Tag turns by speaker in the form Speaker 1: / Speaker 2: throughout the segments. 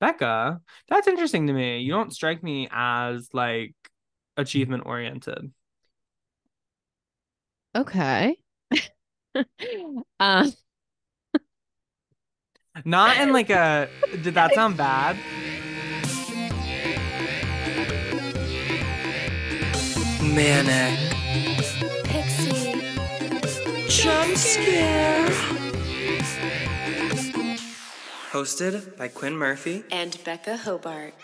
Speaker 1: Becca, that's interesting to me. You don't strike me as like achievement oriented.
Speaker 2: Okay. uh,
Speaker 1: Not in like a did that sound bad?
Speaker 3: Manic.
Speaker 4: Pixie.
Speaker 3: Jump scare. Hosted by Quinn Murphy.
Speaker 4: And Becca Hobart.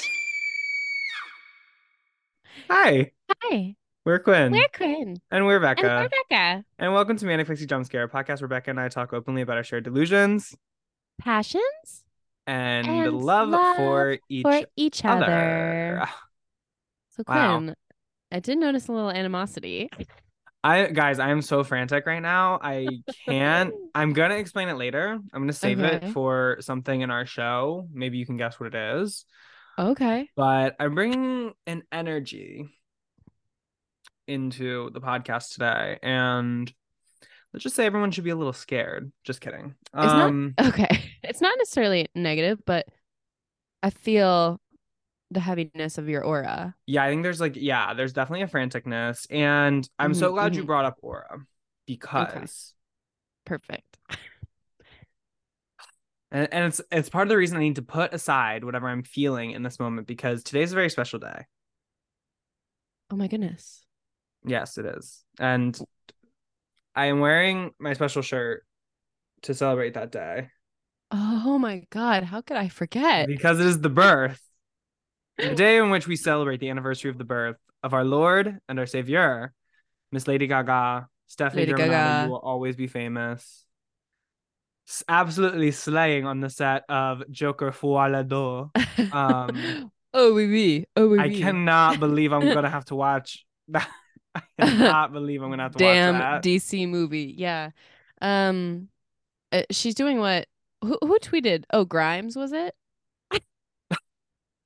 Speaker 1: Hi,
Speaker 2: hi,
Speaker 1: we're Quinn.
Speaker 2: we're Quinn.
Speaker 1: and we're Becca.
Speaker 2: And we're Becca.
Speaker 1: And welcome to Manic Pixie Jump Scare, a podcast where Becca and I talk openly about our shared delusions
Speaker 2: Passions
Speaker 1: and,
Speaker 2: And
Speaker 1: love,
Speaker 2: love
Speaker 1: for each
Speaker 2: for each other.
Speaker 1: other.
Speaker 2: So
Speaker 1: Wow.
Speaker 2: Quinn, I did notice a little animosity.
Speaker 1: I guys, I am so frantic right now. I can't. I'm gonna explain it later. I'm gonna save
Speaker 2: Okay.
Speaker 1: it for something in our show. Maybe you can guess what it is.
Speaker 2: Okay.
Speaker 1: But I'm bringing an energy into the podcast today, and let's just say everyone should be a little scared. Just kidding.
Speaker 2: It's not-
Speaker 1: Um,
Speaker 2: Okay. It's not necessarily negative, but I feel the heaviness of your aura.
Speaker 1: yeah, I think there's like, yeah, there's definitely a franticness, and I'm so
Speaker 2: Mhm,
Speaker 1: glad you
Speaker 2: mhm.
Speaker 1: brought up aura because.
Speaker 2: Perfect.
Speaker 1: And, and it's it's part of the reason I need to put aside whatever I'm feeling in this moment because today's a very special day.
Speaker 2: Oh my goodness.
Speaker 1: Yes, it is. And I am wearing my special shirt to celebrate that day
Speaker 2: Oh my God. How could I forget?
Speaker 1: because it is the birth, the day in which we celebrate the anniversary of the birth of our Lord and our Savior, Miss Lady Gaga, Stefani
Speaker 2: Lady. Gaga.
Speaker 1: You will always be famous. Absolutely slaying on the set of Joker d'Or. Um,
Speaker 2: oh, oui, oui. Oh, oui,
Speaker 1: I
Speaker 2: oui.
Speaker 1: cannot believe I'm gonna have to watch that. I cannot believe I'm gonna have to
Speaker 2: Damn
Speaker 1: watch that.
Speaker 2: DC movie. Yeah. Um, uh, she's doing what? Who, who tweeted? Oh, Grimes was it?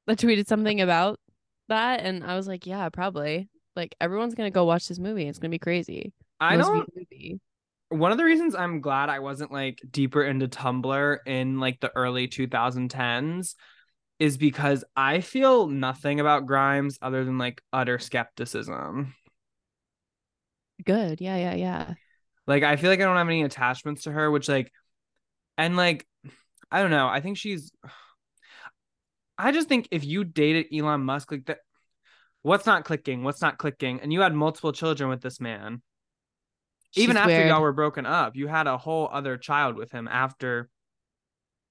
Speaker 2: That tweeted something about that, and I was like, yeah, probably. Like everyone's gonna go watch this movie. It's gonna be crazy.
Speaker 1: I
Speaker 2: Most
Speaker 1: don't.
Speaker 2: movie.
Speaker 1: One of the reasons I'm glad I wasn't like deeper into Tumblr in like the early 2010s is because I feel nothing about Grimes other than like utter skepticism.
Speaker 2: Good. Yeah, yeah, yeah.
Speaker 1: Like I feel like I don't have any attachments to her, which like, and like, I don't know. I think she's. I just think if you dated Elon Musk, like that, what's not clicking? What's not clicking? And you had multiple children with this man. Even after
Speaker 2: weird.
Speaker 1: y'all were broken up, you had a whole other child with him after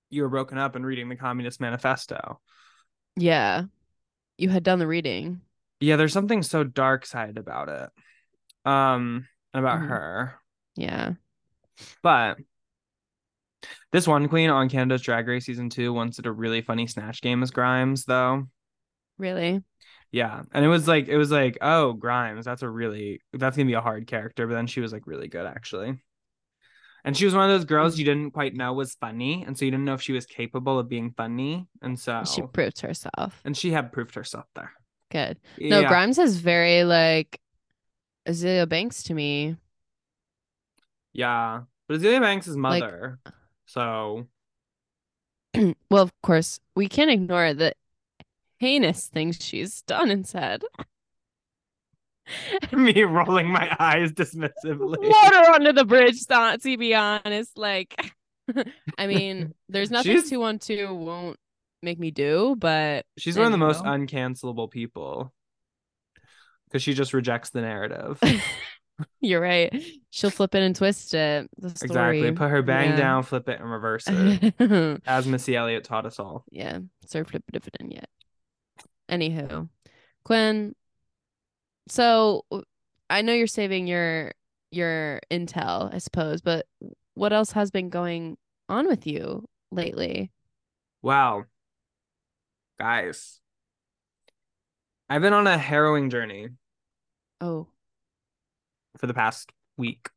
Speaker 1: you were broken up and reading the Communist Manifesto.
Speaker 2: Yeah. You had done the reading.
Speaker 1: Yeah, there's something so dark sided about it. Um, about
Speaker 2: Mhm.
Speaker 1: her.
Speaker 2: Yeah.
Speaker 1: But this one queen on Canada's Drag Race season two once did a really funny snatch game as Grimes, though.
Speaker 2: Really?
Speaker 1: Yeah. And it was like it was like, oh, Grimes, that's a really that's gonna be a hard character. But then she was like really good actually. And she was one of those girls you didn't quite know was funny. And so you didn't know if she was capable of being funny. And so
Speaker 2: She proved herself.
Speaker 1: and she had proved herself there.
Speaker 2: Good. No,
Speaker 1: Yeah.
Speaker 2: Grimes is very like Azealia Banks to me.
Speaker 1: Yeah. But Azealia Banks'
Speaker 2: Like-
Speaker 1: mother. So
Speaker 2: well, of course, we can't ignore the heinous things she's done and said.
Speaker 1: me rolling my eyes dismissively.
Speaker 2: Water under the bridge, thought to be honest. Like, I mean, there's nothing
Speaker 1: She's-
Speaker 2: 212 won't make me do, but
Speaker 1: She's one of the most uncancelable people because she just rejects the narrative.
Speaker 2: you're right. She'll flip it and twist it. The story.
Speaker 1: exactly. Put her bang
Speaker 2: Yeah.
Speaker 1: down, flip it, and reverse it, as Missy Elliott taught us all.
Speaker 2: yeah, sir flip it dividend yet. Anywho, Quinn. So I know you're saving your your intel, I suppose, but what else has been going on with you lately?
Speaker 1: Wow. Guys, I've been on a harrowing journey
Speaker 2: Oh,
Speaker 1: for the past week.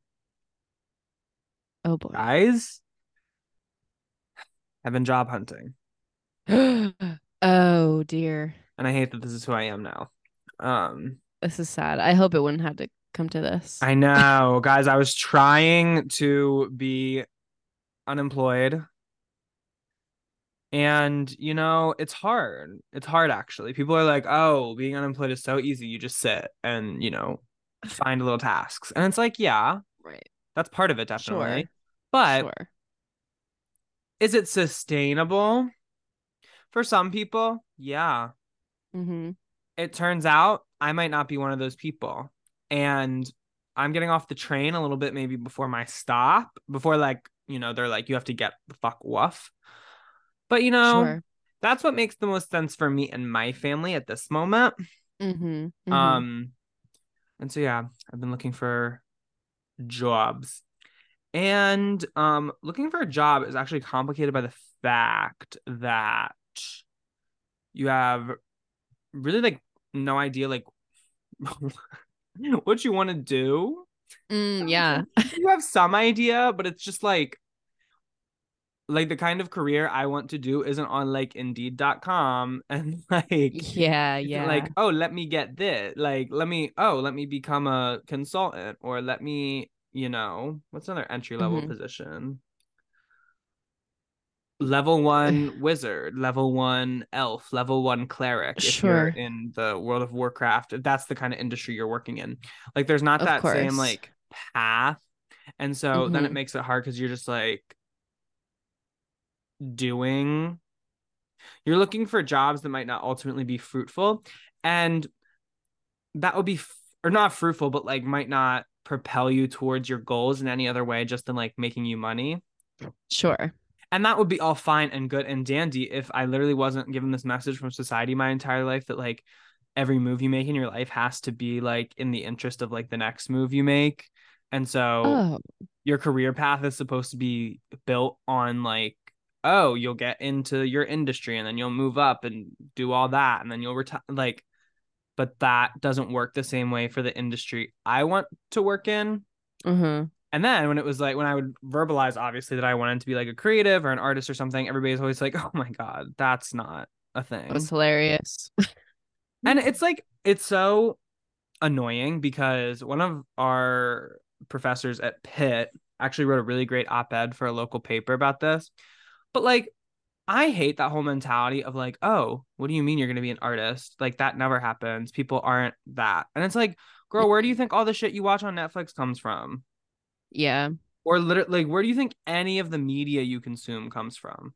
Speaker 2: oh boy.
Speaker 1: Guys, I've been job hunting,
Speaker 2: oh dear.
Speaker 1: and I hate that this is who I am now. Um,
Speaker 2: This is sad. I hope it wouldn't have to come to this.
Speaker 1: I know, guys. I was trying to be unemployed And you know, it's hard. It's hard actually. People are like, "Oh, being unemployed is so easy. You just sit and, you know, find little tasks." And it's like, yeah,
Speaker 2: Right.
Speaker 1: that's part of it definitely.
Speaker 2: Sure.
Speaker 1: But
Speaker 2: sure.
Speaker 1: is it sustainable? For some people, yeah.
Speaker 2: Mm-hmm.
Speaker 1: It turns out I might not be one of those people. And I'm getting off the train a little bit maybe before my stop, before like, you know, they're like, you have to get the fuck woof. But you know,
Speaker 2: Sure.
Speaker 1: that's what makes the most sense for me and my family at this moment.
Speaker 2: Mm-hmm. mhm.
Speaker 1: Um, and so yeah, I've been looking for jobs, and um, looking for a job is actually complicated by the fact that you have really like no idea like what you want to do.
Speaker 2: Mm, yeah.
Speaker 1: you have some idea, but it's just like like the kind of career I want to do isn't on like indeed.com and like
Speaker 2: Yeah. Yeah.
Speaker 1: like oh let me get this like let me oh let me become a consultant or let me you know what's another entry level
Speaker 2: Mhm.
Speaker 1: position level one wizard level one elf level one cleric if
Speaker 2: Sure.
Speaker 1: you're in the world of warcraft if that's the kind of industry you're working in like there's not
Speaker 2: Of
Speaker 1: that same like path and so then it
Speaker 2: Mhm.
Speaker 1: makes it hard because you're just like doing you're looking for jobs that might not ultimately be fruitful and that would be f- or not fruitful but like might not propel you towards your goals in any other way just than like making you money
Speaker 2: sure.
Speaker 1: and that would be all fine and good and dandy if i literally wasn't given this message from society my entire life that like every move you make in your life has to be like in the interest of like the next move you make and so
Speaker 2: Oh.
Speaker 1: your career path is supposed to be built on like oh you'll get into your industry and then you'll move up and do all that and then you'll retire like but that doesn't work the same way for the industry i want to work in
Speaker 2: Uh-huh.
Speaker 1: and then when it was like when i would verbalize obviously that i wanted to be like a creative or an artist or something everybody's always like oh my god that's not a thing
Speaker 2: was hilarious.
Speaker 1: and it's like it's so annoying because one of our professors at Pitt actually wrote a really great op-ed for a local paper about this. But like I hate that whole mentality of like, oh, what do you mean you're going to be an artist? Like that never happens. People aren't that. And it's like, girl, where do you think all the shit you watch on Netflix comes from?
Speaker 2: yeah.
Speaker 1: Or literally, like, where do you think any of the media you consume comes from?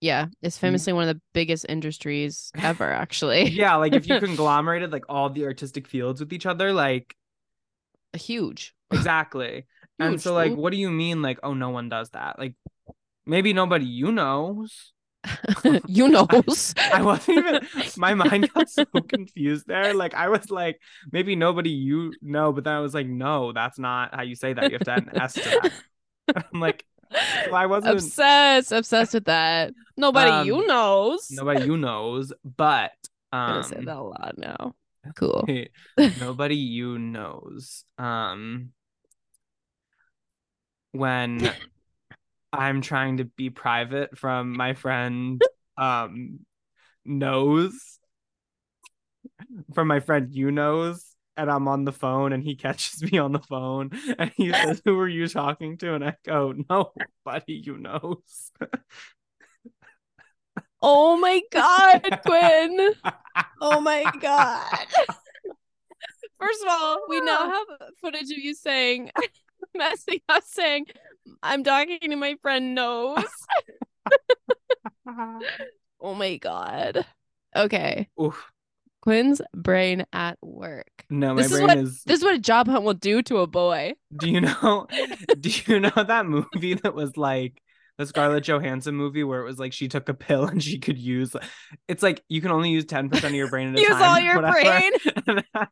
Speaker 2: Yeah. It's hmm. famously one of the biggest industries ever, actually.
Speaker 1: Yeah, like if you conglomerated like all the artistic fields with each other, like
Speaker 2: Huge.
Speaker 1: Exactly. and so like what do you mean like oh no one does that? Like maybe nobody you knows.
Speaker 2: you knows.
Speaker 1: I wasn't even my mind got so confused there. Like I was like maybe nobody you know, but then I was like no, that's not how you say that. You have to add an S to that. I'm like well, I wasn't
Speaker 2: obsessed, obsessed with that. Nobody
Speaker 1: Um,
Speaker 2: you knows.
Speaker 1: nobody you knows, but
Speaker 2: I'm
Speaker 1: um
Speaker 2: gonna say that a lot now. Cool.
Speaker 1: nobody you knows. Um when I'm trying to be private from my friend um knows from my friend you knows and I'm on the phone and he catches me on the phone and he says who are you talking to and I go nobody you knows
Speaker 2: Oh my god, Quinn. Oh my god. First of all, we now have footage of you saying, messing up, saying, I'm talking to my friend Nose. Oh my god. Okay.
Speaker 1: Oof.
Speaker 2: Quinn's brain at work.
Speaker 1: no my
Speaker 2: This is what-
Speaker 1: is
Speaker 2: This is what a job hunt will do to a boy.
Speaker 1: Do you know? do you know that movie that was like the Scarlett Johansson movie where it was like she took a pill and she could use? It's like you can only use ten percent of your brain at a
Speaker 2: Use
Speaker 1: time.
Speaker 2: all your
Speaker 1: whatever.
Speaker 2: brain.
Speaker 1: I,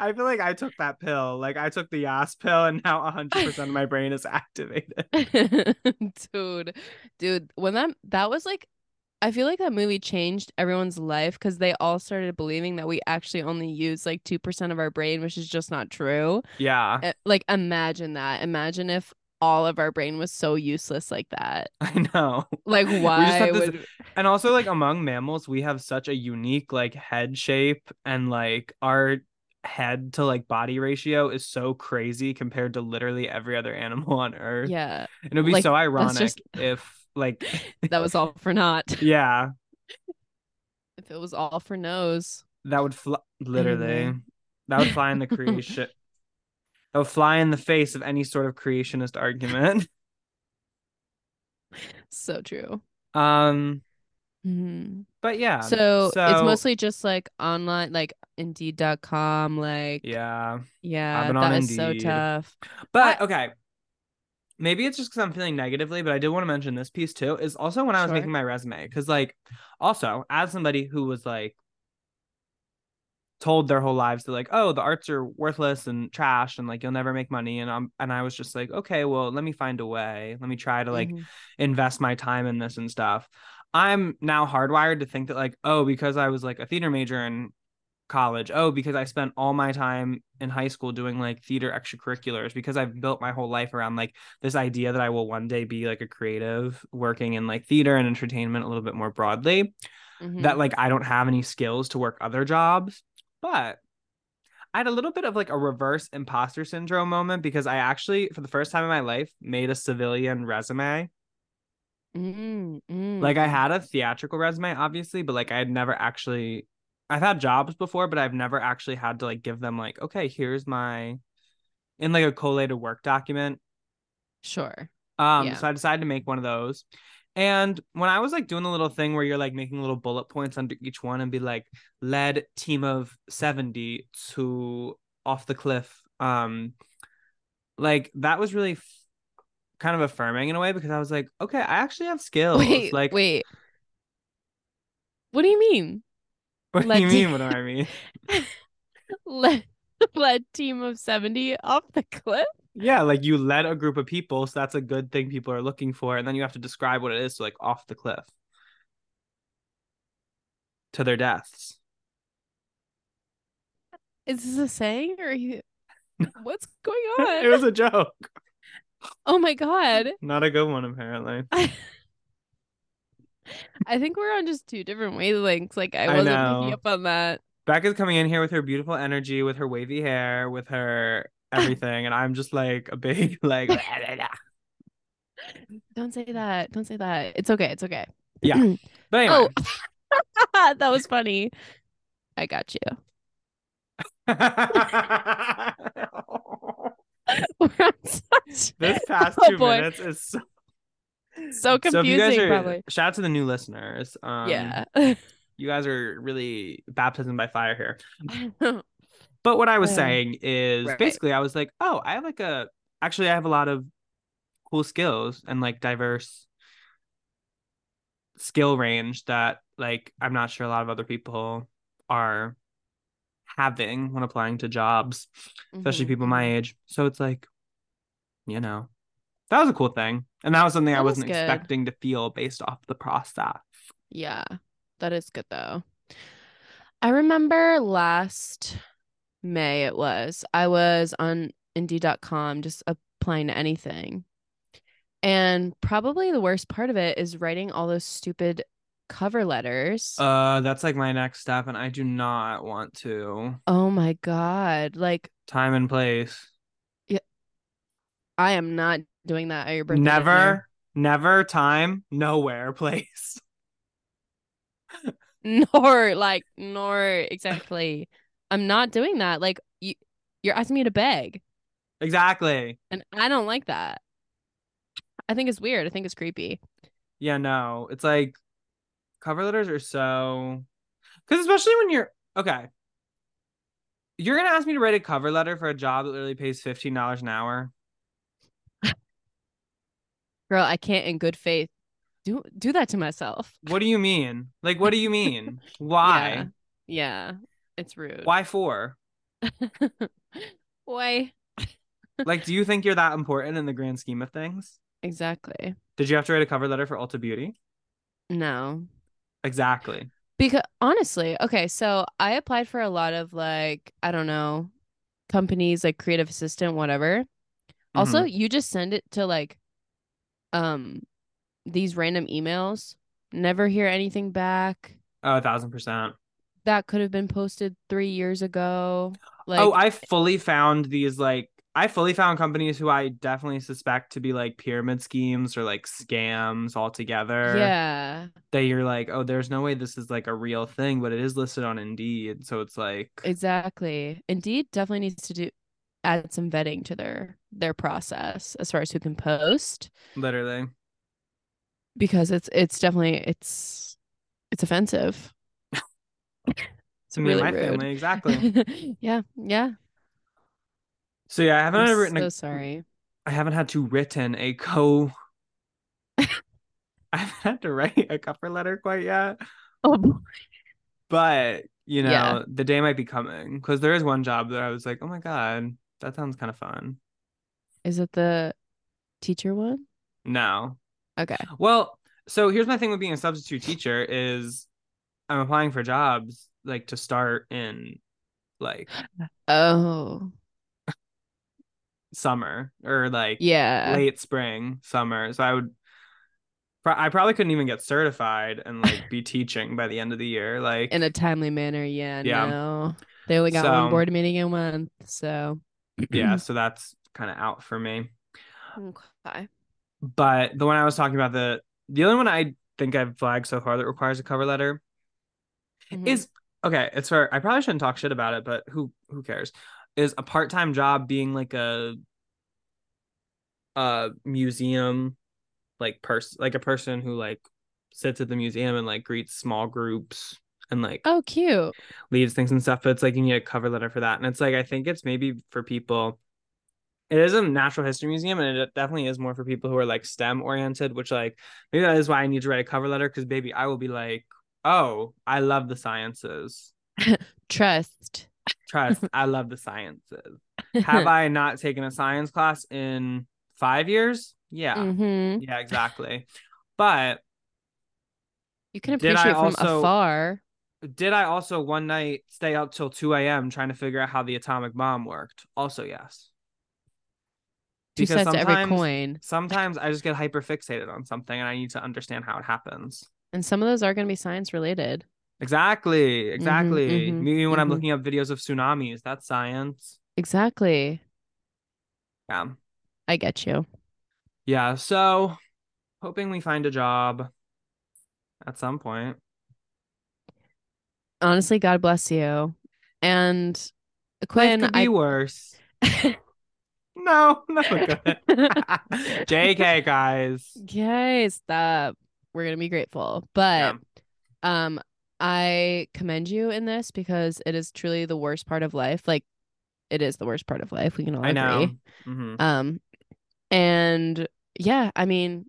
Speaker 1: I feel like I took that pill. Like I took the Yas pill, and now hundred percent of my brain is activated.
Speaker 2: dude dude when that that was like i feel like that movie changed everyone's life because they all started believing that we actually only use like 2% of our brain which is just not true
Speaker 1: Yeah,
Speaker 2: Uh, like imagine that imagine if all of our brain was so useless like that
Speaker 1: I know.
Speaker 2: like why
Speaker 1: this-
Speaker 2: would
Speaker 1: And also, like among mammals, we have such a unique like head shape, and like our head to like body ratio is so crazy compared to literally every other animal on Earth.
Speaker 2: yeah
Speaker 1: And it would be
Speaker 2: Like,
Speaker 1: so ironic
Speaker 2: just-
Speaker 1: if like
Speaker 2: That was all for naught.
Speaker 1: yeah,
Speaker 2: If it was all for nose.
Speaker 1: that would fly literally.
Speaker 2: Anyway.
Speaker 1: That would fly in the creation. that would fly in the face of any sort of creationist argument.
Speaker 2: So true.
Speaker 1: Um,
Speaker 2: Mhm.
Speaker 1: but yeah.
Speaker 2: So, it's mostly just like online, like Indeed.com. Like,
Speaker 1: yeah.
Speaker 2: yeah, that is so tough.
Speaker 1: But okay. Maybe it's just because I'm feeling negatively, but I did want to mention this piece too. Is also when I was
Speaker 2: Sure.
Speaker 1: making my resume. Cause like also as somebody who was like told their whole lives that like, oh, the arts are worthless and trash and like you'll never make money. And I'm and I was just like, okay, well, let me find a way. Let me try to like
Speaker 2: Mhm.
Speaker 1: invest my time in this and stuff. I'm now hardwired to think that like, oh, because I was like a theater major in college, oh, because I spent all my time in high school doing like theater extracurriculars, because I've built my whole life around like this idea that I will one day be like a creative working in like theater and entertainment a little bit more broadly,
Speaker 2: Mhm.
Speaker 1: that like I don't have any skills to work other jobs. But I had a little bit of like a reverse imposter syndrome moment because I actually, for the first time in my life, made a civilian resume.
Speaker 2: Mm, mm.
Speaker 1: Like I had a theatrical resume, obviously, but like I had never actually I've had jobs before, but I've never actually had to like give them like, okay, here's my in like a collated work document.
Speaker 2: Sure.
Speaker 1: Um,
Speaker 2: Yeah.
Speaker 1: so I decided to make one of those. And when I was like doing the little thing where you're like making little bullet points under each one and be like, led team of 70 to off the cliff. Um, like that was really kind of affirming in a way because I was like, okay, I actually have skills.
Speaker 2: Wait,
Speaker 1: like,
Speaker 2: wait. What do you mean?
Speaker 1: what do
Speaker 2: led
Speaker 1: you mean? What do I mean?
Speaker 2: Led, led team of 70 off the cliff?
Speaker 1: Yeah, like you led a group of people, so that's a good thing people are looking for, and then you have to describe what it is, so like off the cliff to their deaths.
Speaker 2: Is this a saying or are you what's going on?
Speaker 1: it was a joke,
Speaker 2: oh my god.
Speaker 1: not a good one apparently.
Speaker 2: I think we're on just two different wavelengths. Like I
Speaker 1: I
Speaker 2: wasn't
Speaker 1: know.
Speaker 2: picking up on that.
Speaker 1: Becca's coming in here with her beautiful energy, with her wavy hair, with her everything, and I'm just like a big like
Speaker 2: Don't say that. Don't say that. It's okay. It's okay.
Speaker 1: yeah. But anyway,
Speaker 2: Oh, that was funny. I got you. We're on such-
Speaker 1: this past
Speaker 2: Oh,
Speaker 1: two
Speaker 2: boy.
Speaker 1: minutes is so,
Speaker 2: so
Speaker 1: so if you guys
Speaker 2: confusing,
Speaker 1: are,
Speaker 2: probably.
Speaker 1: Shout out to the new listeners. Um,
Speaker 2: yeah.
Speaker 1: you guys are really baptism by fire here. But what I was saying is
Speaker 2: right.
Speaker 1: basically I was like, oh, I have like a actually I have a lot of cool skills and like diverse skill range that like I'm not sure a lot of other people are having when applying to jobs, especially
Speaker 2: Mhm,
Speaker 1: people my
Speaker 2: mhm.
Speaker 1: age. So it's like, you know, that was a cool thing. And that was something I
Speaker 2: That was
Speaker 1: wasn't
Speaker 2: good.
Speaker 1: expecting to feel based off the process.
Speaker 2: Yeah, that is good though. I remember last May it was. I was on Indeed.com just applying to anything. And probably the worst part of it is writing all those stupid cover letters.
Speaker 1: Uh that's like my next step and I do not want to.
Speaker 2: oh my God. Like
Speaker 1: Time and place.
Speaker 2: Yeah, I am not doing that at your birthday.
Speaker 1: never, never time, nowhere, place.
Speaker 2: Nor like nor exactly. I'm not doing that. Like you you're asking me to beg.
Speaker 1: Exactly.
Speaker 2: And I don't like that. I think it's weird. I think it's creepy.
Speaker 1: Yeah, no. It's like cover letters are so because especially when you're okay. You're gonna ask me to write a cover letter for a job that literally pays fifteen dollars an hour.
Speaker 2: Girl, I can't in good faith do do that to myself.
Speaker 1: What do you mean? Like, what do you mean? Why?
Speaker 2: Yeah. Yeah. It's rude.
Speaker 1: Why for?
Speaker 2: Why?
Speaker 1: Like, do you think you're that important in the grand scheme of things?
Speaker 2: Exactly.
Speaker 1: Did you have to write a cover letter for Ulta Beauty?
Speaker 2: No.
Speaker 1: Exactly.
Speaker 2: Because honestly, okay, so I applied for a lot of like, I don't know, companies like creative assistant, whatever. Also,
Speaker 1: Mm-hmm.
Speaker 2: you just send it to like um these random emails, never hear anything back.
Speaker 1: Oh, a thousand percent.
Speaker 2: That could have been posted three years ago. Like
Speaker 1: oh, I fully found these like I fully found companies who I definitely suspect to be like pyramid schemes or like scams altogether.
Speaker 2: Yeah.
Speaker 1: That you're like, oh, there's no way this is like a real thing, but it is listed on Indeed. So it's like,
Speaker 2: Exactly. Indeed definitely needs to do add some vetting to their their process as far as who can post
Speaker 1: literally.
Speaker 2: because it's it's definitely it's it's offensive.
Speaker 1: To me
Speaker 2: really
Speaker 1: and my
Speaker 2: rude.
Speaker 1: family, exactly.
Speaker 2: yeah, yeah.
Speaker 1: So yeah, I haven't
Speaker 2: I'm
Speaker 1: written
Speaker 2: so
Speaker 1: a,
Speaker 2: sorry.
Speaker 1: I haven't had to written a co I haven't had to write a cover letter quite yet.
Speaker 2: Oh, boy.
Speaker 1: But you know,
Speaker 2: Yeah.
Speaker 1: the day might be coming because there is one job that I was like, oh my god, that sounds kind of fun.
Speaker 2: is it the teacher one?
Speaker 1: No.
Speaker 2: Okay.
Speaker 1: Well, so here's my thing with being a substitute teacher is I'm applying for jobs like to start in like
Speaker 2: Oh,
Speaker 1: summer or like
Speaker 2: yeah.
Speaker 1: late spring, summer. So I would pro- I probably couldn't even get certified and like be teaching by the end of the year. Like
Speaker 2: In a timely manner. Yeah.
Speaker 1: Yeah.
Speaker 2: No. They only got
Speaker 1: So-
Speaker 2: one board meeting a month. So,
Speaker 1: yeah, so that's kind of out for me.
Speaker 2: okay.
Speaker 1: But the one I was talking about, the the only one I think I've flagged so far that requires a cover letter
Speaker 2: Mhm.
Speaker 1: is okay. It's for I probably shouldn't talk shit about it, but who who cares? Is a part time job being like a a museum like person like a person who like sits at the museum and like greets small groups and like
Speaker 2: Oh, cute.
Speaker 1: leaves things and stuff, but it's like you need a cover letter for that. And it's like I think it's maybe for people it is a natural history museum and it definitely is more for people who are like STEM oriented, which like maybe that is why I need to write a cover letter because baby, I will be like, oh, I love the sciences.
Speaker 2: Trust.
Speaker 1: Trust, I love the sciences. Have I not taken a science class in five years? Yeah.
Speaker 2: hmm
Speaker 1: Yeah, exactly. But
Speaker 2: You can
Speaker 1: Did I
Speaker 2: appreciate from
Speaker 1: also-
Speaker 2: afar.
Speaker 1: did I also one night stay up till 2 a.m. trying to figure out how the atomic bomb worked? Also, yes.
Speaker 2: Two
Speaker 1: Because
Speaker 2: to every
Speaker 1: sometimes-
Speaker 2: coin.
Speaker 1: Sometimes I just get hyper fixated on something and I need to understand how it happens.
Speaker 2: And some of those are going to be science related.
Speaker 1: Exactly. Exactly.
Speaker 2: mhm,
Speaker 1: Maybe when I'm
Speaker 2: mhm.
Speaker 1: looking up videos of tsunamis, that's science.
Speaker 2: Exactly.
Speaker 1: Yeah.
Speaker 2: I get you.
Speaker 1: Yeah. So hoping we find a job at some point.
Speaker 2: Honestly, God bless you. And
Speaker 1: Life
Speaker 2: Quinn,
Speaker 1: could be
Speaker 2: I
Speaker 1: worse. No, no, good. JK, guys.
Speaker 2: Okay, stop. We're gonna be grateful. But
Speaker 1: Yeah.
Speaker 2: um I commend you in this because it is truly the worst part of life. Like it is the worst part of life. We can all
Speaker 1: I know.
Speaker 2: agree.
Speaker 1: hmm
Speaker 2: Um and yeah, I mean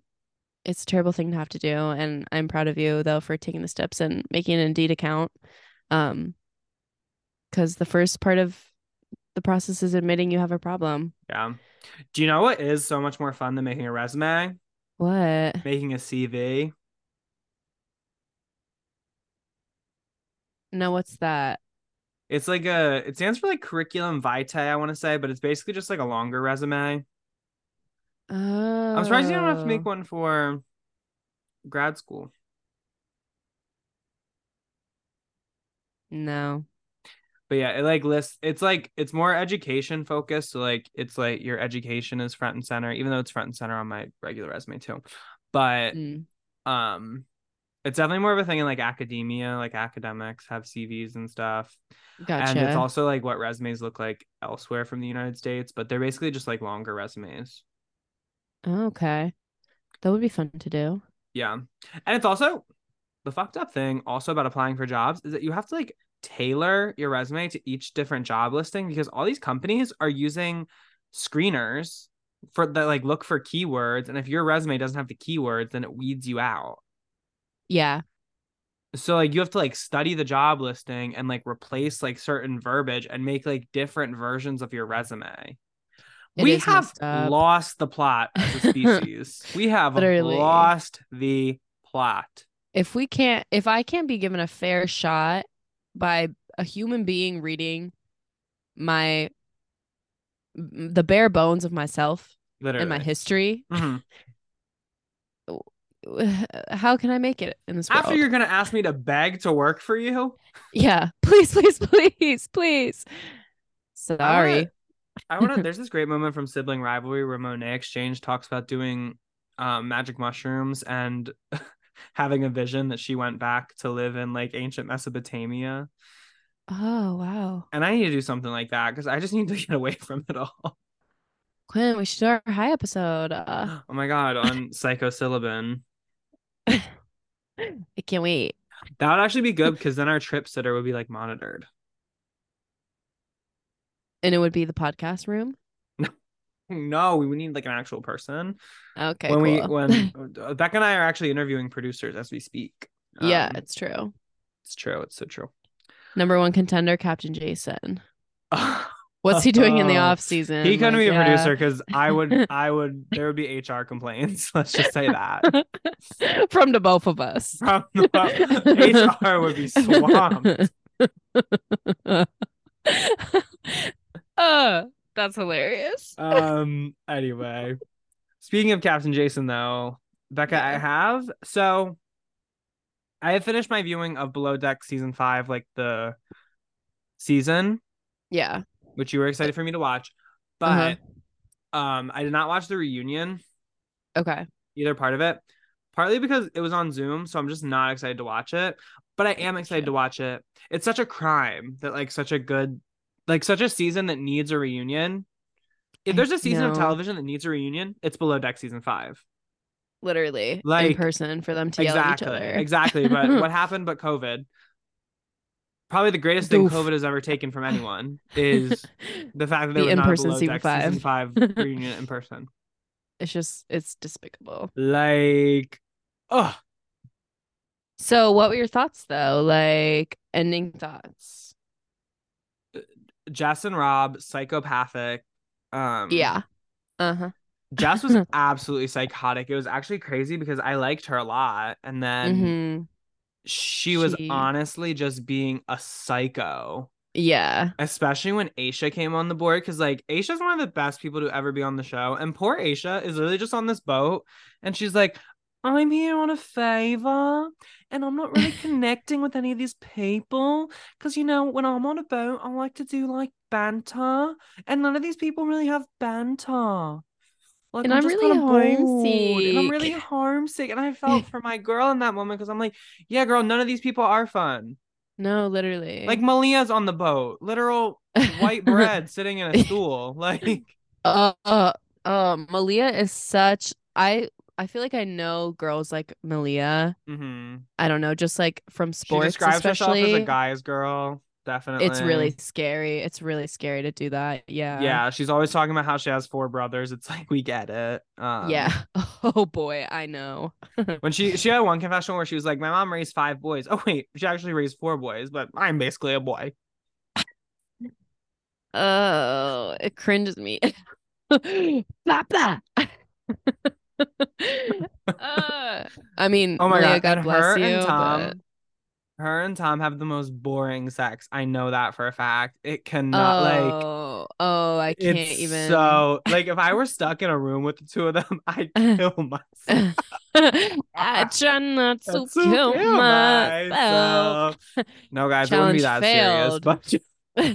Speaker 2: it's a terrible thing to have to do and I'm proud of you though for taking the steps and making an Indeed account. Um cuz the first part of the process is admitting you have a problem.
Speaker 1: Yeah. Do you know what is so much more fun than making a resume?
Speaker 2: What?
Speaker 1: Making a CV.
Speaker 2: No, what's that?
Speaker 1: It's like a it stands for like curriculum vitae, I want to say, but it's basically just like a longer resume.
Speaker 2: Oh.
Speaker 1: I'm surprised you don't have to make one for grad school.
Speaker 2: No.
Speaker 1: But yeah, it like lists it's like it's more education focused. So like it's like your education is front and center, even though it's front and center on my regular resume too. But
Speaker 2: Mm.
Speaker 1: um it's definitely more of a thing in like academia, like academics have CVs and stuff.
Speaker 2: Gotcha.
Speaker 1: And it's also like what resumes look like elsewhere from the United States, but they're basically just like longer resumes.
Speaker 2: Okay. That would be fun to do.
Speaker 1: Yeah. And it's also the fucked up thing also about applying for jobs is that you have to like tailor your resume to each different job listing because all these companies are using screeners for that like look for keywords and if your resume doesn't have the keywords then it weeds you out.
Speaker 2: Yeah.
Speaker 1: So like you have to like study the job listing and like replace like certain verbiage and make like different versions of your resume.
Speaker 2: It
Speaker 1: we have lost the plot as a species. we have
Speaker 2: Literally.
Speaker 1: lost the plot.
Speaker 2: If we can't, if I can't be given a fair shot by a human being reading my the bare bones of myself
Speaker 1: Literally.
Speaker 2: and my history,
Speaker 1: Mhm.
Speaker 2: how can I make it in this world?
Speaker 1: After you're gonna ask me to beg to work for you,
Speaker 2: Yeah. Please, please, please, please. Sorry.
Speaker 1: I want to. There's this great moment from Sibling Rivalry where Monét X Change talks about doing um, magic mushrooms and having a vision that she went back to live in like ancient Mesopotamia.
Speaker 2: Oh wow.
Speaker 1: And I need to do something like that because I just need to get away from it all.
Speaker 2: Quinn, we should do our high episode. Uh,
Speaker 1: Oh my god, on psilocybin.
Speaker 2: I can't wait.
Speaker 1: That would actually be good because then our trip sitter would be like monitored.
Speaker 2: And it would be the podcast room.
Speaker 1: No, we would need like an actual person.
Speaker 2: Okay.
Speaker 1: when we when Beck and I are actually interviewing producers as we speak.
Speaker 2: yeah,
Speaker 1: Um,
Speaker 2: it's true.
Speaker 1: it's true. It's so true.
Speaker 2: Number one contender, Captain Jason. What's he doing in the
Speaker 1: Oh,
Speaker 2: off season?
Speaker 1: He couldn't
Speaker 2: Like,
Speaker 1: be a
Speaker 2: yeah.
Speaker 1: producer because I would, I would, there would be HR complaints. Let's just say that.
Speaker 2: From the both of us.
Speaker 1: From the, HR would be swamped.
Speaker 2: uh, that's hilarious.
Speaker 1: Um. Anyway, speaking of Captain Jason, though, Becca, I have so. I have finished my viewing of Below Deck season five, like the season,
Speaker 2: Yeah.
Speaker 1: Which you were excited for me to watch,
Speaker 2: Uh-huh.
Speaker 1: but um, I did not watch the reunion.
Speaker 2: Okay.
Speaker 1: either part of it. Partly because it was on Zoom, so I'm just not excited to watch it. But I am excited to watch it. It's such a crime that like such a good like such a season that needs a reunion. If there's a season of television that needs a reunion, it's below deck season five.
Speaker 2: Literally in
Speaker 1: Like,
Speaker 2: person for them to yell at each
Speaker 1: exactly.
Speaker 2: other.
Speaker 1: Exactly. But what happened but COVID? Probably the greatest thing COVID has ever taken from anyone is the fact that there
Speaker 2: The
Speaker 1: a
Speaker 2: in-person
Speaker 1: below
Speaker 2: season
Speaker 1: deck season
Speaker 2: five.
Speaker 1: five reunion in person.
Speaker 2: it's just it's despicable.
Speaker 1: Like oh
Speaker 2: So what were your thoughts though? Like ending thoughts.
Speaker 1: Jess and Rob, psychopathic. Um
Speaker 2: Yeah. Uh-huh.
Speaker 1: Jess was absolutely psychotic. It was actually crazy because I liked her a lot. And then
Speaker 2: hmm
Speaker 1: she was
Speaker 2: She-
Speaker 1: honestly just being a psycho,
Speaker 2: Yeah.
Speaker 1: especially when Aesha came on the board. Cause like Aesha's one of the best people to ever be on the show. And poor Aesha is literally just on this boat and she's like, I'm here on a favor and I'm not really connecting with any of these people. Cause you know, when I'm on a boat, I like to do like banter. And none of these people really have banter. Like
Speaker 2: And I'm
Speaker 1: just
Speaker 2: really
Speaker 1: bored, And I'm really
Speaker 2: homesick.
Speaker 1: homesick. And I felt for my girl in that moment because I'm like, yeah, girl, none of these people are fun.
Speaker 2: No, literally.
Speaker 1: Like Malia's on the boat, literal white bread sitting in a stool. Like,
Speaker 2: uh, uh, uh, Malia is such I I feel like I know girls like Malia.
Speaker 1: mhm.
Speaker 2: I don't know, just like from sports.
Speaker 1: she describes herself
Speaker 2: especially.
Speaker 1: as a guy's girl. Definitely,
Speaker 2: it's really scary. It's really scary to do that. Yeah.
Speaker 1: yeah. She's always talking about how she has four brothers. It's like we get it. Um,
Speaker 2: yeah. Oh boy, I know.
Speaker 1: When she she had one confession where she was like, "My mom raised five boys." Oh wait, she actually raised four boys, but I'm basically a boy.
Speaker 2: Oh, it cringes me. blah. uh, I mean,
Speaker 1: Oh my
Speaker 2: Malia,
Speaker 1: god,
Speaker 2: God
Speaker 1: and
Speaker 2: bless
Speaker 1: her
Speaker 2: you.
Speaker 1: and Tom,
Speaker 2: but-
Speaker 1: her and Tom have the most boring sex. I know that for a fact. It cannot like
Speaker 2: oh, oh, I can't even.
Speaker 1: so like if I were stuck in a room with the two of them, I'd kill myself.
Speaker 2: I try not to
Speaker 1: so
Speaker 2: kill
Speaker 1: kill
Speaker 2: myself.
Speaker 1: myself. No, guys, it wouldn't be that
Speaker 2: Challenge
Speaker 1: serious. But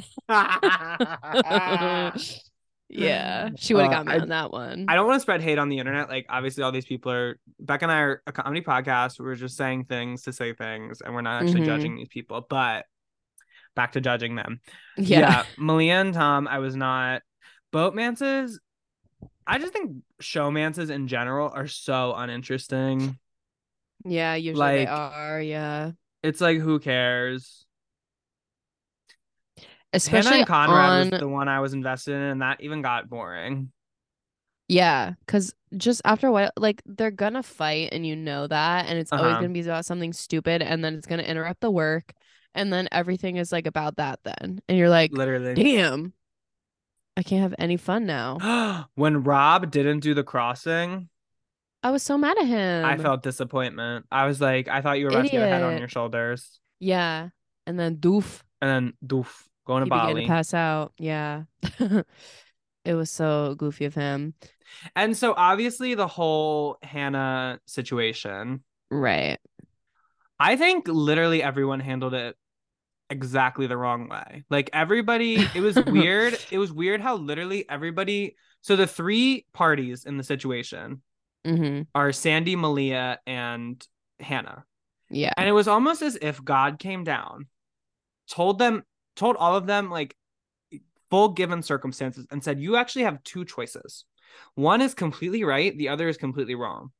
Speaker 2: yeah, she would have
Speaker 1: Uh,
Speaker 2: got me
Speaker 1: I-
Speaker 2: on that one.
Speaker 1: I don't want to spread hate on the internet. Like, obviously, all these people are. Beck and I are a comedy podcast. We're just saying things to say things, and we're not actually
Speaker 2: Mhm.
Speaker 1: judging these people. But back to judging them.
Speaker 2: yeah.
Speaker 1: Malia and Tom, I was not. Boatmances, I just think showmances in general are so uninteresting.
Speaker 2: Yeah, usually
Speaker 1: Like-
Speaker 2: they are. Yeah.
Speaker 1: It's like, who cares?
Speaker 2: Especially
Speaker 1: Hannah and Conrad
Speaker 2: on
Speaker 1: was the one I was invested in, and that even got boring.
Speaker 2: Yeah, because just after a while, like they're gonna fight, and you know that, and it's always
Speaker 1: Uh-huh.
Speaker 2: gonna be about something stupid, and then it's gonna interrupt the work, and then everything is like about that then, and you're like,
Speaker 1: Literally.
Speaker 2: damn, I can't have any fun now.
Speaker 1: when Rob didn't do the crossing,
Speaker 2: I was so mad at him.
Speaker 1: I felt disappointment. I was like, I thought you were about to get a head on your shoulders.
Speaker 2: yeah, and then doof,
Speaker 1: And then doof, going to
Speaker 2: he
Speaker 1: Bali.
Speaker 2: to pass out. Yeah, it was so goofy of him.
Speaker 1: And so obviously the whole Hannah situation,
Speaker 2: Right.
Speaker 1: I think literally everyone handled it exactly the wrong way. Like everybody, it was weird. it was weird how literally everybody. So the three parties in the situation
Speaker 2: hmm
Speaker 1: are Sandy, Malia, and Hannah.
Speaker 2: Yeah.
Speaker 1: And it was almost as if God came down, told them, told all of them, like full given circumstances, and said, You actually have two choices. One is completely right, the other is completely wrong.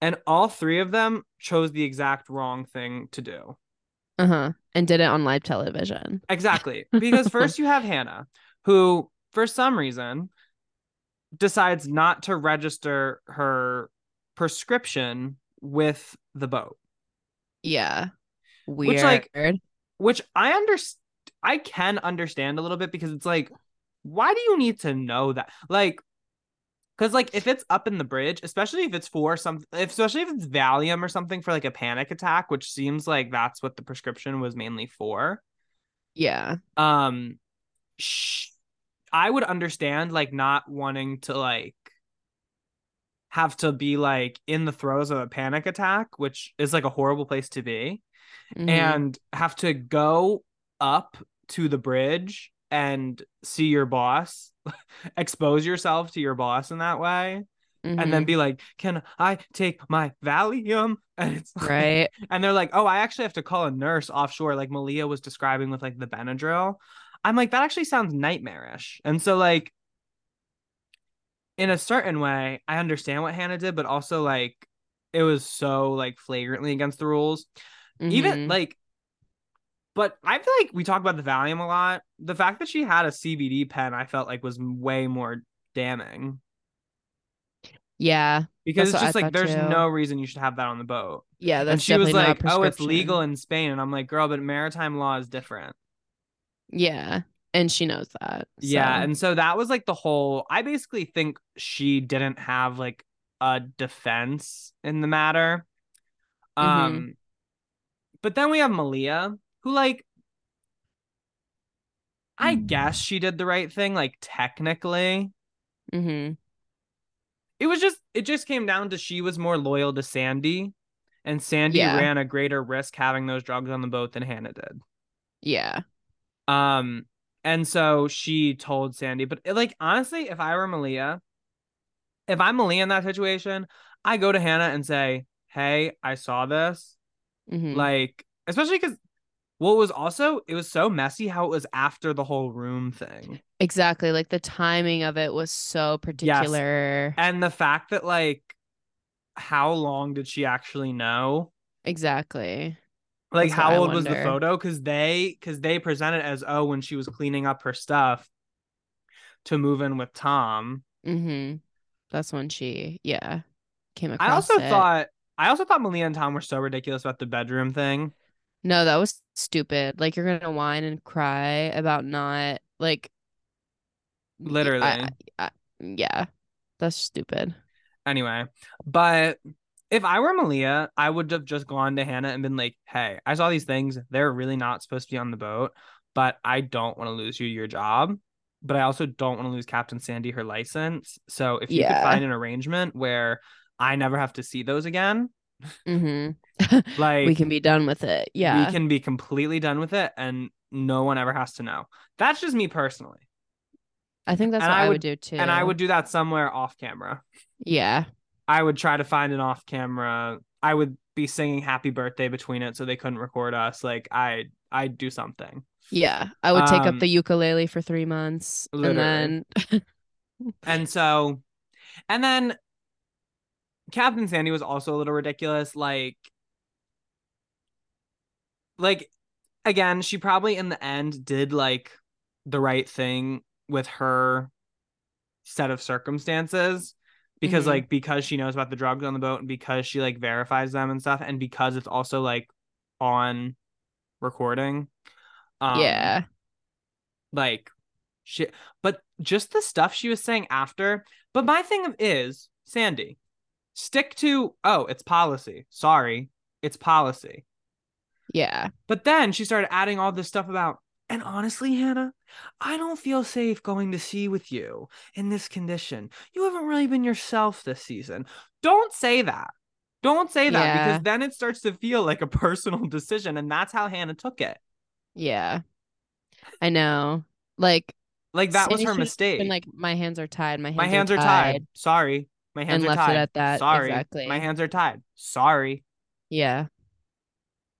Speaker 1: And all three of them chose the exact wrong thing to do.
Speaker 2: Uh huh. And did it on live television.
Speaker 1: Exactly. Because first you have Hannah, who, for some reason, decides not to register her prescription with the boat.
Speaker 2: Yeah. Weird.
Speaker 1: Which, like, which I understand I can understand a little bit because it's like why do you need to know that like because like if it's up in the bridge especially if it's for some if, especially if it's valium or something for like a panic attack which seems like that's what the prescription was mainly for
Speaker 2: yeah.
Speaker 1: um sh- i would understand like not wanting to like have to be like in the throes of a panic attack which is like a horrible place to be
Speaker 2: Mhm.
Speaker 1: and have to go up to the bridge and see your boss expose yourself to your boss in that way and then
Speaker 2: Mhm.
Speaker 1: be like can i take my valium and it's like-
Speaker 2: right.
Speaker 1: and they're like oh i actually have to call a nurse offshore like malia was describing with like the benadryl i'm like that actually sounds nightmarish and so like in a certain way i understand what hannah did but also like it was so like flagrantly against the rules even
Speaker 2: Mhm.
Speaker 1: like but i feel like we talk about the valium a lot the fact that she had a cbd pen i felt like was way more damning
Speaker 2: yeah.
Speaker 1: because it's just like there's
Speaker 2: too.
Speaker 1: no reason you should have that on the boat
Speaker 2: Yeah. That's
Speaker 1: and she was like oh it's legal in spain and i'm like girl but maritime law is different
Speaker 2: Yeah. And she knows that.
Speaker 1: yeah and so that was like the whole i basically think she didn't have like a defense in the matter um
Speaker 2: Mhm.
Speaker 1: but then we have malia who like i
Speaker 2: Mm.
Speaker 1: guess she did the right thing like technically
Speaker 2: Mhm.
Speaker 1: it was just it just came down to she was more loyal to sandy and sandy
Speaker 2: Yeah.
Speaker 1: ran a greater risk having those drugs on the boat than hannah did
Speaker 2: Yeah.
Speaker 1: Um, and so she told Sandy, but like honestly, if I were Malia, if I'm Malia in that situation, I go to Hannah and say, Hey, I saw this.
Speaker 2: Mhm.
Speaker 1: Like, especially because what was also it was so messy how it was after the whole room thing.
Speaker 2: Exactly. Like the timing of it was so particular.
Speaker 1: And the fact that like how long did she actually know?
Speaker 2: Exactly.
Speaker 1: Like
Speaker 2: That's
Speaker 1: how old was the photo? Because they because they presented as oh when she was cleaning up her stuff to move in with Tom.
Speaker 2: Mm-hmm. That's when she, yeah, came across
Speaker 1: I also
Speaker 2: it.
Speaker 1: thought I also thought Malia and Tom were so ridiculous about the bedroom thing.
Speaker 2: No, that was stupid. Like you're gonna whine and cry about not like
Speaker 1: Literally.
Speaker 2: I- I- yeah, that's stupid.
Speaker 1: Anyway, but if I were Malia, I would have just gone to Hannah and been like, "Hey, I saw these things. They're really not supposed to be on the boat, but I don't want to lose you your job, but I also don't want to lose Captain Sandy her license. So if you could find an arrangement where I never have to see those again,
Speaker 2: Mm-hmm.
Speaker 1: like
Speaker 2: we can be done with it. Yeah.
Speaker 1: we can be completely done with it and no one ever has to know. That's just me personally.
Speaker 2: I think that's
Speaker 1: and
Speaker 2: what
Speaker 1: I
Speaker 2: I
Speaker 1: would-
Speaker 2: would do too.
Speaker 1: And I would do that somewhere off camera.
Speaker 2: Yeah.
Speaker 1: I would try to find an off camera. I would be singing happy birthday between it so they couldn't record us. Like I I'd do something.
Speaker 2: Yeah. I would take
Speaker 1: Um,
Speaker 2: up the ukulele for three months
Speaker 1: literally.
Speaker 2: and then
Speaker 1: And so and then Captain Sandy was also a little ridiculous. Like like again, she probably in the end did like the right thing with her set of circumstances because
Speaker 2: Mhm.
Speaker 1: like because she knows about the drugs on the boat and because she like verifies them and stuff and because it's also like on recording um
Speaker 2: yeah.
Speaker 1: like shit but just the stuff she was saying after but my thing is sandy stick to oh it's policy sorry it's policy
Speaker 2: Yeah.
Speaker 1: but then she started adding all this stuff about, and honestly, Hannah, I don't feel safe going to sea with you in this condition. You haven't really been yourself this season. Don't say that. Don't say that
Speaker 2: Yeah.
Speaker 1: because then it starts to feel like a personal decision. And that's how Hannah took it.
Speaker 2: Yeah. I know. Like
Speaker 1: Like that was her mistake.
Speaker 2: Been like my hands are tied. My hands,
Speaker 1: my hands are tied. Sorry. My hands
Speaker 2: And
Speaker 1: are
Speaker 2: left it
Speaker 1: tied.
Speaker 2: at that.
Speaker 1: Sorry.
Speaker 2: Exactly.
Speaker 1: My hands are tied. Sorry.
Speaker 2: Yeah,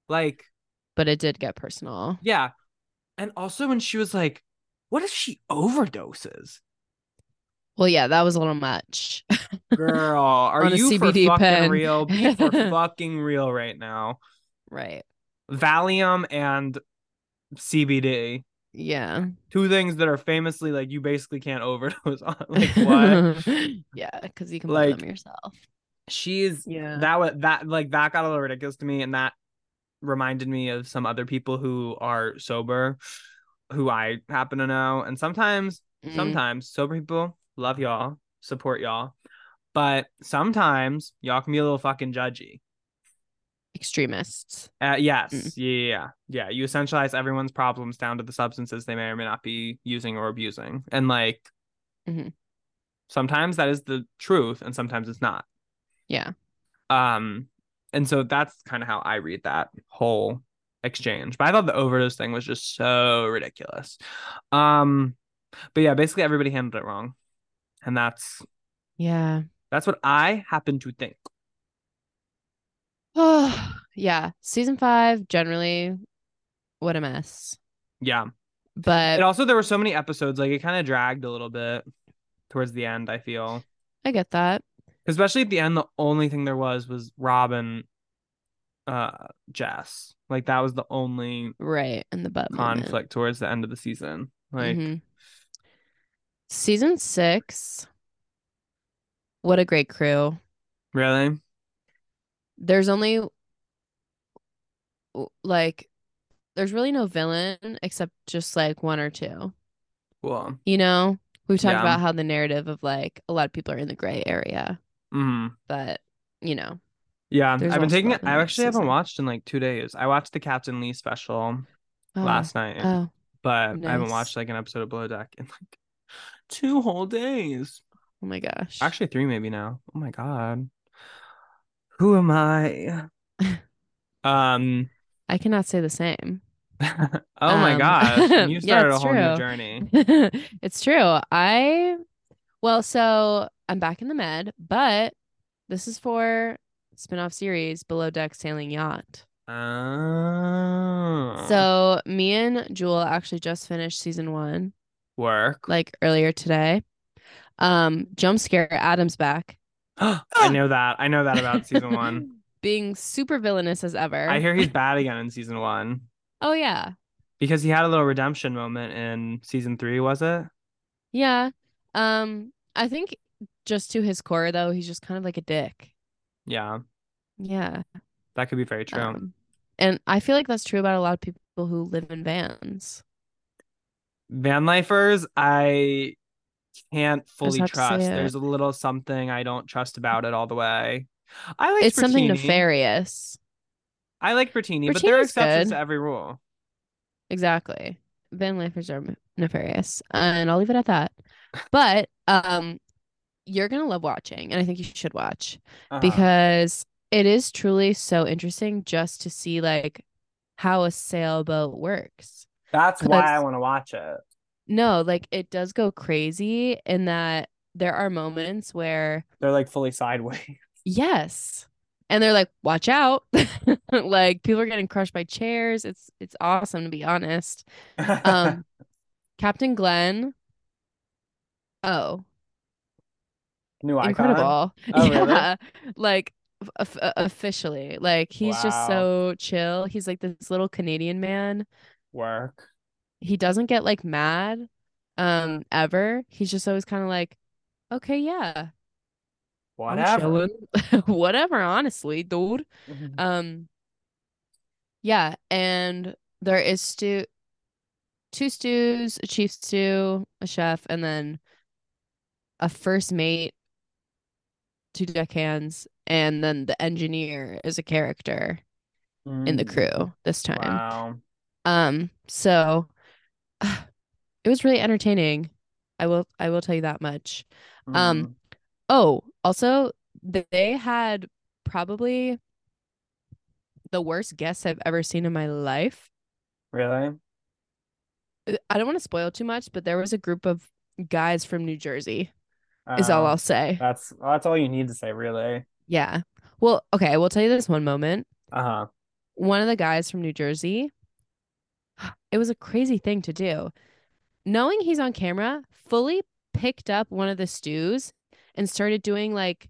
Speaker 1: Like,
Speaker 2: but it did get personal.
Speaker 1: yeah. And also when she was like, what if she overdoses?
Speaker 2: Well, yeah, that was a little much.
Speaker 1: Girl, are you for
Speaker 2: CBD
Speaker 1: fucking
Speaker 2: pen.
Speaker 1: real? Be for fucking real right now.
Speaker 2: right.
Speaker 1: Valium and CBD.
Speaker 2: Yeah.
Speaker 1: Two things that are famously like you basically can't overdose on. Like what?
Speaker 2: yeah, because you can
Speaker 1: Like,
Speaker 2: put them yourself.
Speaker 1: She's
Speaker 2: Yeah.
Speaker 1: that was that like that got a little ridiculous to me and that reminded me of some other people who are sober who I happen to know. And sometimes
Speaker 2: Mm,
Speaker 1: sometimes sober people love y'all, support y'all. But sometimes y'all can be a little fucking judgy.
Speaker 2: Extremists.
Speaker 1: Uh, yes,
Speaker 2: Mm.
Speaker 1: yeah, yeah. You essentialize everyone's problems down to the substances they may or may not be using or abusing, and like
Speaker 2: Mhm.
Speaker 1: sometimes that is the truth, and sometimes it's not.
Speaker 2: Yeah.
Speaker 1: Um, and so that's kind of how I read that whole exchange. But I thought the overdose thing was just so ridiculous. Um, but yeah, basically everybody handled it wrong, and that's
Speaker 2: Yeah.
Speaker 1: that's what I happen to think.
Speaker 2: Oh, yeah. Season five, generally, what a mess.
Speaker 1: Yeah.
Speaker 2: But
Speaker 1: And also there were so many episodes, like it kind of dragged a little bit towards the end, I feel.
Speaker 2: I get that.
Speaker 1: Especially at the end, the only thing there was was Robin uh Jess. Like that was the only
Speaker 2: Right. And the butt moment.
Speaker 1: conflict towards the end of the season. Like
Speaker 2: Mhm. Season six. What a great crew.
Speaker 1: really?
Speaker 2: There's only like there's really no villain except just like one or two.
Speaker 1: Cool.
Speaker 2: You know? We've talked
Speaker 1: Yeah.
Speaker 2: about how the narrative of like a lot of people are in the gray area,
Speaker 1: hmm
Speaker 2: but you know.
Speaker 1: Yeah. I've been taking it. I actually haven't watched in like two days. I watched the Captain Lee special
Speaker 2: Oh,
Speaker 1: last night,
Speaker 2: Oh,
Speaker 1: but I haven't watched like an episode of Below Deck in like two whole days.
Speaker 2: oh my gosh.
Speaker 1: Actually, three maybe now. Oh my god. Who am I? um.
Speaker 2: I cannot say the same.
Speaker 1: oh my
Speaker 2: Um,
Speaker 1: gosh. You
Speaker 2: yeah,
Speaker 1: started a
Speaker 2: it's
Speaker 1: whole new
Speaker 2: true.
Speaker 1: journey.
Speaker 2: it's true. I well, so I'm back in the med, but this is for spin-off series Below Deck Sailing Yacht.
Speaker 1: Oh.
Speaker 2: So me and Jewel actually just finished season one,
Speaker 1: work.
Speaker 2: like earlier today. Um, jump scare, Adam's back.
Speaker 1: I know that. I know that about season one.
Speaker 2: Being super villainous as ever.
Speaker 1: I hear he's bad again in season one
Speaker 2: Oh yeah.
Speaker 1: because he had a little redemption moment in season three. Was it?
Speaker 2: Yeah. Um, I think just to his core though, he's just kind of like a dick.
Speaker 1: Yeah,
Speaker 2: Yeah.
Speaker 1: that could be very true.
Speaker 2: Um, and I feel like that's true about a lot of people who live in vans.
Speaker 1: Van lifers, I can't fully
Speaker 2: have to say
Speaker 1: trust. There's a little something I don't trust about it all the way. I like
Speaker 2: It's something nefarious.
Speaker 1: I like Bertini, but there are exceptions
Speaker 2: good.
Speaker 1: to every rule.
Speaker 2: Exactly. Van lifers are nefarious, and I'll leave it at that. But um, you're gonna love watching, and I think you should watch
Speaker 1: Uh-huh.
Speaker 2: because it is truly so interesting just to see like how a sailboat works.
Speaker 1: that's why I want to watch it.
Speaker 2: No, like it does go crazy in that there are moments where
Speaker 1: They're like fully sideways.
Speaker 2: yes, and they're like, "Watch out!" like people are getting crushed by chairs. It's it's awesome to be honest. Um, Captain Glenn. Oh,
Speaker 1: New icon.
Speaker 2: incredible!
Speaker 1: Oh, really?
Speaker 2: yeah, like of- uh, officially, like he's just so chill. He's like this little Canadian man.
Speaker 1: Work.
Speaker 2: He doesn't get like mad, um, ever. He's just always kind of like, okay, yeah,
Speaker 1: Whatever.
Speaker 2: whatever. Honestly, dude.
Speaker 1: Mhm.
Speaker 2: Um, yeah, and there is stew, two stews, a chief stew, a chef, and then a first mate, two deckhands, and then the engineer is a character in the
Speaker 1: Mm.
Speaker 2: crew this time.
Speaker 1: Wow.
Speaker 2: Um, so it was really entertaining. I will I will tell you that much. Um,
Speaker 1: Mm.
Speaker 2: Oh, also they had probably the worst guests I've ever seen in my life.
Speaker 1: really?
Speaker 2: uh, I don't want to spoil too much, but there was a group of guys from New Jersey. Is all
Speaker 1: Oh,
Speaker 2: I'll say.
Speaker 1: that's that's all you need to say, really.
Speaker 2: Yeah. Well, okay, I will tell you this one moment.
Speaker 1: Uh-huh.
Speaker 2: One of the guys from New Jersey, it was a crazy thing to do. Knowing he's on camera, fully picked up one of the stews and started doing like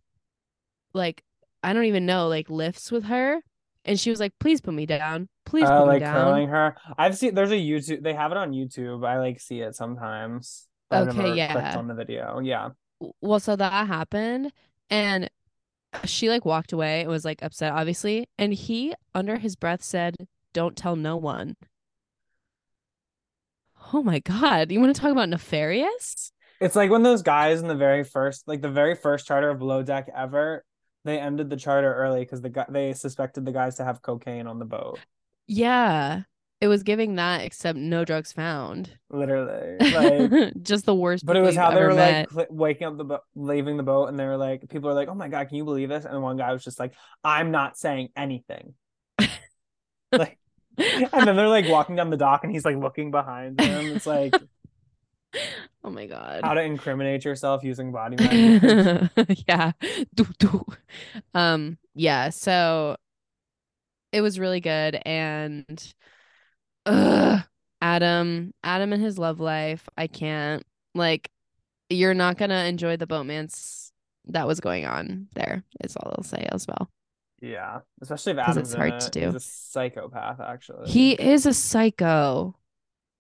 Speaker 2: like I don't even know, like lifts with her. And she was like, please put me down. Please put me down.
Speaker 1: like
Speaker 2: down.
Speaker 1: curling her. I've seen there's a YouTube they have it on YouTube. I like see it sometimes.
Speaker 2: Okay, yeah.
Speaker 1: on the video. Yeah.
Speaker 2: well so that happened and she like walked away and was like upset obviously and he under his breath said don't tell no one oh my god you want to talk about nefarious
Speaker 1: It's like when those guys in the very first, like the very first charter of Below Deck ever, they ended the charter early because the guy they suspected the guys to have cocaine on the boat.
Speaker 2: yeah it was giving that except no drugs found
Speaker 1: Literally, like.
Speaker 2: just the worst
Speaker 1: But it was how they were
Speaker 2: met.
Speaker 1: like waking up the boat, leaving the boat, and they were like, people are like, "Oh my god, can you believe this?" And one guy was just like, "I'm not saying anything." like, and then they're like walking down the dock, and he's like looking behind him. It's like
Speaker 2: oh my god
Speaker 1: how to incriminate yourself using body language.
Speaker 2: yeah. Do, do. Um, yeah, so it was really good and ugh, Adam, Adam and his love life, I can't like you're not gonna enjoy the boatman's that was going on there, is all I'll say as well.
Speaker 1: Yeah, especially if Adam's
Speaker 2: it's hard
Speaker 1: it.
Speaker 2: to
Speaker 1: He's
Speaker 2: do.
Speaker 1: a psychopath, actually.
Speaker 2: He is a psycho.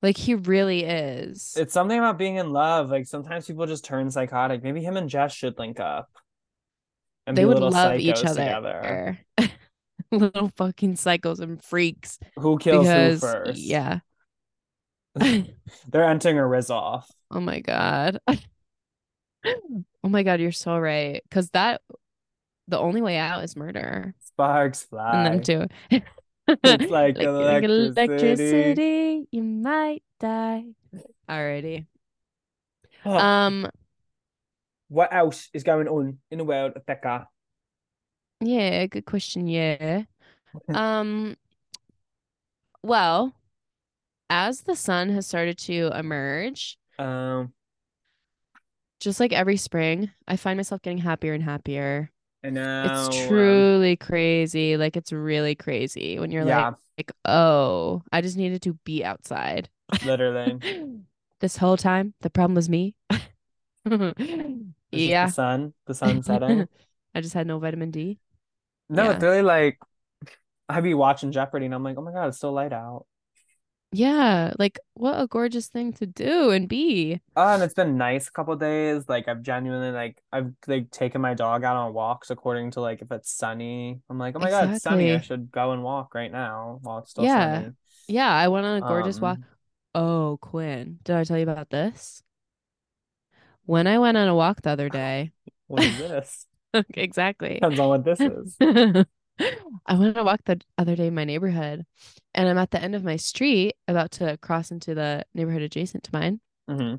Speaker 2: Like he really is.
Speaker 1: It's something about being in love. Like sometimes people just turn psychotic. Maybe him and Jess should link up. And
Speaker 2: they would love each other.
Speaker 1: together.
Speaker 2: Little fucking psychos and freaks.
Speaker 1: Who kills
Speaker 2: because
Speaker 1: who first?
Speaker 2: yeah.
Speaker 1: They're entering a Riz off.
Speaker 2: Oh my god. Oh my god, you're so right. Cause that the only way out is murder.
Speaker 1: Sparks fly.
Speaker 2: And them too.
Speaker 1: It's like
Speaker 2: like
Speaker 1: electricity.
Speaker 2: electricity, you might die. Alrighty.
Speaker 1: Oh,
Speaker 2: Um,
Speaker 1: what else is going on in the world of Becca?
Speaker 2: yeah, good question, yeah. Um, well, as the sun has started to emerge,
Speaker 1: Um,
Speaker 2: just like every spring, I find myself getting happier and happier.
Speaker 1: I know.
Speaker 2: It's
Speaker 1: um,
Speaker 2: truly crazy. Like it's really crazy when you're
Speaker 1: yeah,
Speaker 2: like, like, oh, I just needed to be outside.
Speaker 1: literally.
Speaker 2: This whole time, the problem was me. Yeah.
Speaker 1: the sun, the sun setting.
Speaker 2: I just had no vitamin D.
Speaker 1: No,
Speaker 2: Yeah.
Speaker 1: it's really like I'd be watching Jeopardy and I'm like, oh my god, it's still light out.
Speaker 2: Yeah, like what a gorgeous thing to do and be.
Speaker 1: Oh, and it's been nice a couple days. Like I've genuinely like I've like taken my dog out on walks according to like if it's sunny. I'm like, oh my god, it's sunny. I should go and walk right now while it's still
Speaker 2: Yeah.
Speaker 1: sunny.
Speaker 2: Yeah, I went on a gorgeous walk.
Speaker 1: Um,
Speaker 2: Oh, Quinn, did I tell you about this? When I went on a walk the other day,
Speaker 1: what is this?
Speaker 2: exactly.
Speaker 1: Depends on what this is.
Speaker 2: I went on a walk the other day in my neighborhood, and I'm at the end of my street, about to cross into the neighborhood adjacent to mine.
Speaker 1: hmm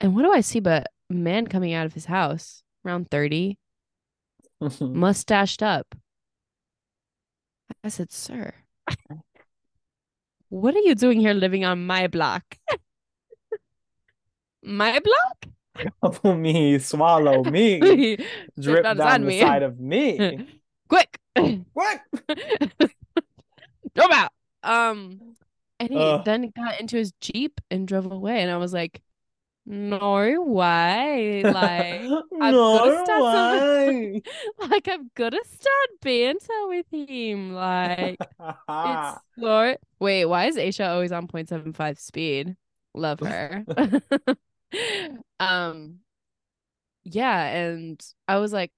Speaker 2: And what do I see but a man coming out of his house, around 30, mustached up. I said, Sir, what are you doing here living on my block? my block?
Speaker 1: Couple me, swallow me, drip
Speaker 2: down
Speaker 1: the
Speaker 2: me.
Speaker 1: side of me.
Speaker 2: Quick!
Speaker 1: What?
Speaker 2: Drove out. Um, and he
Speaker 1: Ugh.
Speaker 2: then got into his Jeep and drove away. And I was like, no way. Like, I've gotta
Speaker 1: No
Speaker 2: start some-
Speaker 1: way.
Speaker 2: like I'm gonna start banter with him. Like, it's so wait, why is Aesha always on 0.75 speed? Love her. um, yeah, and I was like,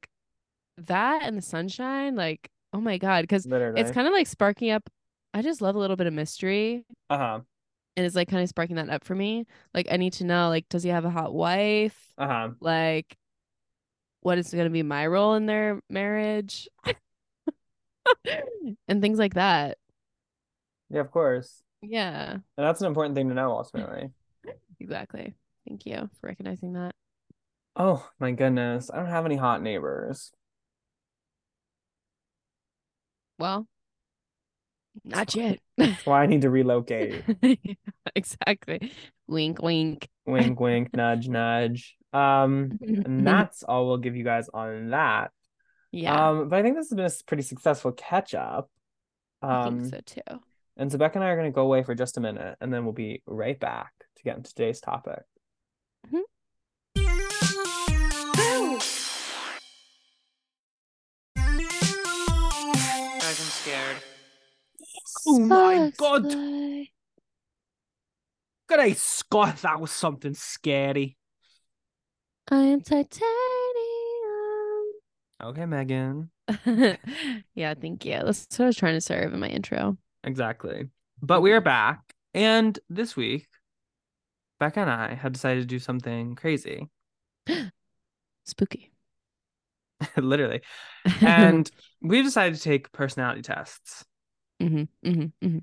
Speaker 2: that and the sunshine, like, oh my God, because
Speaker 1: Literally.
Speaker 2: it's kind of like sparking up. I just love a little bit of mystery.
Speaker 1: uh-huh.
Speaker 2: And it's like kind of sparking that up for me. Like, I need to know, like, does he have a hot wife?
Speaker 1: Uh-huh.
Speaker 2: Like, what is going to be my role in their marriage? and things like that.
Speaker 1: Yeah, of course.
Speaker 2: Yeah,
Speaker 1: And that's an important thing to know ultimately.
Speaker 2: exactly. Thank you for recognizing that.
Speaker 1: Oh my goodness. I don't have any hot neighbors.
Speaker 2: Well, Not yet.
Speaker 1: That's why I need to relocate.
Speaker 2: exactly. Wink, wink.
Speaker 1: wink, wink, nudge, nudge. Um, and that's all we'll give you guys on that.
Speaker 2: yeah,
Speaker 1: Um, but I think this has been a pretty successful catch up.
Speaker 2: I
Speaker 1: Um,
Speaker 2: think so too.
Speaker 1: and so Becca and I are going to go away for just a minute, and then we'll be right back to get into today's topic.
Speaker 3: Guys, scared.
Speaker 1: Oh my God.
Speaker 2: fly.
Speaker 1: G'day, Scott. That was something scary.
Speaker 2: I am titanium.
Speaker 1: Okay, Megan.
Speaker 2: yeah, thank you. That's what I was trying to serve in my intro.
Speaker 1: Exactly. But we are back, and this week, Becca and I had decided to do something crazy,
Speaker 2: Spooky.
Speaker 1: literally. And we decided to take personality tests.
Speaker 2: hmm hmm hmm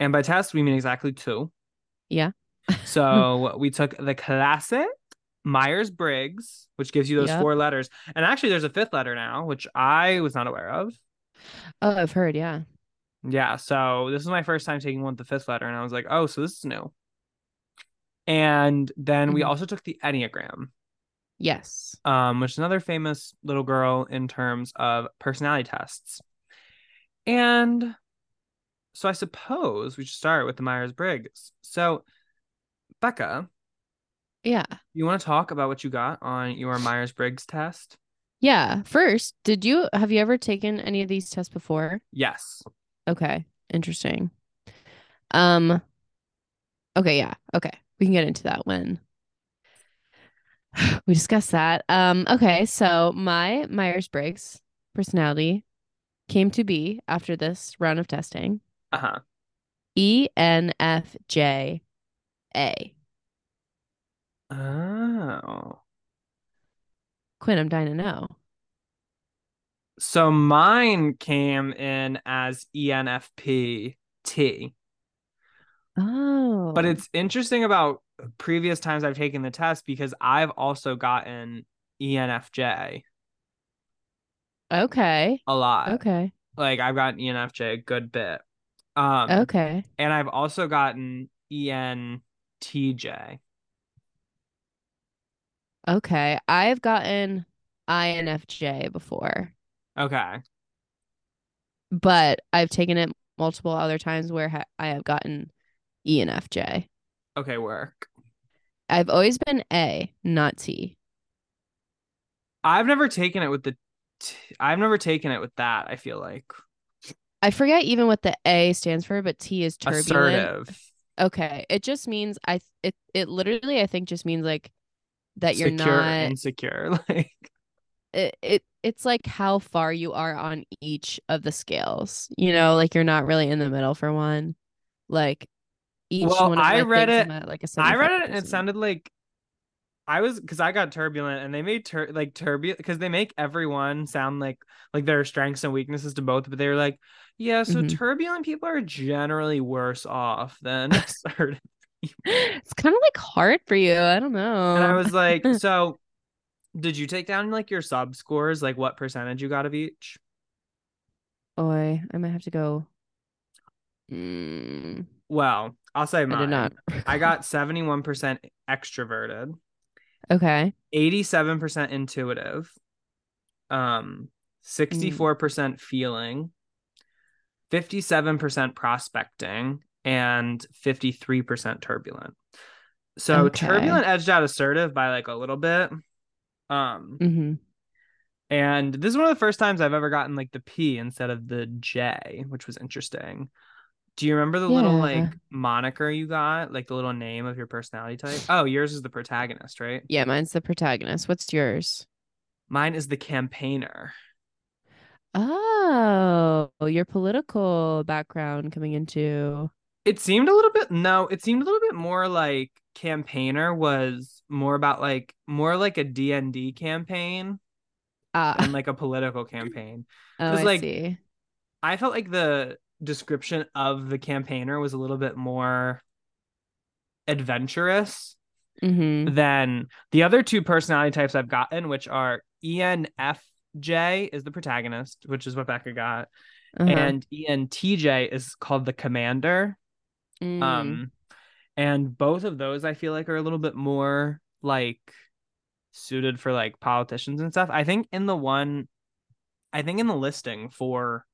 Speaker 1: And by test, we mean exactly two.
Speaker 2: Yeah.
Speaker 1: So we took the classic Myers Briggs, which gives you those
Speaker 2: Yep.
Speaker 1: four letters. And actually, there's a fifth letter now, which I was not aware of.
Speaker 2: Oh, I've heard. Yeah.
Speaker 1: Yeah. So this is my first time taking one with the fifth letter. And I was like, oh, so this is new. And then we
Speaker 2: Mhm.
Speaker 1: also took the Enneagram,
Speaker 2: Yes.
Speaker 1: um, which is another famous little girl in terms of personality tests. And so I suppose we should start with the Myers Briggs. So, Becca,
Speaker 2: Yeah.
Speaker 1: you want to talk about what you got on your Myers Briggs test?
Speaker 2: Yeah. First, did you have you ever taken any of these tests before?
Speaker 1: Yes.
Speaker 2: Okay. Interesting. Um. Okay. Yeah. Okay. We can get into that when we discussed that. Um. Okay. So my Myers Briggs personality came to be after this round of testing.
Speaker 1: Uh huh.
Speaker 2: E ENFJ A.
Speaker 1: Oh.
Speaker 2: Quinn, I'm dying to know.
Speaker 1: So mine came in as ENFP T.
Speaker 2: Oh.
Speaker 1: But it's interesting about previous times I've taken the test because I've also gotten ENFJ
Speaker 2: okay.
Speaker 1: a lot.
Speaker 2: Okay.
Speaker 1: Like I've gotten ENFJ a good bit. Um
Speaker 2: Okay.
Speaker 1: and I've also gotten ENTJ.
Speaker 2: Okay. I've gotten INFJ before,
Speaker 1: Okay.
Speaker 2: but I've taken it multiple other times where ha- I have gotten ENFJ.
Speaker 1: Okay, work.
Speaker 2: I've always been A, not T.
Speaker 1: I've never taken it with the t- I've never taken it with that, I feel like.
Speaker 2: I forget even what the A stands for, but T is turbulent.
Speaker 1: Assertive.
Speaker 2: Okay. It just means I it it literally I think just means like that you're
Speaker 1: secure,
Speaker 2: not
Speaker 1: insecure. Like
Speaker 2: it, it it's like how far you are on each of the scales. You know, like you're not really in the middle for one. Like each
Speaker 1: Well,
Speaker 2: one of
Speaker 1: I read it-
Speaker 2: at, like a
Speaker 1: I read it and it sounded like I was because I got turbulent and they made tur- like turbulent because they make everyone sound like like there are strengths and weaknesses to both, but they were like, yeah, so
Speaker 2: Mhm.
Speaker 1: turbulent people are generally worse off than assertive.
Speaker 2: it's kind of like hard for you. I don't know.
Speaker 1: And I was like, so did you take down like your sub scores, like what percentage you got of each?
Speaker 2: boy, I might have to go. Mm,
Speaker 1: Well, I'll say
Speaker 2: I
Speaker 1: mine.
Speaker 2: did not.
Speaker 1: I got 71% extroverted,
Speaker 2: okay.
Speaker 1: 87% intuitive, um, 64% feeling, 57% prospecting, and 53% turbulent. So
Speaker 2: Okay.
Speaker 1: turbulent edged out assertive by like a little bit. Um,
Speaker 2: hmm
Speaker 1: and this is one of the first times I've ever gotten like the P instead of the J, which was interesting. Do you remember the little like moniker you got, like the little name of your personality type? Oh, yours is the protagonist, right?
Speaker 2: Yeah, mine's the protagonist. What's yours?
Speaker 1: Mine is the campaigner.
Speaker 2: Oh, your political background coming into.
Speaker 1: It seemed a little bit no, it seemed a little bit more like campaigner was more about like more like a D&D campaign
Speaker 2: Ah,
Speaker 1: than like a political campaign.
Speaker 2: oh, I
Speaker 1: like,
Speaker 2: see.
Speaker 1: I felt like the description of the campaigner was a little bit more adventurous
Speaker 2: Mm-hmm.
Speaker 1: than the other two personality types I've gotten, which are ENFJ is the protagonist, which is what Becca got,
Speaker 2: Uh-huh.
Speaker 1: and ENTJ is called the commander.
Speaker 2: Mm.
Speaker 1: Um, and both of those I feel like are a little bit more like suited for like politicians and stuff. I think in the one, I think in the listing for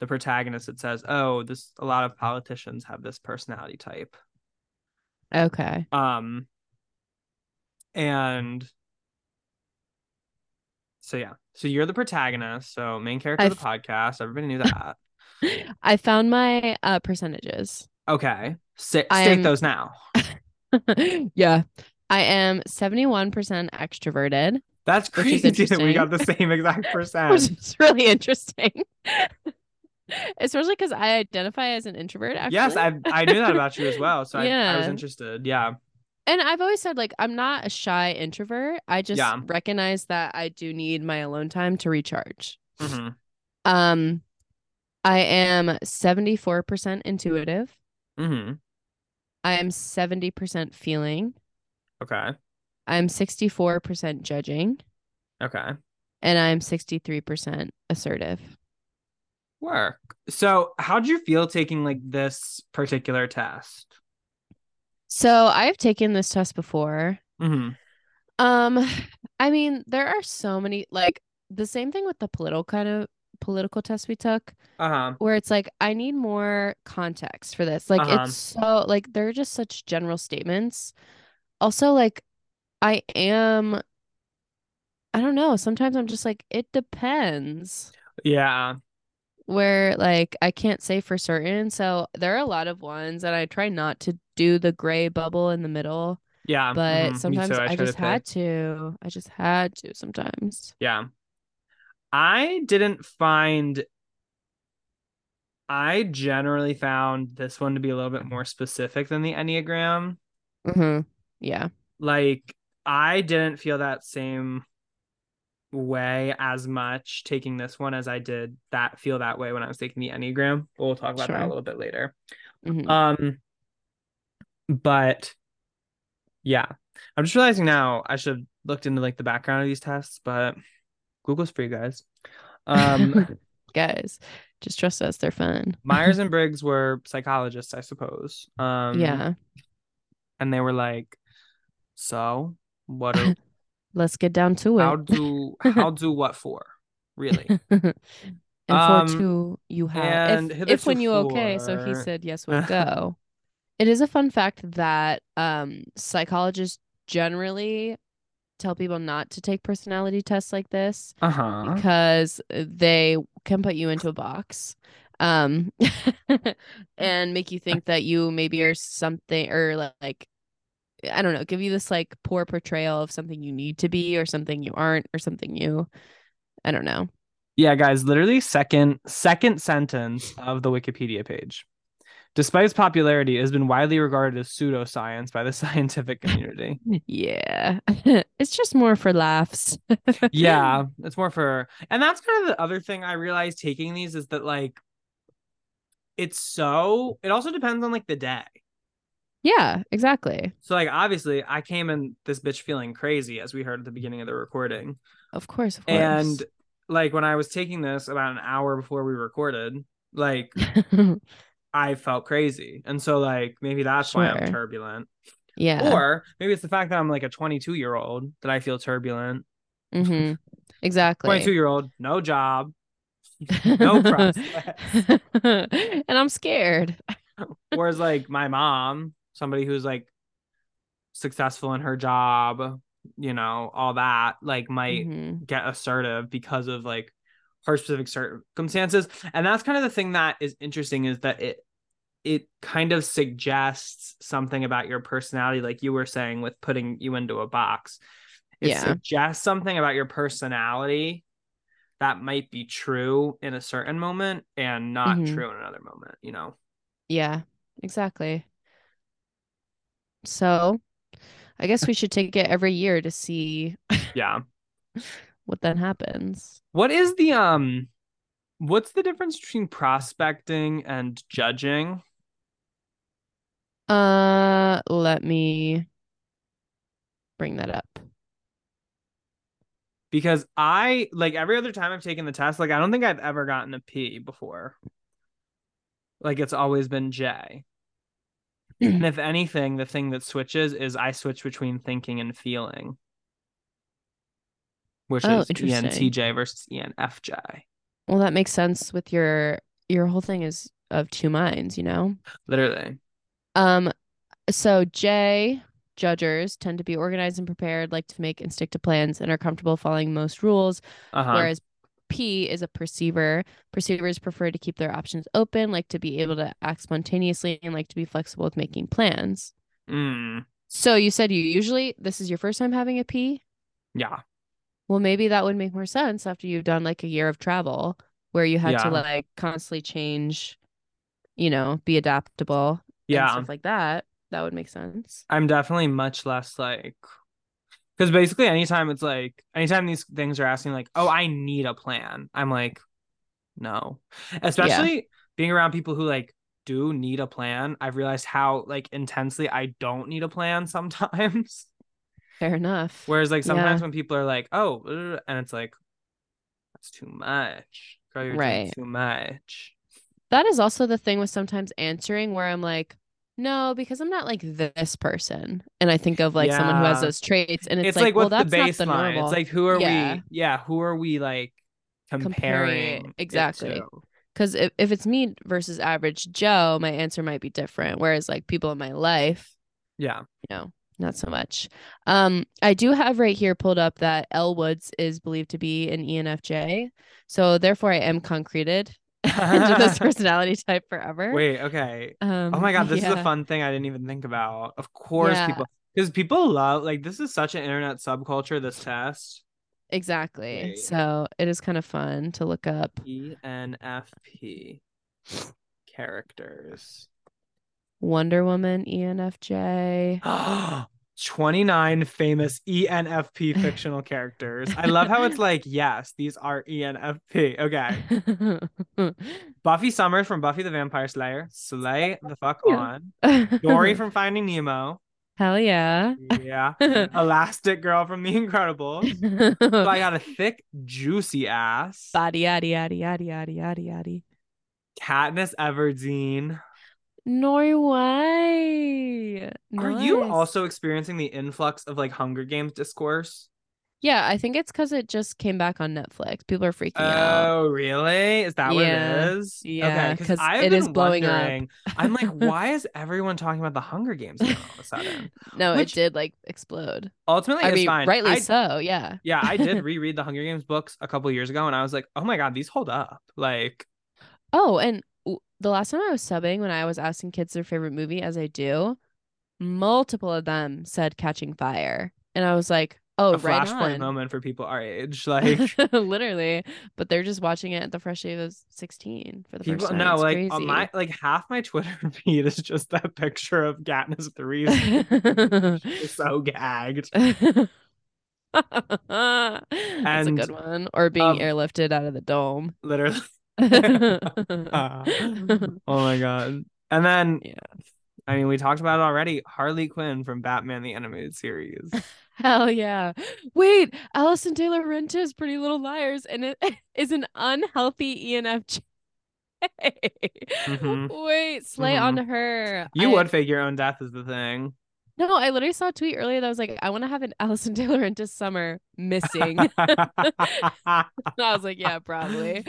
Speaker 1: the protagonist, it says, "Oh, this a lot of politicians have this personality type."
Speaker 2: okay.
Speaker 1: Um, and so yeah, so you're the protagonist, so main character
Speaker 2: I
Speaker 1: of the podcast. Everybody knew that.
Speaker 2: I found my uh percentages.
Speaker 1: Okay, Sa- state
Speaker 2: am-
Speaker 1: those now.
Speaker 2: yeah. I am 71% extroverted,
Speaker 1: That's crazy that we got the same exact
Speaker 2: which
Speaker 1: percent.
Speaker 2: is really interesting. Especially because I identify as an introvert, actually.
Speaker 1: Yes, I I knew that about you as well, so I, I was interested. Yeah,
Speaker 2: And I've always said, like, I'm not a shy introvert. I just
Speaker 1: Yeah.
Speaker 2: recognize that I do need my alone time to recharge.
Speaker 1: hmm
Speaker 2: Um, I am 74% intuitive.
Speaker 1: hmm
Speaker 2: I am 70% feeling.
Speaker 1: Okay,
Speaker 2: I'm 64% judging.
Speaker 1: okay,
Speaker 2: And I'm 63% assertive.
Speaker 1: Work. So, how'd you feel taking like this particular test?
Speaker 2: So I've taken this test before.
Speaker 1: hmm
Speaker 2: Um, I mean, there are so many like the same thing with the political kind of political test we took,
Speaker 1: Uh huh.
Speaker 2: where it's like I need more context for this. Like
Speaker 1: Uh-huh.
Speaker 2: it's so like they're just such general statements. Also, like I am I don't know, sometimes I'm just like it depends.
Speaker 1: Yeah.
Speaker 2: Where like I can't say for certain. So there are a lot of ones that I try not to do the gray bubble in the middle.
Speaker 1: Yeah.
Speaker 2: but
Speaker 1: mhm,
Speaker 2: sometimes I,
Speaker 1: to
Speaker 2: just had to. I just had to sometimes.
Speaker 1: Yeah. I didn't find I generally found this one to be a little bit more specific than the Enneagram.
Speaker 2: Mm-hmm. Yeah.
Speaker 1: Like I didn't feel that same way as much taking this one as I did that feel that way when I was taking the Enneagram. But We'll talk about that a little bit later.
Speaker 2: Mhm.
Speaker 1: Um but yeah. I'm just realizing now I should have looked into like the background of these tests, but Google's free, guys. Um
Speaker 2: Guys, just trust us. They're fun.
Speaker 1: Myers and Briggs were psychologists, I suppose. Um
Speaker 2: yeah.
Speaker 1: and they were like, so what are
Speaker 2: Let's get down to it.
Speaker 1: how do how do what for? Really?
Speaker 2: and
Speaker 1: Um,
Speaker 2: for two, you have.
Speaker 1: and
Speaker 2: If, if when you okay, so he said yes we'll go. it is a fun fact that um psychologists generally tell people not to take personality tests like this
Speaker 1: Uh-huh.
Speaker 2: because they can put you into a box um and make you think that you maybe are something or like I don't know, give you this like poor portrayal of something you need to be or something you aren't or something you I don't know.
Speaker 1: Yeah, guys, literally second second sentence of the Wikipedia page. Despite its popularity, it has been widely regarded as pseudoscience by the scientific community.
Speaker 2: Yeah. it's just more for laughs.
Speaker 1: yeah, it's more for and that's kind of the other thing I realized taking these is that like it's so it also depends on like the day.
Speaker 2: Yeah, exactly.
Speaker 1: So like obviously I came in this bitch feeling crazy as we heard at the beginning of the recording.
Speaker 2: Of course, of course.
Speaker 1: And like when I was taking this about an hour before we recorded, like I felt crazy. And so like maybe that's why I'm turbulent.
Speaker 2: yeah.
Speaker 1: Or maybe it's the fact that I'm like a 22 year old that I feel turbulent.
Speaker 2: Mm-hmm. Exactly.
Speaker 1: 22 year old, no job, no prospects.
Speaker 2: and I'm scared.
Speaker 1: Whereas like my mom, somebody who's like successful in her job, you know, all that, like might
Speaker 2: Mhm.
Speaker 1: get assertive because of like her specific circumstances. And that's kind of the thing that is interesting is that it it kind of suggests something about your personality, like you were saying with putting you into a box. It
Speaker 2: Yeah.
Speaker 1: suggests something about your personality that might be true in a certain moment and not
Speaker 2: Mhm.
Speaker 1: true in another moment, you know?
Speaker 2: Yeah, exactly. So, I guess we should take it every year to see
Speaker 1: Yeah.
Speaker 2: what then happens.
Speaker 1: What is the um what's the difference between prospecting and judging?
Speaker 2: Uh, let me bring that up.
Speaker 1: because I like every other time I've taken the test, like I don't think I've ever gotten a P before. Like it's always been J. and if anything, the thing that switches is I switch between thinking and feeling. Which
Speaker 2: Oh,
Speaker 1: is. ENTJ versus ENFJ.
Speaker 2: Well, that makes sense with your your whole thing is of two minds, you know?
Speaker 1: Literally.
Speaker 2: Um, so J judgers tend to be organized and prepared, like to make instinctive plans, and are comfortable following most rules.
Speaker 1: Uh-huh.
Speaker 2: Whereas P is a perceiver. Perceivers prefer to keep their options open, like to be able to act spontaneously and like to be flexible with making plans.
Speaker 1: Mm,
Speaker 2: So you said you usually this is your first time having a P?
Speaker 1: yeah.
Speaker 2: Well, maybe that would make more sense after you've done like a year of travel where you had
Speaker 1: Yeah.
Speaker 2: to like constantly change, you know, be adaptable and
Speaker 1: Yeah.
Speaker 2: stuff like that. That would make sense.
Speaker 1: I'm definitely much less like because basically anytime it's like anytime these things are asking like, oh, I need a plan, I'm like, no. Especially being around people who like do need a plan. I've realized how like intensely I don't need a plan sometimes.
Speaker 2: Fair enough.
Speaker 1: Whereas like sometimes
Speaker 2: Yeah.
Speaker 1: when people are like, oh, and it's like, that's too much. Girl, you're
Speaker 2: Right.
Speaker 1: too much.
Speaker 2: That is also the thing with sometimes answering where I'm like, no, because I'm not like this person. And I think of like someone who has those traits and it's,
Speaker 1: It's,
Speaker 2: like,
Speaker 1: like,
Speaker 2: well,
Speaker 1: what's the
Speaker 2: that's not the normal.
Speaker 1: It's like who are
Speaker 2: Yeah.
Speaker 1: we? Yeah, who are we like
Speaker 2: Comparing
Speaker 1: comparing?
Speaker 2: exactly. Because if, if it's me versus average Joe, my answer might be different. Whereas like people in my life,
Speaker 1: Yeah.
Speaker 2: you know, not so much. Um, I do have right here pulled up that Elle Woods is believed to be an ENFJ. So therefore I am concreted into this personality type forever.
Speaker 1: Wait, okay.
Speaker 2: Um,
Speaker 1: Oh my god, this is a fun thing I didn't even think about. Of course,
Speaker 2: Yeah.
Speaker 1: people because people love like this is such an internet subculture. This test
Speaker 2: Exactly. So it is kind of fun to look up.
Speaker 1: ENFP characters.
Speaker 2: Wonder Woman, ENFJ.
Speaker 1: 29 famous ENFP fictional characters. I love how it's like, yes, these are ENFP. Okay. Buffy Summers from Buffy the Vampire Slayer. Slay the fuck on. Dory from Finding Nemo.
Speaker 2: Hell yeah.
Speaker 1: Yeah. Elastigirl from The Incredibles. So I got a thick, juicy ass.
Speaker 2: Body yaddy yaddy yaddy yaddy yaddy yaddy.
Speaker 1: Katniss Everdeen.
Speaker 2: Norway.
Speaker 1: Are you also experiencing the influx of like Hunger Games discourse?
Speaker 2: Yeah, I think it's because it just came back on Netflix. People are freaking out.
Speaker 1: Oh, really? Is that what it is?
Speaker 2: Yeah,
Speaker 1: okay,
Speaker 2: 'cause
Speaker 1: I've
Speaker 2: it is blowing up.
Speaker 1: I'm like, why is everyone talking about the Hunger Games now all of a sudden?
Speaker 2: No,
Speaker 1: Which-
Speaker 2: it did like explode.
Speaker 1: Ultimately,
Speaker 2: I
Speaker 1: it's
Speaker 2: mean,
Speaker 1: fine.
Speaker 2: rightly
Speaker 1: I-
Speaker 2: so. Yeah.
Speaker 1: Yeah, I did reread the Hunger Games books a couple years ago, and I was like, oh my god, these hold up. Like,
Speaker 2: Oh, and the last time I was subbing, when I was asking kids their favorite movie, as I do, multiple of them said Catching Fire, and I was like, "Oh,
Speaker 1: a
Speaker 2: right
Speaker 1: flashpoint
Speaker 2: on."
Speaker 1: moment for people our age. Like,
Speaker 2: Literally, but they're just watching it at the fresh age of sixteen for the
Speaker 1: people
Speaker 2: first time.
Speaker 1: no,
Speaker 2: It's
Speaker 1: like
Speaker 2: crazy.
Speaker 1: on my like half my Twitter feed is just that picture of Katniss She's so gagged.
Speaker 2: That's a good one. Or being
Speaker 1: um,
Speaker 2: airlifted out of the dome.
Speaker 1: Literally. oh my god. And then
Speaker 2: Yeah.
Speaker 1: I mean we talked about it already. Harley Quinn from Batman the Animated Series.
Speaker 2: Hell yeah. Wait, Alison DiLaurentis, Pretty Little Liars, and it is an unhealthy ENFJ.
Speaker 1: Mhm.
Speaker 2: Wait, slay
Speaker 1: Mhm.
Speaker 2: on her.
Speaker 1: You
Speaker 2: I-
Speaker 1: would fake your own death is the thing.
Speaker 2: No, I literally saw a tweet earlier that was like, I want to have an Alison DiLaurentis summer missing. I was like, yeah, probably.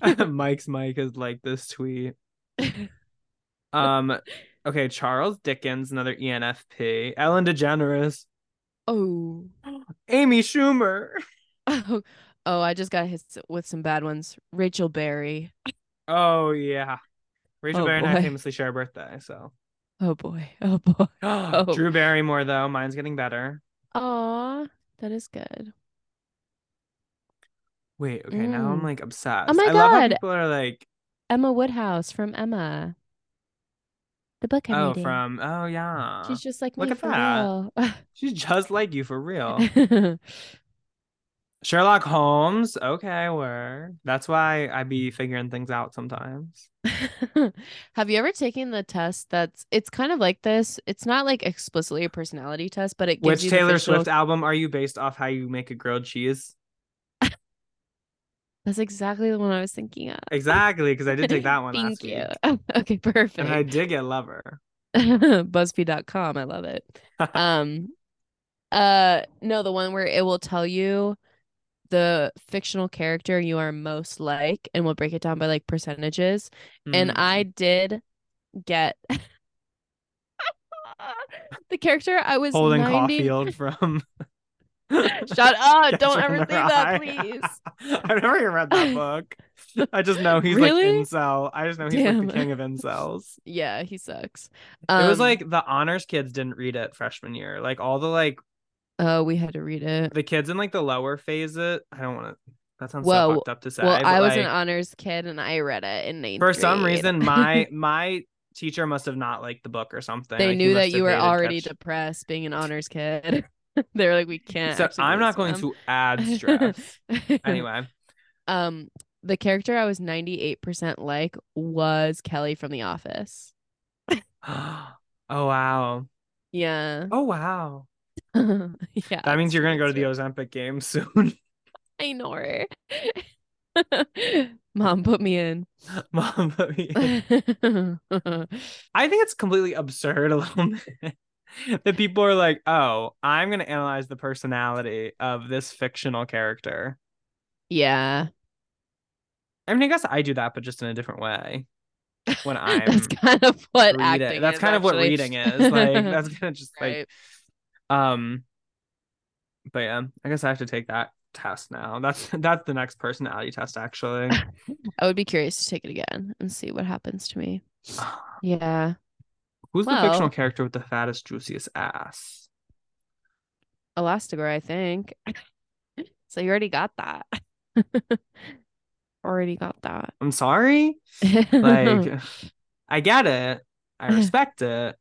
Speaker 1: Mike's Mike is like this tweet. Um okay, Charles Dickens, another ENFP. Ellen DeGeneres.
Speaker 2: oh.
Speaker 1: Amy Schumer.
Speaker 2: Oh, oh, I just got hit with some bad ones. Rachel Berry.
Speaker 1: Oh yeah. Rachel
Speaker 2: Oh,
Speaker 1: Berry and I famously share a birthday, so
Speaker 2: Oh boy. Oh boy. Oh.
Speaker 1: Drew Barrymore though, mine's getting better.
Speaker 2: Aw, that is good.
Speaker 1: Wait, okay, now I'm
Speaker 2: Mm.
Speaker 1: like obsessed.
Speaker 2: Oh my
Speaker 1: I love how
Speaker 2: God.
Speaker 1: people are like,
Speaker 2: Emma Woodhouse from Emma. The book I'm
Speaker 1: oh,
Speaker 2: reading.
Speaker 1: from oh yeah.
Speaker 2: She's just like
Speaker 1: Look
Speaker 2: me
Speaker 1: at
Speaker 2: for
Speaker 1: that. She's just like you for real. Sherlock Holmes. Okay, where? That's why I be figuring things out sometimes.
Speaker 2: Have you ever taken the test that's it's kind of like this? It's not like explicitly a personality test, but it gives
Speaker 1: Which
Speaker 2: you the
Speaker 1: Taylor
Speaker 2: visual-
Speaker 1: Swift album are you based off how you make a grilled cheese?
Speaker 2: That's exactly the one I was thinking of.
Speaker 1: Exactly, because I did take that one
Speaker 2: Thank
Speaker 1: last
Speaker 2: you.
Speaker 1: week.
Speaker 2: okay, perfect.
Speaker 1: And I did get Lover.
Speaker 2: BuzzFeed.com. I love it. um uh no, the one where it will tell you the fictional character you are most like and we'll break it down by like percentages. And
Speaker 1: Mm.
Speaker 2: I did get the character I was
Speaker 1: Holden
Speaker 2: 90
Speaker 1: Caulfield from
Speaker 2: Shut up. Don't ever say that, please.
Speaker 1: I've never even read that book. I just know he's
Speaker 2: Really?
Speaker 1: like incel. I just know he's like the king of incels.
Speaker 2: Yeah, he sucks.
Speaker 1: it was
Speaker 2: Um,
Speaker 1: like the honors kids didn't read it freshman year. Like all the like
Speaker 2: oh, we had to read it.
Speaker 1: the kids in like the lower phase it. I don't want to. That sounds
Speaker 2: Well-
Speaker 1: so fucked up to say.
Speaker 2: Well, I was an honors kid and I read it in ninth
Speaker 1: for some reason my my teacher must have not liked the book or something.
Speaker 2: they
Speaker 1: Like,
Speaker 2: knew that you were already
Speaker 1: Catch-
Speaker 2: depressed being an honors kid. they were like, we can't.
Speaker 1: So I'm not going to add stress. anyway,
Speaker 2: um, the character I was 98% like was Kelly from The Office.
Speaker 1: oh wow,
Speaker 2: Yeah.
Speaker 1: oh wow.
Speaker 2: yeah.
Speaker 1: That means you're gonna go to the Ozempic game soon.
Speaker 2: I know her. Mom put me in.
Speaker 1: Mom, put me in. I think it's completely absurd a little bit that people are like, "Oh, I'm gonna analyze the personality of this fictional character."
Speaker 2: yeah.
Speaker 1: I mean, I guess I do that, but just in a different way. When I'm
Speaker 2: that's kind of what
Speaker 1: reading.
Speaker 2: acting
Speaker 1: That's
Speaker 2: is,
Speaker 1: kind of what reading is. Like that's kind of just
Speaker 2: right.
Speaker 1: like um. But yeah, I guess I have to take that test now. That's that's the next personality test, actually.
Speaker 2: I would be curious to take it again and see what happens to me. Yeah.
Speaker 1: Who's the fictional character with the fattest, juiciest ass?
Speaker 2: Elastigirl, I think. so you already got that. already got that.
Speaker 1: I'm sorry. Like, I get it. I respect it,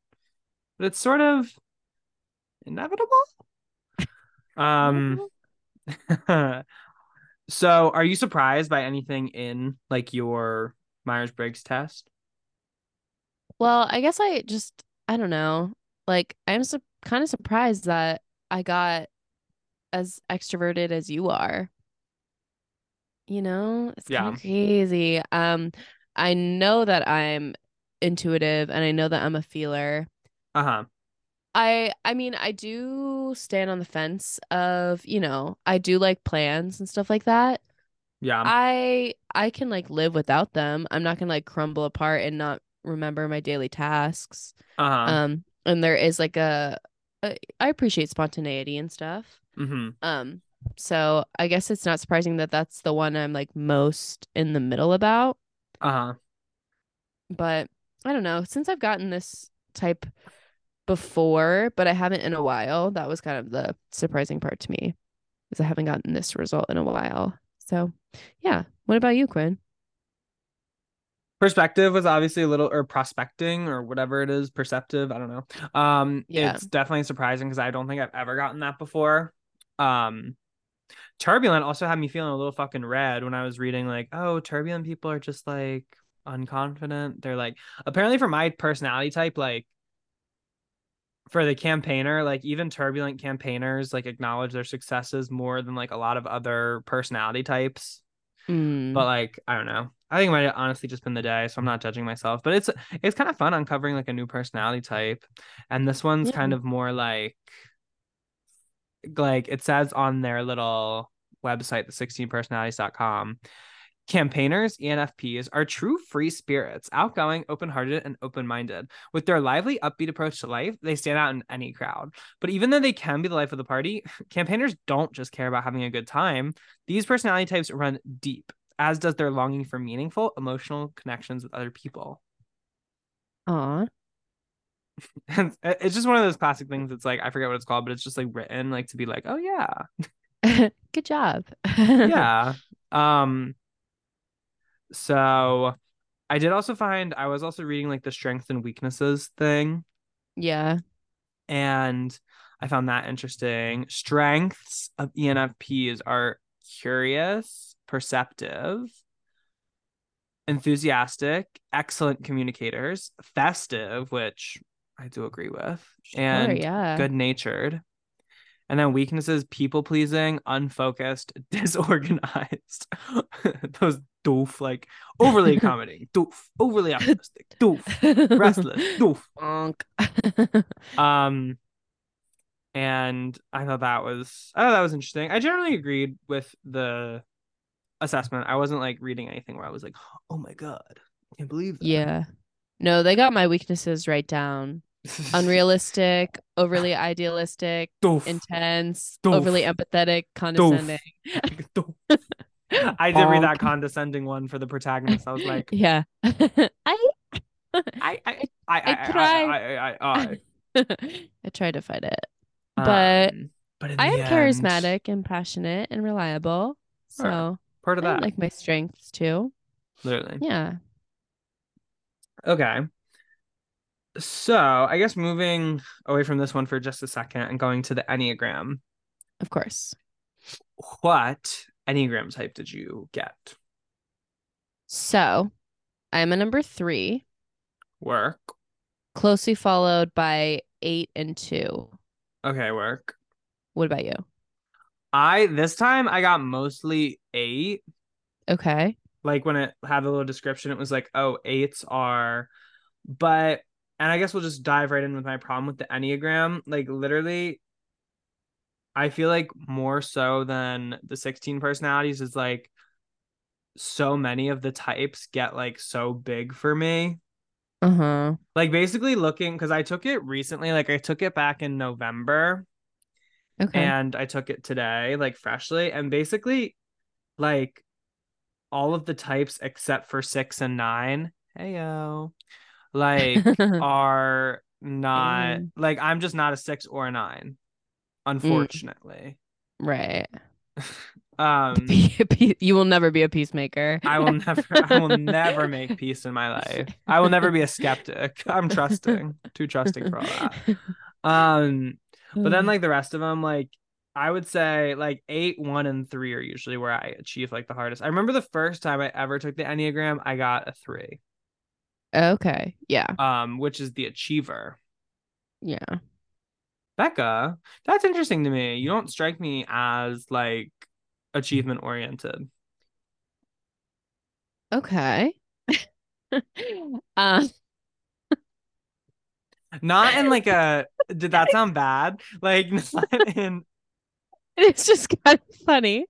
Speaker 1: but it's sort of inevitable. Um. so, are you surprised by anything in like your Myers Briggs test?
Speaker 2: Well, I guess I just I don't know. Like I'm su- kind of surprised that I got as extroverted as you are. You know, it's kind of crazy. Um, I know that I'm intuitive and I know that I'm a feeler.
Speaker 1: Uh huh.
Speaker 2: I I mean, I do stand on the fence of, you know, I do like plans and stuff like that.
Speaker 1: Yeah.
Speaker 2: I I can like live without them. I'm not gonna like crumble apart and not remember my daily tasks.
Speaker 1: Uh huh.
Speaker 2: Um, and there is like a, a I appreciate spontaneity and stuff.
Speaker 1: mm-hmm.
Speaker 2: Um, so I guess it's not surprising that that's the one I'm like most in the middle about.
Speaker 1: Uh huh.
Speaker 2: But I don't know. Since I've gotten this type before, but I haven't in a while, that was kind of the surprising part to me, is I haven't gotten this result in a while. So yeah. What about you, Quinn?
Speaker 1: perspective was obviously a little or prospecting or whatever it is perceptive i don't know um
Speaker 2: Yeah.
Speaker 1: it's definitely surprising because i don't think i've ever gotten that before um turbulent also had me feeling a little fucking red when i was reading like oh turbulent people are just like unconfident they're like apparently for my personality type like for the campaigner like even turbulent campaigners like acknowledge their successes more than like a lot of other personality types
Speaker 2: Mm,
Speaker 1: but like I don't know. I think it might have honestly just been the day, so I'm not judging myself. But it's it's kind of fun uncovering like a new personality type, and this one's
Speaker 2: Yeah.
Speaker 1: kind of more like like it says on their little website, the 16personalities.com. Campaigners, ENFPs, are true free spirits, outgoing, open hearted, and open minded. With their lively, upbeat approach to life, they stand out in any crowd. But even though they can be the life of the party, campaigners don't just care about having a good time. These personality types run deep, as does their longing for meaningful, emotional connections with other people.
Speaker 2: aw.
Speaker 1: It's just one of those classic things. It's like, I forget what it's called, but it's just like written like to be like, oh, yeah.
Speaker 2: Good job.
Speaker 1: yeah um so i did also find i was also reading like the strengths and weaknesses thing
Speaker 2: Yeah.
Speaker 1: and i found that interesting strengths of enfps are curious perceptive enthusiastic excellent communicators festive which i do agree with
Speaker 2: Sure,
Speaker 1: and
Speaker 2: yeah.
Speaker 1: good natured And then weaknesses: people pleasing, unfocused, disorganized. Those doof, like overly accommodating, doof, overly optimistic, doof, restless, doof.
Speaker 2: Bonk.
Speaker 1: Um, and I thought that was I thought that was interesting. I generally agreed with the assessment. I wasn't like reading anything where I was like, oh my god, I can't believe that.
Speaker 2: yeah. No, they got my weaknesses right down. Unrealistic, overly idealistic,
Speaker 1: doof,
Speaker 2: intense,
Speaker 1: Doof.
Speaker 2: overly empathetic, condescending.
Speaker 1: doof. I did read that condescending one for the protagonist. I was like,
Speaker 2: Yeah. I
Speaker 1: I, I, I, I, I,
Speaker 2: tried.
Speaker 1: I, I, I,
Speaker 2: I tried to fight it. But
Speaker 1: Um, but
Speaker 2: I am charismatic and passionate and reliable. So
Speaker 1: Part of
Speaker 2: I
Speaker 1: that,
Speaker 2: like my strengths too.
Speaker 1: literally.
Speaker 2: Yeah.
Speaker 1: Okay. So I guess moving away from this one for just a second and going to the Enneagram,
Speaker 2: Of course.
Speaker 1: what Enneagram type did you get?
Speaker 2: So I'm a number three,
Speaker 1: Work.
Speaker 2: closely followed by eight and two.
Speaker 1: Okay, work.
Speaker 2: What about you?
Speaker 1: I this time I got mostly eight.
Speaker 2: Okay.
Speaker 1: Like when it had the little description, it was like, oh, eights are, but and I guess we'll just dive right in with my problem with the Enneagram. Like literally, I feel like more so than the 16 personalities is like so many of the types get like so big for me.
Speaker 2: Uh-huh.
Speaker 1: Like basically looking because I took it recently, like I took it back in November
Speaker 2: Okay.
Speaker 1: and I took it today, like freshly, and basically, like all of the types except for six and nine, heyo, like are not
Speaker 2: Mm.
Speaker 1: like I'm just not a six or a nine, unfortunately.
Speaker 2: right.
Speaker 1: Um,
Speaker 2: Be a pe- you will never be a peacemaker.
Speaker 1: I will never, I will never make peace in my life. I will never be a skeptic. I'm trusting, too trusting for all that. Um, but then like the rest of them like i would say like eight one and three are usually where i achieve like the hardest i remember the first time i ever took the enneagram i got a three
Speaker 2: okay. Yeah.
Speaker 1: um which is the achiever
Speaker 2: Yeah.
Speaker 1: Becca that's interesting to me you don't strike me as like achievement oriented
Speaker 2: Okay. uh,
Speaker 1: not in like a did that sound bad like not in
Speaker 2: it's just kind of funny.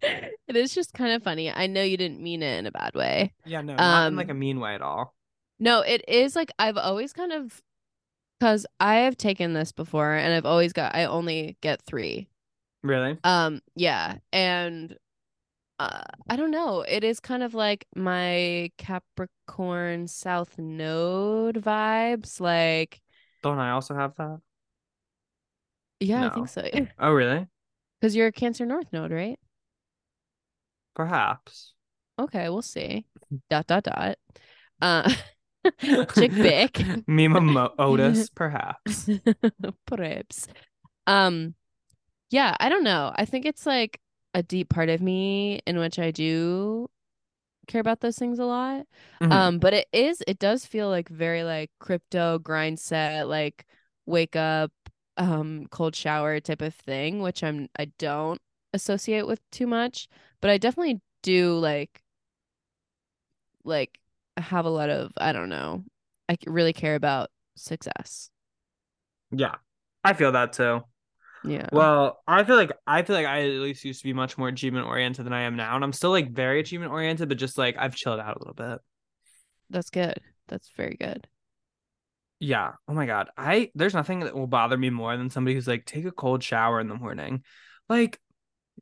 Speaker 2: It is just kind of funny. I know you didn't mean it in a bad way.
Speaker 1: yeah no not in
Speaker 2: Um,
Speaker 1: like a mean way at all
Speaker 2: No, it is like I've always kind of because I have taken this before and I've always got I only get three.
Speaker 1: really
Speaker 2: Um, yeah, and uh, I don't know. It is kind of like my Capricorn South Node vibes. Like,
Speaker 1: don't i also have that
Speaker 2: yeah, I think so.
Speaker 1: oh really
Speaker 2: Because you're a Cancer North Node, right?
Speaker 1: perhaps
Speaker 2: Okay, we'll see. Dot dot dot. Uh, Chick Bick.
Speaker 1: Mima Mo- Otis, perhaps.
Speaker 2: Perhaps. Um, yeah, I don't know. I think it's like a deep part of me in which I do care about those things a lot.
Speaker 1: Mhm.
Speaker 2: Um, but it is, it does feel like very like crypto grind set, like wake up, um, cold shower type of thing, which I'm I don't associate with too much, but I definitely do like like have a lot of I don't know. I really care about success.
Speaker 1: yeah, I feel that too.
Speaker 2: Yeah.
Speaker 1: Well, I feel like I feel like I at least used to be much more achievement oriented than I am now, and I'm still like very achievement oriented, but just like I've chilled out a little bit.
Speaker 2: That's good. That's very good.
Speaker 1: Yeah. Oh my god. I there's nothing that will bother me more than somebody who's like take a cold shower in the morning. Like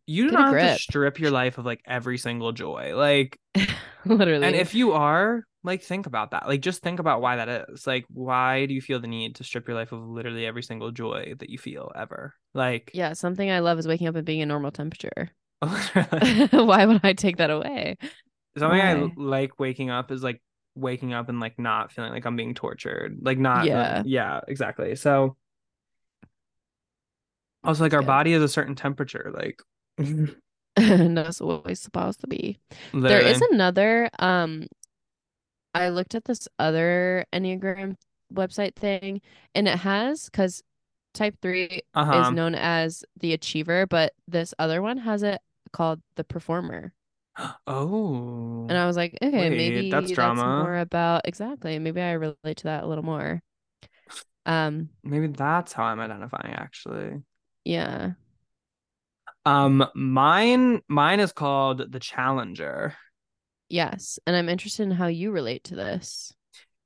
Speaker 1: you do
Speaker 2: Get
Speaker 1: not have to strip your life of like every single joy. Like
Speaker 2: Literally.
Speaker 1: and if you are, like think about that. Like just think about why that is. Like why do you feel the need to strip your life of literally every single joy that you feel ever? Like
Speaker 2: yeah, something I love is waking up and being a normal temperature. Why would I take that away?
Speaker 1: Something
Speaker 2: I
Speaker 1: like waking up is like waking up and like not feeling like I'm being tortured. Like not
Speaker 2: Yeah.
Speaker 1: yeah, exactly. So also like our
Speaker 2: good.
Speaker 1: body is a certain temperature, like
Speaker 2: and that's what it's supposed to be. There is another um I looked at this other Enneagram website thing and it has cuz type three
Speaker 1: Uh-huh.
Speaker 2: is known as the achiever, but this other one has it called the performer.
Speaker 1: Oh.
Speaker 2: And I was like, okay,
Speaker 1: Wait,
Speaker 2: maybe
Speaker 1: that's
Speaker 2: that's,
Speaker 1: drama.
Speaker 2: more about exactly. Maybe I relate to that a little more. Um,
Speaker 1: Maybe that's how I'm identifying actually.
Speaker 2: yeah.
Speaker 1: Um, mine mine is called the Challenger.
Speaker 2: Yes. And I'm interested in how you relate to this.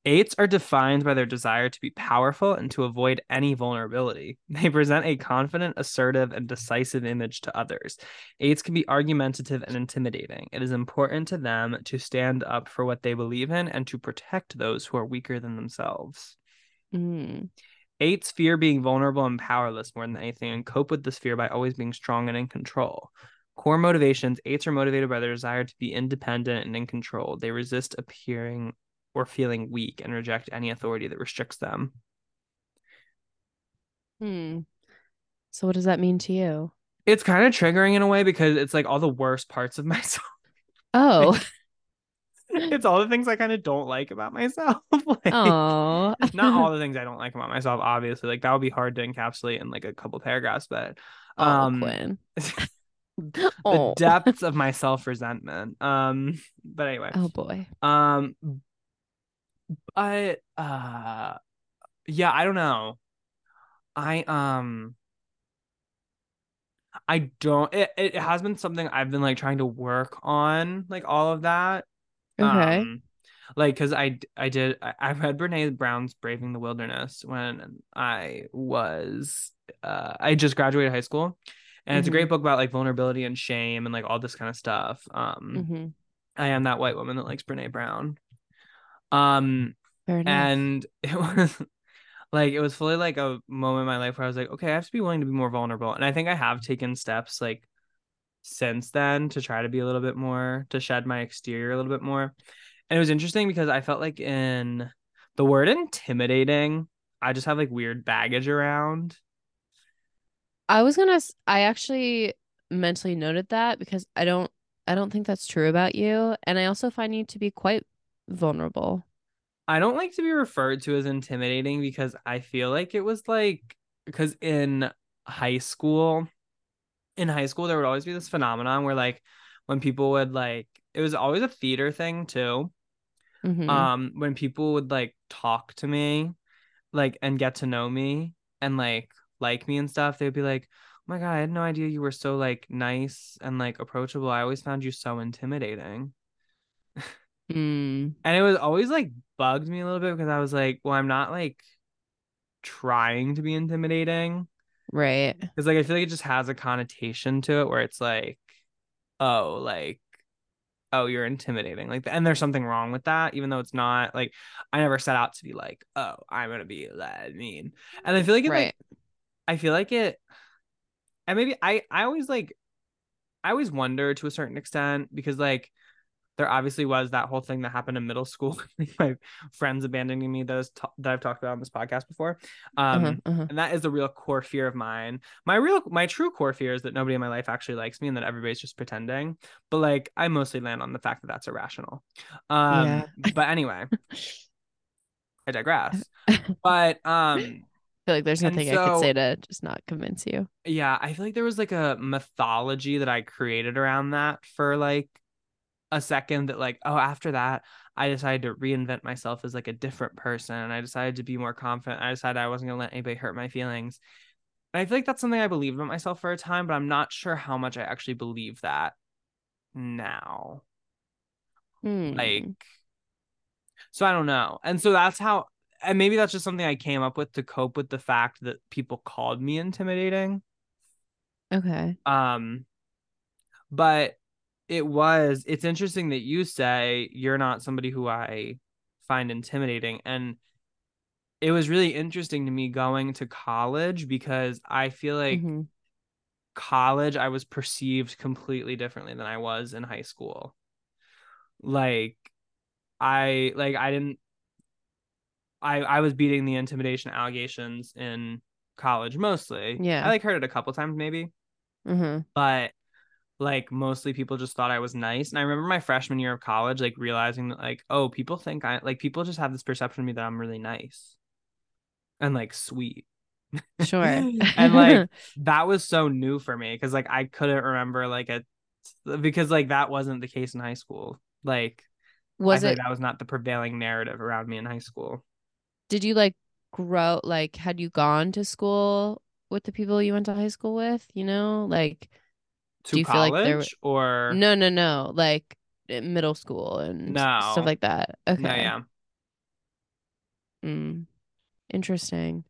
Speaker 1: Eights are defined by their desire to be powerful and to avoid any vulnerability. They present a confident, assertive, and decisive image to others. Eights can be argumentative and intimidating. It is important to them to stand up for what they believe in and to protect those who are weaker than themselves.
Speaker 2: Mm.
Speaker 1: Eights fear being vulnerable and powerless more than anything and cope with this fear by always being strong and in control. Core motivations eights are motivated by their desire to be independent and in control. They resist appearing or feeling weak and reject any authority that restricts them.
Speaker 2: Hmm. So what does that mean to you?
Speaker 1: It's kind of triggering in a way because it's like all the worst parts of myself.
Speaker 2: Oh.
Speaker 1: it's all the things I kind of don't like about myself. like,
Speaker 2: Oh.
Speaker 1: not all the things I don't like about myself, obviously. Like that would be hard to encapsulate in like a couple paragraphs, but
Speaker 2: Oh,
Speaker 1: um
Speaker 2: Quinn.
Speaker 1: the
Speaker 2: Oh.
Speaker 1: depths of my self-resentment. Um, but anyway,
Speaker 2: Oh boy.
Speaker 1: um, but uh, yeah, I don't know. I um, I don't. It it has been something I've been like trying to work on, like all of that.
Speaker 2: Okay.
Speaker 1: Um, like, cause I I did I, I read Brene Brown's Braving the Wilderness when I was uh I just graduated high school, and it's a great book about like vulnerability and shame and like all this kind of stuff. Um,
Speaker 2: hmm
Speaker 1: I am that white woman that likes Brene Brown. Um, and it was like it was fully like a moment in my life where I was like, okay, I have to be willing to be more vulnerable, and I think I have taken steps like since then to try to be a little bit more to shed my exterior a little bit more. And it was interesting because I felt like in the word intimidating, I just have like weird baggage around.
Speaker 2: I was gonna. I actually mentally noted that because I don't. I don't think that's true about you, and I also find you to be quite vulnerable.
Speaker 1: I don't like to be referred to as intimidating because I feel like it was like because in high school, in high school there would always be this phenomenon where like when people would like it was always a theater thing too.
Speaker 2: Mhm.
Speaker 1: Um when people would like talk to me like and get to know me and like like me and stuff, they'd be like, "Oh my god, I had no idea you were so like nice and like approachable. I always found you so intimidating."
Speaker 2: Mm.
Speaker 1: And it was always like bugged me a little bit because I was like, well, I'm not like trying to be intimidating.
Speaker 2: Right.
Speaker 1: Because like I feel like it just has a connotation to it where it's like, oh, like, oh, you're intimidating. Like and there's something wrong with that, even though it's not like I never set out to be like, oh, I'm gonna be that mean. And I feel like it
Speaker 2: Right.
Speaker 1: like I feel like it and maybe I I always like I always wonder to a certain extent because like there obviously was that whole thing that happened in middle school my friends abandoning me that, is t- that I've talked about on this podcast before um
Speaker 2: uh-huh, uh-huh.
Speaker 1: and that is the real core fear of mine my real my true core fear is that nobody in my life actually likes me and that everybody's just pretending but like I mostly land on the fact that that's irrational um
Speaker 2: Yeah.
Speaker 1: but anyway I digress but um
Speaker 2: I feel like there's nothing I could say to just not convince you.
Speaker 1: yeah i feel like there was like a mythology that i created around that for like a second that like oh after that i decided to reinvent myself as like a different person and i decided to be more confident i decided i wasn't going to let anybody hurt my feelings and i feel like that's something i believed about myself for a time but i'm not sure how much i actually believe that now
Speaker 2: Hmm.
Speaker 1: like so i don't know and so that's how and maybe that's just something i came up with to cope with the fact that people called me intimidating
Speaker 2: okay.
Speaker 1: Um, but it was, it's interesting that you say you're not somebody who I find intimidating. And it was really interesting to me going to college because I feel like
Speaker 2: Mhm.
Speaker 1: college, I was perceived completely differently than I was in high school. Like, I, like, I didn't, I, I was beating the intimidation allegations in college mostly.
Speaker 2: Yeah.
Speaker 1: I like heard it a couple times maybe
Speaker 2: Mhm.
Speaker 1: but like mostly people just thought I was nice. And I remember my freshman year of college, like realizing that like, oh, people think I like people just have this perception of me that I'm really nice and like sweet.
Speaker 2: Sure.
Speaker 1: and like that was so new for me because like I couldn't remember like a because like that wasn't the case in high school. Like
Speaker 2: was it
Speaker 1: like that was not the prevailing narrative around me in high school.
Speaker 2: did you like grow like had you gone to school with the people you went to high school with, you know? Like
Speaker 1: To
Speaker 2: Do you feel like there-
Speaker 1: or
Speaker 2: no, no, no, like middle school and
Speaker 1: No.
Speaker 2: stuff like that. Okay.
Speaker 1: no, yeah.
Speaker 2: Mm. Interesting.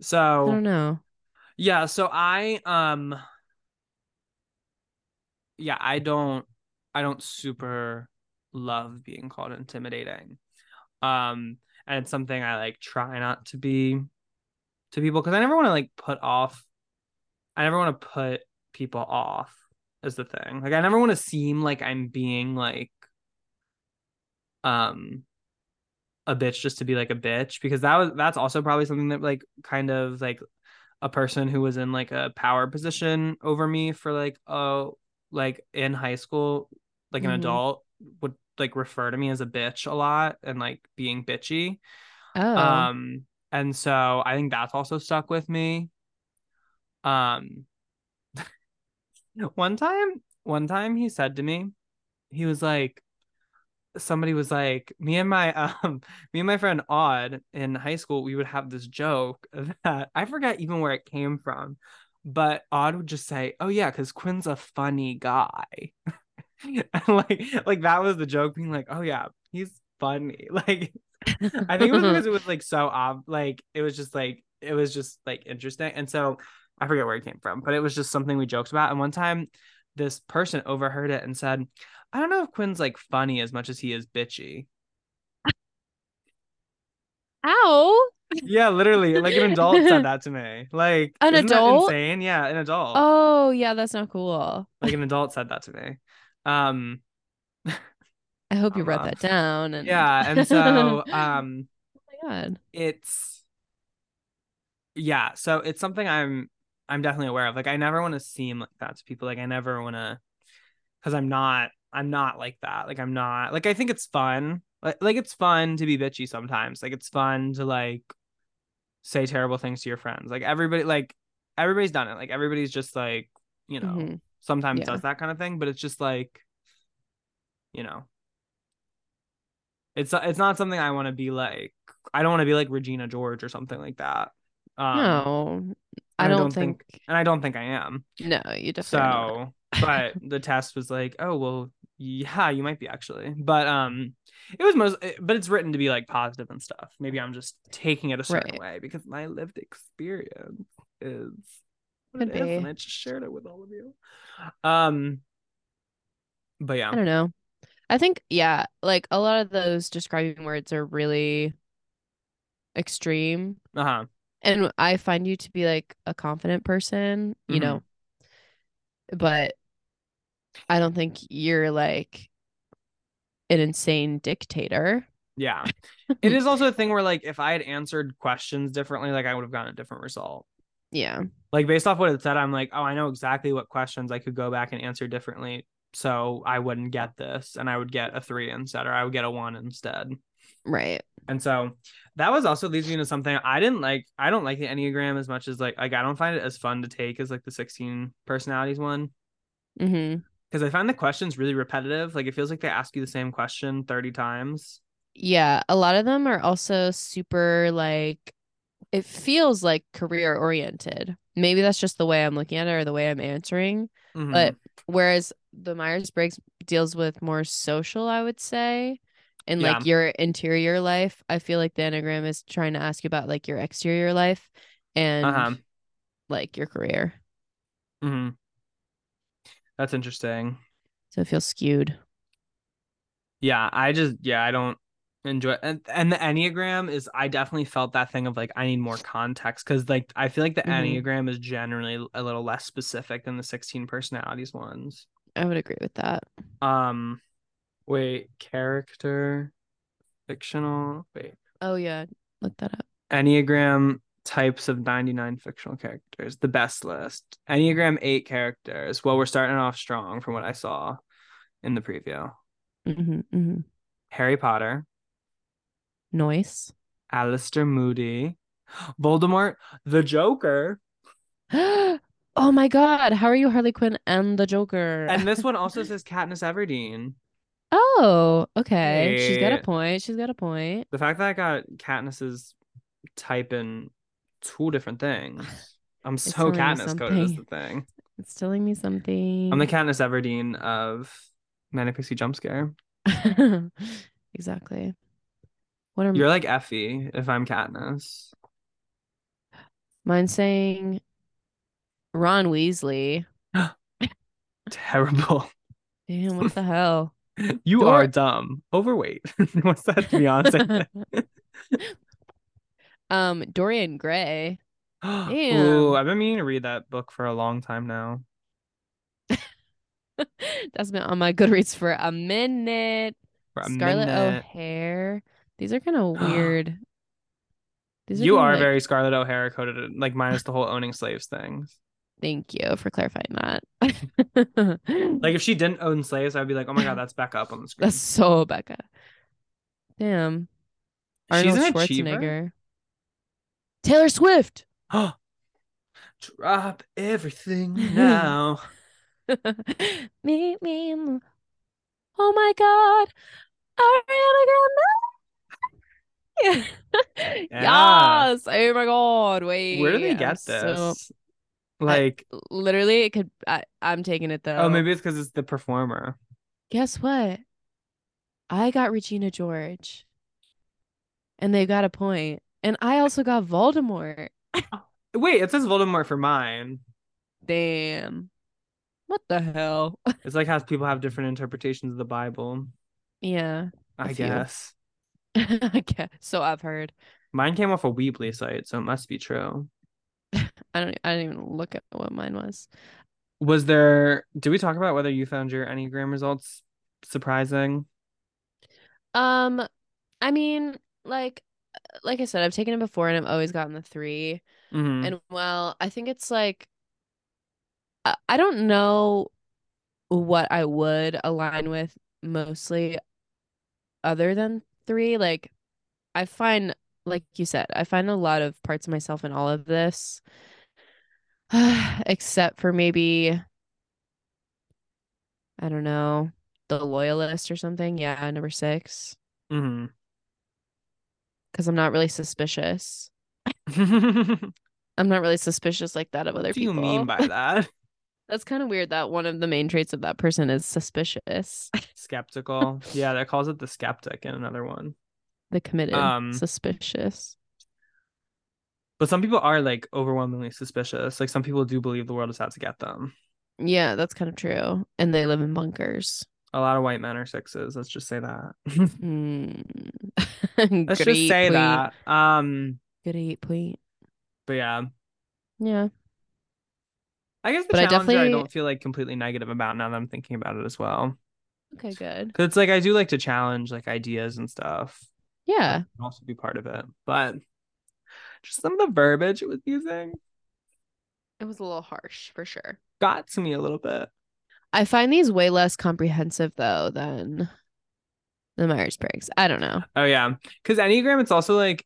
Speaker 1: So i
Speaker 2: don't know.
Speaker 1: Yeah, so I um yeah, I don't I don't super love being called intimidating. Um and it's something I like try not to be to people because I never want to like put off I never want to put people off is the thing. Like I never want to seem like I'm being like um a bitch just to be like a bitch because that was that's also probably something that like kind of like a person who was in like a power position over me for like oh like in high school like an
Speaker 2: Mhm.
Speaker 1: adult would like refer to me as a bitch a lot and like being bitchy
Speaker 2: Oh.
Speaker 1: um and so i think that's also stuck with me um one time one time he said to me he was like somebody was like me and my um me and my friend odd in high school we would have this joke that i forget even where it came from but odd would just say oh yeah because quinn's a funny guy like like that was the joke being like oh yeah he's funny like I think it was because it was like so ob like it was just like it was just like interesting. And so I forget where it came from, but it was just something we joked about. And one time this person overheard it and said, I don't know if Quinn's like funny as much as he is bitchy.
Speaker 2: Ow.
Speaker 1: Yeah, literally. Like an adult said that to me. Like
Speaker 2: An adult?
Speaker 1: insane? Yeah, an adult.
Speaker 2: Oh, yeah, that's not cool.
Speaker 1: Like an adult said that to me. Um
Speaker 2: I hope you wrote that down. And
Speaker 1: yeah, and so um
Speaker 2: oh my god.
Speaker 1: it's yeah so it's something i'm i'm definitely aware of like i never want to seem like that to people like i never want to because i'm not i'm not like that like i'm not like i think it's fun like, like it's fun to be bitchy sometimes like it's fun to like say terrible things to your friends like everybody like everybody's done it like everybody's just like you know
Speaker 2: Mhm.
Speaker 1: sometimes
Speaker 2: Yeah.
Speaker 1: does that kind of thing but it's just like you know it's it's not something i want to be like i don't want to be like regina george or something like that um
Speaker 2: no, I
Speaker 1: I
Speaker 2: don't,
Speaker 1: don't
Speaker 2: think,
Speaker 1: think- and i don't think i am.
Speaker 2: No, you definitely
Speaker 1: so but the test was like oh well yeah you might be actually. But um it was most but it's written to be like positive and stuff. Maybe i'm just taking it a certain
Speaker 2: Right.
Speaker 1: way because my lived experience is what
Speaker 2: Could
Speaker 1: it is, and i just shared it with all of you. Um but yeah.
Speaker 2: I don't know. I think yeah, like a lot of those describing words are really extreme.
Speaker 1: uh-huh
Speaker 2: And I find you to be like a confident person, you
Speaker 1: Mhm.
Speaker 2: know. But I don't think you're like an insane dictator.
Speaker 1: Yeah. It is also a thing where like if I had answered questions differently, like I would have gotten a different result.
Speaker 2: Yeah.
Speaker 1: Like based off what it said, I'm like, oh, I know exactly what questions I could go back and answer differently. So I wouldn't get this and I would get a three instead, or I would get a one instead.
Speaker 2: Right.
Speaker 1: And so that was also leads me to something I didn't like. I don't like the Enneagram as much as like like I don't find it as fun to take as like the 16 personalities one.
Speaker 2: Mm-hmm.
Speaker 1: Because I find the questions really repetitive. Like it feels like they ask you the same question 30 times.
Speaker 2: Yeah. A lot of them are also super like it feels like career oriented. Maybe that's just the way I'm looking at it or the way I'm answering.
Speaker 1: Mhm.
Speaker 2: But whereas the Myers Briggs deals with more social, I would say, and like your interior life, I feel like the Enneagram is trying to ask you about like your exterior life and
Speaker 1: uh-huh.
Speaker 2: like your career.
Speaker 1: hmm That's interesting.
Speaker 2: So it feels skewed.
Speaker 1: Yeah, I just yeah, I don't enjoy and and the Enneagram is I definitely felt that thing of like I need more context because like I feel like the
Speaker 2: Mhm.
Speaker 1: Enneagram is generally a little less specific than the 16 personalities ones.
Speaker 2: I would agree with that.
Speaker 1: Um wait, character fictional wait.
Speaker 2: Oh yeah, look that up.
Speaker 1: Enneagram types of 99 fictional characters, the best list. Enneagram 8 characters. Well, we're starting off strong from what I saw in the preview.
Speaker 2: Mm-hmm, mm-hmm.
Speaker 1: Harry Potter,
Speaker 2: Noise.
Speaker 1: Alastor Moody. Voldemort, the Joker.
Speaker 2: oh my God. How are you, Harley Quinn and the Joker?
Speaker 1: And this one also says Katniss Everdeen.
Speaker 2: Oh, okay. She's got a eh, point. She's got a point.
Speaker 1: The fact that I got Katniss's type in two different things. I'm so Katniss coded is the thing.
Speaker 2: It's telling me something.
Speaker 1: I'm the Katniss Everdeen of Manic Pixie Jump Scare.
Speaker 2: exactly. What are
Speaker 1: You're like Effie if I'm Katniss.
Speaker 2: mine saying? Ron Weasley.
Speaker 1: Terrible.
Speaker 2: Damn, what the hell?
Speaker 1: You
Speaker 2: Dor-
Speaker 1: are dumb. Overweight. What's that Beyonce?
Speaker 2: um, Dorian Gray.
Speaker 1: Ooh, I've been meaning to read that book for a long time now.
Speaker 2: That's been on my Goodreads for a minute.
Speaker 1: For a
Speaker 2: Scarlett
Speaker 1: minute.
Speaker 2: O'Hara. These are kind of weird. These
Speaker 1: You are
Speaker 2: like-
Speaker 1: very Scarlett O'Hara coded, like minus the whole owning slaves things.
Speaker 2: Thank you for clarifying that.
Speaker 1: Like if she didn't own slaves, I'd be like, oh my god, that's Becca up on the screen.
Speaker 2: That's so Becca. Damn.
Speaker 1: She's
Speaker 2: Arnold
Speaker 1: an achiever.
Speaker 2: Schwarzenegger. Taylor Swift. Oh.
Speaker 1: Drop everything now.
Speaker 2: Meet me in the... Oh my God. Ariana Grande.
Speaker 1: Yeah.
Speaker 2: Yes. Oh my God. Wait.
Speaker 1: Where do they
Speaker 2: I'm
Speaker 1: get
Speaker 2: so-
Speaker 1: Like,
Speaker 2: Literally, it could. I, I'm taking it though.
Speaker 1: oh, maybe it's because it's the performer.
Speaker 2: Guess what? I got Regina George. And they got a. And I also got Voldemort.
Speaker 1: Wait, it says Voldemort for mine.
Speaker 2: Damn. What the hell?
Speaker 1: It's like how people have different interpretations of the Bible.
Speaker 2: yeah.
Speaker 1: I guess
Speaker 2: I guess. So I've heard.
Speaker 1: mine came off a Weebly site, so it must be true.
Speaker 2: I don't I didn't even look at what mine was.
Speaker 1: Was there? Did we talk about whether you found your Enneagram results surprising?
Speaker 2: Um I mean, like like I said, I've taken it before and I've always gotten the 3.
Speaker 1: Mhm.
Speaker 2: And well, I think it's like I, I don't know what I would align with mostly other than 3. Like I find like you said, I find a lot of parts of myself in all of this. Except for maybe I don't know, the loyalist or something. Yeah, number 6
Speaker 1: Mhm.
Speaker 2: cuz I'm not really suspicious. I'm not really suspicious like that of other people.
Speaker 1: What do you mean by that?
Speaker 2: That's kind of weird that one of the main traits of that person is suspicious.
Speaker 1: Skeptical. Yeah, that calls it the skeptic in another one.
Speaker 2: The committed,
Speaker 1: Um,
Speaker 2: suspicious.
Speaker 1: But some people are like overwhelmingly suspicious. Like some people do believe the world is out to get them.
Speaker 2: Yeah, that's kind of true. And they live in bunkers.
Speaker 1: A lot of white men are sixes. Let's just say that.
Speaker 2: Mm.
Speaker 1: Let's just say that. Um,
Speaker 2: Great point.
Speaker 1: but yeah,
Speaker 2: Yeah.
Speaker 1: I guess the
Speaker 2: But I
Speaker 1: challenge I
Speaker 2: definitely-
Speaker 1: don't feel like completely negative about now that I'm thinking about it as well.
Speaker 2: Okay, good.
Speaker 1: Because it's like I do like to challenge like ideas and stuff.
Speaker 2: Yeah.
Speaker 1: Also be part of it. But just some of the verbiage it was using
Speaker 2: It was a little harsh for sure.
Speaker 1: got to me a little bit.
Speaker 2: I find these way less comprehensive though than the Myers Briggs. I don't know.
Speaker 1: Oh yeah, because Enneagram, it's also like,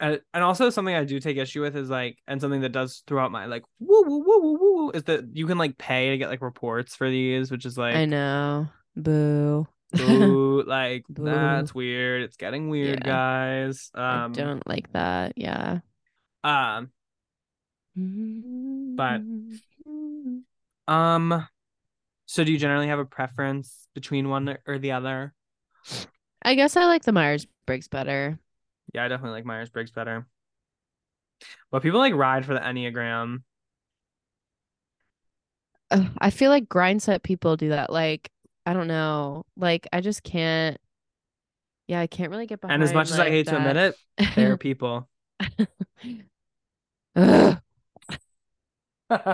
Speaker 1: uh, and also something I do take issue with is like, and something that does throughout my like woo woo woo woo woo is that you can like pay to get like reports for these, which is like,
Speaker 2: I know. Boo.
Speaker 1: Ooh, like
Speaker 2: Boo.
Speaker 1: that's weird. It's getting weird,
Speaker 2: Yeah.
Speaker 1: guys.
Speaker 2: I
Speaker 1: Um,
Speaker 2: don't like that. Yeah.
Speaker 1: um, But. um. So, do you generally have a preference between one or the other?
Speaker 2: I guess I like the Myers Briggs better.
Speaker 1: Yeah, I definitely like Myers Briggs better. But people like ride for the Enneagram.
Speaker 2: I feel like grind set people do that. Like, I don't know. Like, I just can't. Yeah, I can't really get behind.
Speaker 1: And as much as I
Speaker 2: like,
Speaker 1: hate to admit
Speaker 2: that.
Speaker 1: it, there are people.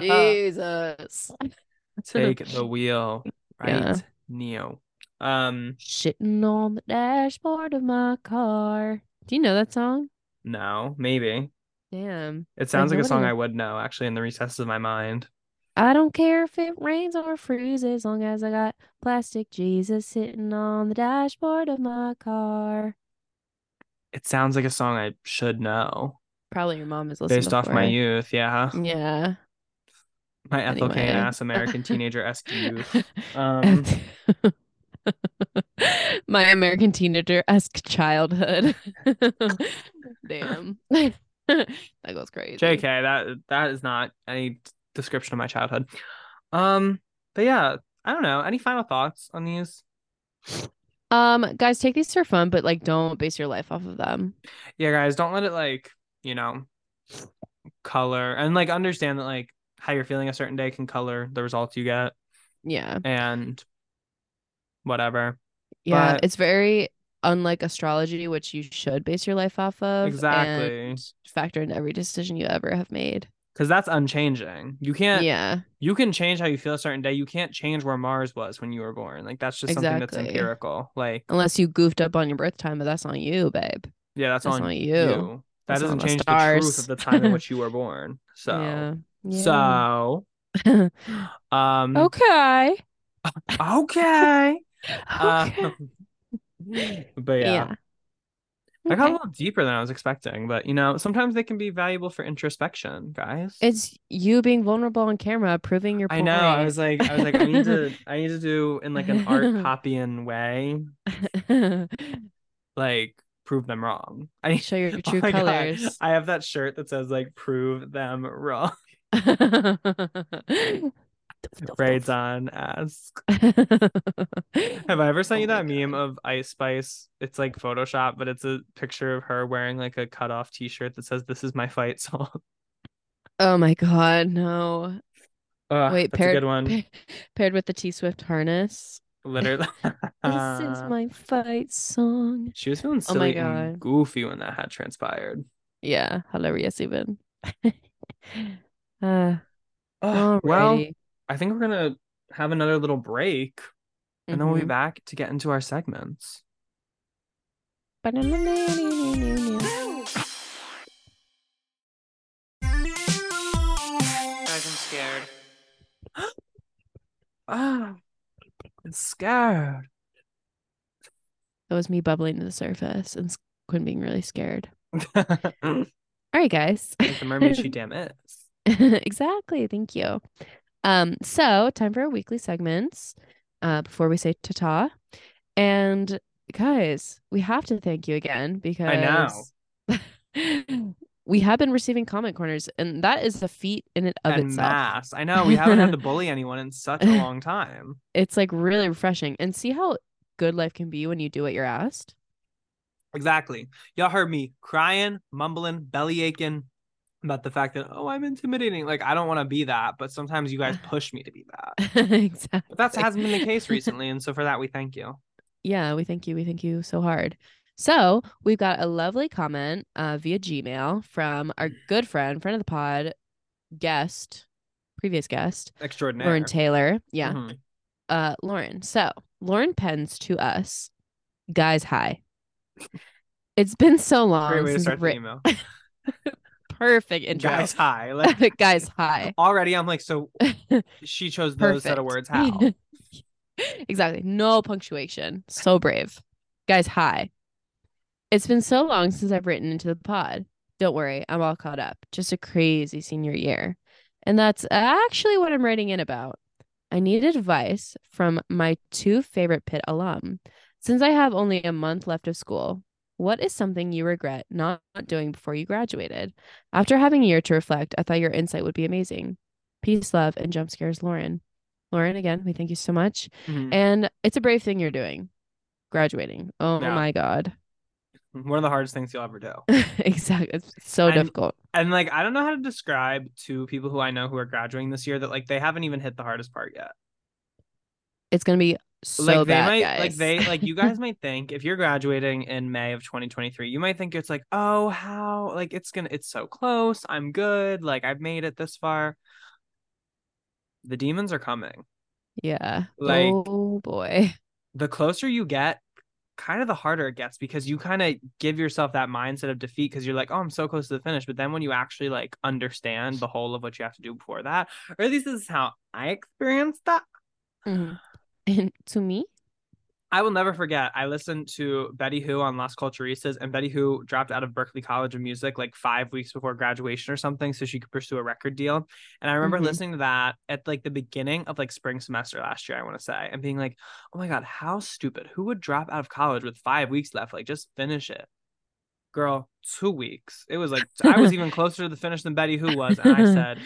Speaker 2: Jesus.
Speaker 1: Take the wheel, right,
Speaker 2: Yeah.
Speaker 1: Neo. Um,
Speaker 2: Shitting on the dashboard of my car. Do you know that song?
Speaker 1: no, maybe
Speaker 2: Damn.
Speaker 1: it sounds like a song. I would know actually in the recesses of my mind.
Speaker 2: I don't care if it rains or freezes, as long as I got plastic Jesus sitting on the dashboard of my car.
Speaker 1: It sounds like a song I should know.
Speaker 2: Probably your mom is listening.
Speaker 1: based off my youth. Yeah,
Speaker 2: Yeah.
Speaker 1: my Ethel
Speaker 2: Cain
Speaker 1: ass American teenager esque youth. Um,
Speaker 2: my American teenager esque childhood. Damn. that goes crazy.
Speaker 1: Jk, that that is not any description of my childhood. Um, but yeah, I don't know. Any final thoughts on these?
Speaker 2: Um, guys, take these for fun, but like don't base your life off of them.
Speaker 1: Yeah, guys, don't let it like you know color and like understand that like how you're feeling a certain day can color the results you get
Speaker 2: Yeah.
Speaker 1: and whatever.
Speaker 2: Yeah.
Speaker 1: But-
Speaker 2: It's very unlike astrology, which you should base your life off of.
Speaker 1: Exactly.
Speaker 2: Factor in every decision you ever have made.
Speaker 1: Because that's unchanging. You can't.
Speaker 2: Yeah.
Speaker 1: You can change how you feel a certain day. You can't change where Mars was when you were born. Like that's just something that's empirical. Like
Speaker 2: Unless you goofed up on your birth time, but that's on you, babe.
Speaker 1: yeah, that's,
Speaker 2: That's
Speaker 1: on
Speaker 2: on
Speaker 1: you.
Speaker 2: you.
Speaker 1: That
Speaker 2: That's
Speaker 1: doesn't
Speaker 2: on the
Speaker 1: change the truth of the time in which you were born. So
Speaker 2: Yeah. Yeah.
Speaker 1: so um
Speaker 2: okay.
Speaker 1: okay.
Speaker 2: Okay.
Speaker 1: but yeah.
Speaker 2: yeah.
Speaker 1: I got a little deeper than I was expecting, but you know, sometimes they can be valuable for introspection, guys.
Speaker 2: It's you being vulnerable on camera, proving your
Speaker 1: I know. I was like, I was like, I need to, I need to do in like an art copying way, like prove them wrong. I need
Speaker 2: show your
Speaker 1: oh
Speaker 2: true
Speaker 1: God,
Speaker 2: colors.
Speaker 1: I have that shirt that says like prove them wrong. Braids on ask. Have I ever sent
Speaker 2: Oh
Speaker 1: you that meme
Speaker 2: God.
Speaker 1: of Ice Spice? It's like Photoshop, but it's a picture of her wearing like a cut off t-shirt that says "This is my fight song."
Speaker 2: Oh my god, no.
Speaker 1: Ugh,
Speaker 2: Wait, paired
Speaker 1: a good one.
Speaker 2: pa- paired with the T Swift harness.
Speaker 1: Literally.
Speaker 2: This is my fight song.
Speaker 1: She was feeling
Speaker 2: Oh my
Speaker 1: silly and goofy when that had transpired.
Speaker 2: Yeah, hilarious even. uh,
Speaker 1: Ugh, well. I think we're gonna have another little break, and then we'll be
Speaker 2: Mhm.
Speaker 1: back to get into our segments.
Speaker 3: Guys, I'm scared.
Speaker 1: Ah, I'm scared.
Speaker 2: That was me bubbling to the surface and Quinn being really scared. All right, guys.
Speaker 1: the mermaid she damn is.
Speaker 2: exactly. Thank you. Um, so time for our weekly segments. Uh, before we say ta-ta. And guys, we have to thank you again because I
Speaker 1: know.
Speaker 2: we have been receiving comment corners, and that is a feat in and of
Speaker 1: and
Speaker 2: itself.
Speaker 1: mass. I know we haven't had to bully anyone in such a long time.
Speaker 2: It's like really refreshing. And see how good life can be when you do what you're asked.
Speaker 1: Exactly. Y'all heard me crying, mumbling, belly aching about the fact that oh I'm intimidating. Like I don't want to be that, but sometimes you guys push me to be that.
Speaker 2: exactly.
Speaker 1: But that hasn't been the case recently, and so for that we thank you.
Speaker 2: Yeah, we thank you. We thank you so hard. So we've got a lovely comment uh, via Gmail from our good friend, friend of the pod, guest, previous guest,
Speaker 1: Extraordinary.
Speaker 2: Lauren Taylor. Yeah.
Speaker 1: Mhm.
Speaker 2: Uh, Lauren. So Lauren pens to us, guys, hi. It's been so long
Speaker 1: Great way to start the email.
Speaker 2: Perfect intro.
Speaker 1: Guys, hi. Like
Speaker 2: guys, hi.
Speaker 1: already, I'm like, so she chose those set of words. How?
Speaker 2: exactly. No punctuation. So brave. Guys, hi. It's been so long since I've written into the pod. Don't worry, I'm all caught up. Just a crazy senior year. And that's actually what I'm writing in about. I need advice from my two favorite Pitt alum. Since I have only a month left of school, what is something you regret not doing before you graduated? After having a year to reflect, I thought your insight would be amazing. Peace, love, and jump scares, Lauren. Lauren, again, we thank you so much.
Speaker 1: Mhm.
Speaker 2: And it's a brave thing you're doing. Graduating. Oh my God.
Speaker 1: One of the hardest things you'll ever do.
Speaker 2: exactly. It's so
Speaker 1: And-
Speaker 2: difficult.
Speaker 1: And like, I don't know how to describe to people who I know who are graduating this year that like they haven't even hit the hardest part yet.
Speaker 2: It's going to be so
Speaker 1: like they
Speaker 2: bad,
Speaker 1: might
Speaker 2: guys.
Speaker 1: like they like you guys might think if you're graduating in May of 2023, you might think it's like, oh, how like it's gonna it's so close. I'm good. Like I've made it this far. The demons are coming.
Speaker 2: yeah.
Speaker 1: like-
Speaker 2: oh boy.
Speaker 1: The closer you get, kind of the harder it gets because you kind of give yourself that mindset of defeat because you're like, oh, I'm so close to the finish. But then when you actually like understand the whole of what you have to do before that, or at least this is how I experienced that.
Speaker 2: Mhm. And to me,
Speaker 1: I will never forget. I listened to Betty Who on Las Culturistas, and Betty Who dropped out of Berklee College of Music like five weeks before graduation or something, so she could pursue a record deal. And I remember
Speaker 2: Mhm.
Speaker 1: listening to that at like the beginning of like spring semester last year. I want to say, and being like, "Oh my god, how stupid! Who would drop out of college with five weeks left? Like, just finish it." Girl, two weeks. It was like I was even closer to the finish than Betty Who was, and I said,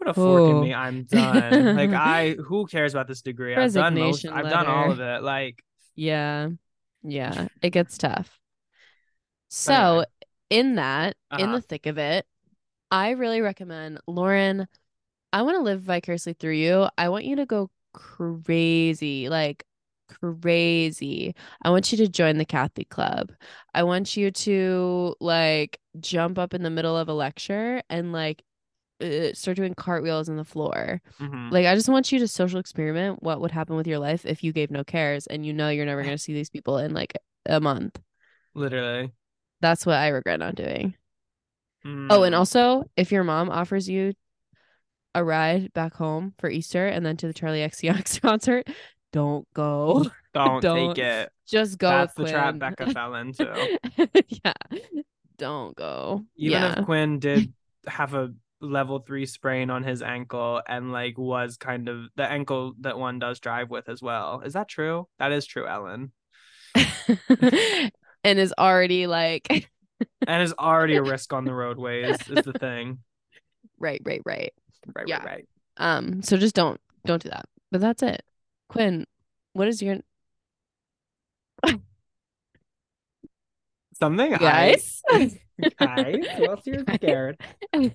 Speaker 1: "Put a fork in
Speaker 2: Oh.
Speaker 1: me. I'm done." like I, who cares about this degree? I've done most. I've done all of it. Like.
Speaker 2: Yeah. Yeah. It gets tough. So,
Speaker 1: anyway.
Speaker 2: in that, in
Speaker 1: Uh-huh.
Speaker 2: the thick of it, I really recommend Lauren. I want to live vicariously through you. I want you to go crazy, like crazy. I want you to join the Catholic Club. I want you to like jump up in the middle of a lecture and like uh, start doing cartwheels on the floor.
Speaker 1: mhm.
Speaker 2: Like, I just want you to social experiment what would happen with your life if you gave no cares and you know you're never going to see these people in like a month.
Speaker 1: Literally.
Speaker 2: That's what I regret not doing. Oh, and
Speaker 1: Mm.
Speaker 2: also, if your mom offers you a ride back home for Easter and then to the Charli XCX concert, don't go.
Speaker 1: don't,
Speaker 2: don't
Speaker 1: take it.
Speaker 2: Just go.
Speaker 1: That's the trap Becca fell into.
Speaker 2: yeah. Don't go.
Speaker 1: Even
Speaker 2: yeah.
Speaker 1: if Quinn did have a level three sprain on his ankle and like was kind of the ankle that one does drive with as well. Is that true? That is true, Ellen.
Speaker 2: and is already like
Speaker 1: And is already a risk on the roadways is the thing.
Speaker 2: right, right, right.
Speaker 1: Right,
Speaker 2: Yeah.
Speaker 1: right, right.
Speaker 2: Um, so just don't don't do that. But that's it. Quinn, what is your
Speaker 1: Something
Speaker 2: guys?
Speaker 1: I guys, who else you're scared?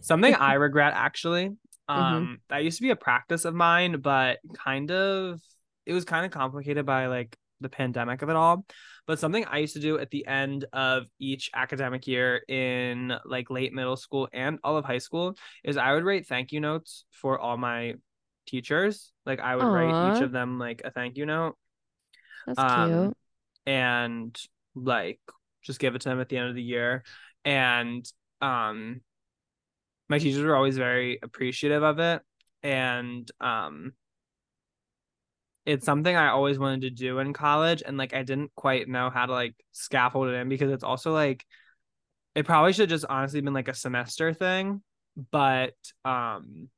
Speaker 1: Something I regret actually. Um, that used to be a practice of mine, but kind of it was kind of complicated by like the pandemic of it all. But something I used to do at the end of each academic year in like late middle school and all of high school is I would write thank you notes for all my teachers. Like I would write each of them like a thank you note
Speaker 2: That's
Speaker 1: um,
Speaker 2: cute.
Speaker 1: and like just give it to them at the end of the year and um my teachers were always very appreciative of it. And um it's something I always wanted to do in college and like I didn't quite know how to like scaffold it in because it's also like it probably should just honestly been like a semester thing but um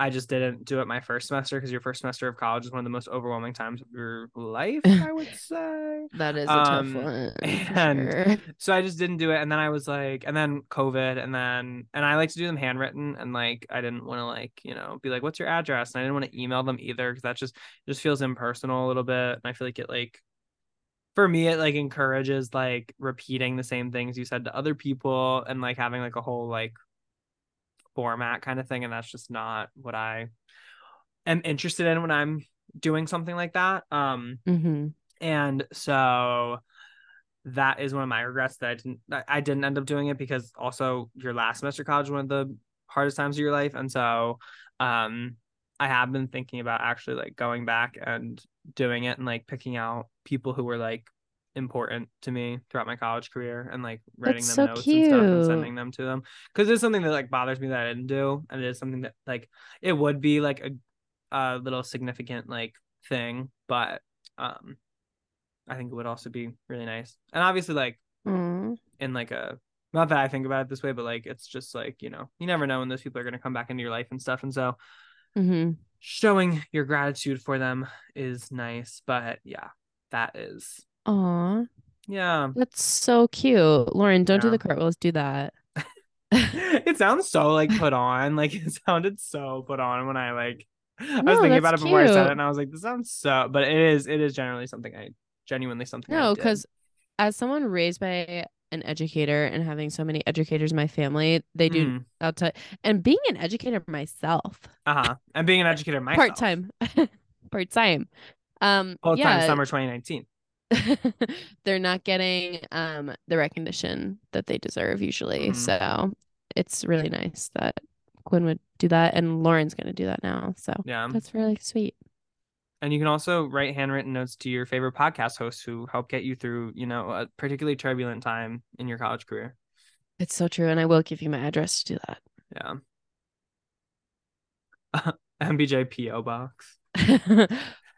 Speaker 1: I just didn't do it my first semester because your first semester of college is one of the most overwhelming times of your life, I would say.
Speaker 2: That is a
Speaker 1: um,
Speaker 2: tough one.
Speaker 1: and-
Speaker 2: sure.
Speaker 1: So I just didn't do it. And then I was like, and then COVID, and then, and I like to do them handwritten. And like, I didn't want to, like, you know, be like, what's your address? And I didn't want to email them either because that just, just feels impersonal a little bit. And I feel like it, like, for me, it like encourages like repeating the same things you said to other people and like having like a whole like format kind of thing. And that's just not what I am interested in when I'm doing something like that. Um,
Speaker 2: Mhm.
Speaker 1: and so that is one of my regrets that I didn't I didn't end up doing it because also your last semester of college one of the hardest times of your life. And so um I have been thinking about actually like going back and doing it and like picking out people who were like important to me throughout my college career and like writing
Speaker 2: That's
Speaker 1: them
Speaker 2: so
Speaker 1: notes and stuff and sending them to them because it's something that like bothers me that I didn't do and it is something that like it would be like a a little significant like thing but um I think it would also be really nice. And obviously like
Speaker 2: Aw.
Speaker 1: in like a not that I think about it this way, but like it's just like, you know, you never know when those people are gonna come back into your life and stuff. And so
Speaker 2: Mhm.
Speaker 1: showing your gratitude for them is nice. But yeah, that is
Speaker 2: Aw.
Speaker 1: yeah.
Speaker 2: That's so cute. Lauren, don't do the cartwheels. Do that.
Speaker 1: it sounds so like put on. Like it sounded so put on when I like I was thinking about it before I said it and I was like, this sounds so but it is it is generally something I genuinely something
Speaker 2: No, because as someone raised by an educator and having so many educators in my family, they do.
Speaker 1: Mm,
Speaker 2: tell. And being an educator myself,
Speaker 1: uh-huh. And being an educator myself.
Speaker 2: part time, part time. Um,
Speaker 1: Full time
Speaker 2: yeah,
Speaker 1: summer 2019.
Speaker 2: they're not getting um the recognition that they deserve usually.
Speaker 1: Mhm.
Speaker 2: So it's really nice that Quinn would do that, and Lauren's gonna do that now. So
Speaker 1: Yeah.
Speaker 2: that's really sweet.
Speaker 1: And you can also write handwritten notes to your favorite podcast hosts who help get you through, you know, a particularly turbulent time in your college career.
Speaker 2: It's so true, and I will give you my address to do that.
Speaker 1: Yeah. MPJ PO box.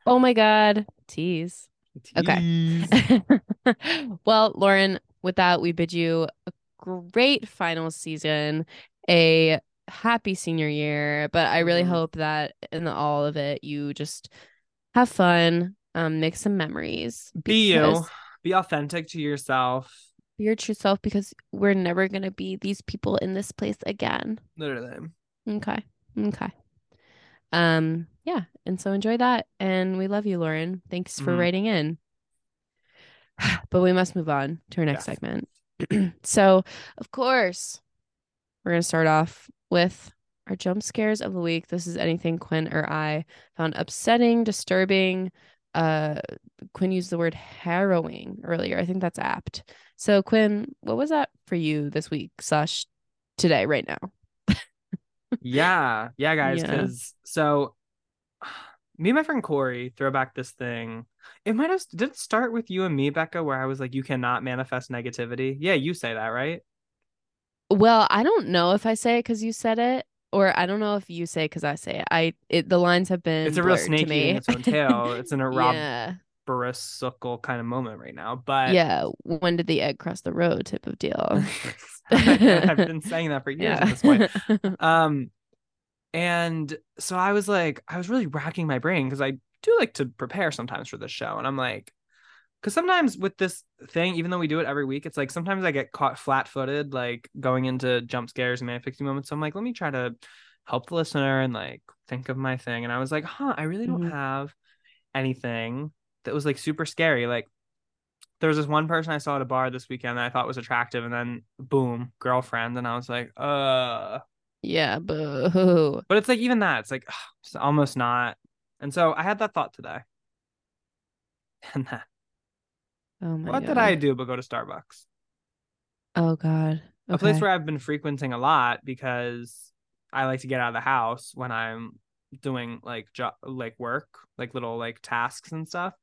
Speaker 2: oh my god. Tease. Okay. Well, Lauren, with that, we bid you a great final season, a happy senior year. But I really
Speaker 1: Mhm.
Speaker 2: hope that in the, all of it, you just have fun, um, make some memories.
Speaker 1: Be you. Be authentic to yourself.
Speaker 2: Be your true self because we're never gonna be these people in this place again.
Speaker 1: Literally.
Speaker 2: Okay. Okay. Um, yeah. And so enjoy that. And we love you, Lauren. Thanks for
Speaker 1: Mhm.
Speaker 2: writing in. But we must move on to our next
Speaker 1: Yes.
Speaker 2: segment. so, of course, we're going to start off with our jump scares of the week. This is anything Quinn or I found upsetting, disturbing. Uh, Quinn used the word harrowing earlier. I think that's apt. So, Quinn, what was that for you this week slash today, right now?
Speaker 1: Yeah. Yeah, guys.
Speaker 2: Yeah.
Speaker 1: So me and my friend Corey throw back this thing. It might have did it start with you and me, Becca, where I was like, you cannot manifest negativity. Yeah, you say that, right?
Speaker 2: Well, I don't know if I say it because you said it, or I don't know if you say because I say it. I it the lines have been
Speaker 1: It's a real snake eating its own tail. It's in a Rob
Speaker 2: yeah,
Speaker 1: kind of moment right now. But
Speaker 2: yeah. When did the egg cross the road? Type of deal.
Speaker 1: I've been saying that for years at this point. Um, and so I was like, I was really racking my brain because I do like to prepare sometimes for this show, and I'm like, because sometimes with this thing, even though we do it every week, it's like sometimes I get caught flat-footed, like going into jump scares and manic pixie moments. So I'm like, let me try to help the listener and like think of my thing. And I was like, huh, I really don't
Speaker 2: Mhm.
Speaker 1: have anything that was like super scary. Like there was this one person I saw at a bar this weekend that I thought was attractive, and then boom, girlfriend, and I was like, uh.
Speaker 2: Yeah, boo.
Speaker 1: But it's like even that, it's like ugh, it's almost not. And so I had that thought today. And then
Speaker 2: Oh my
Speaker 1: what
Speaker 2: god.
Speaker 1: did I do but go to Starbucks?
Speaker 2: Oh god.
Speaker 1: A place where I've been frequenting a lot because I like to get out of the house when I'm doing like job like work, like little like tasks and stuff.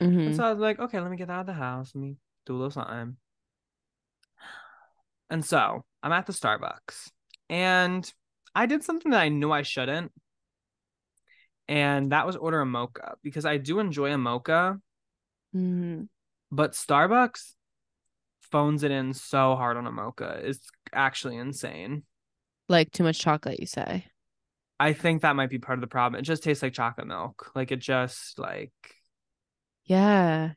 Speaker 2: Mhm.
Speaker 1: And so I was like, okay, let me get out of the house. Let me do a little something. And so I'm at the Starbucks and I did something that I knew I shouldn't. And that was order a mocha because I do enjoy a mocha,
Speaker 2: Mhm.
Speaker 1: but Starbucks phones it in so hard on a mocha. It's actually insane.
Speaker 2: Like too much chocolate, you say?
Speaker 1: I think that might be part of the problem. It just tastes like chocolate milk. Like it just like
Speaker 2: Yeah.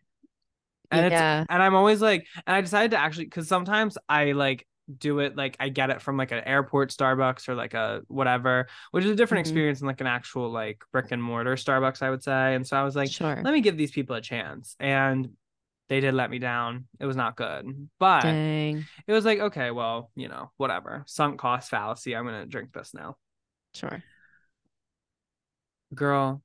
Speaker 1: and
Speaker 2: yeah.
Speaker 1: it's and I'm always like and I decided to actually because sometimes I like do it like I get it from like an airport Starbucks or like a whatever, which is a different
Speaker 2: Mhm.
Speaker 1: experience than like an actual like brick and mortar Starbucks, I would say. And so I was like,
Speaker 2: sure.
Speaker 1: let me give these people a chance. And they did let me down. It was not good. But
Speaker 2: Dang.
Speaker 1: it was like, okay, well, you know, whatever. Sunk cost fallacy. I'm gonna drink this now.
Speaker 2: Sure.
Speaker 1: Girl,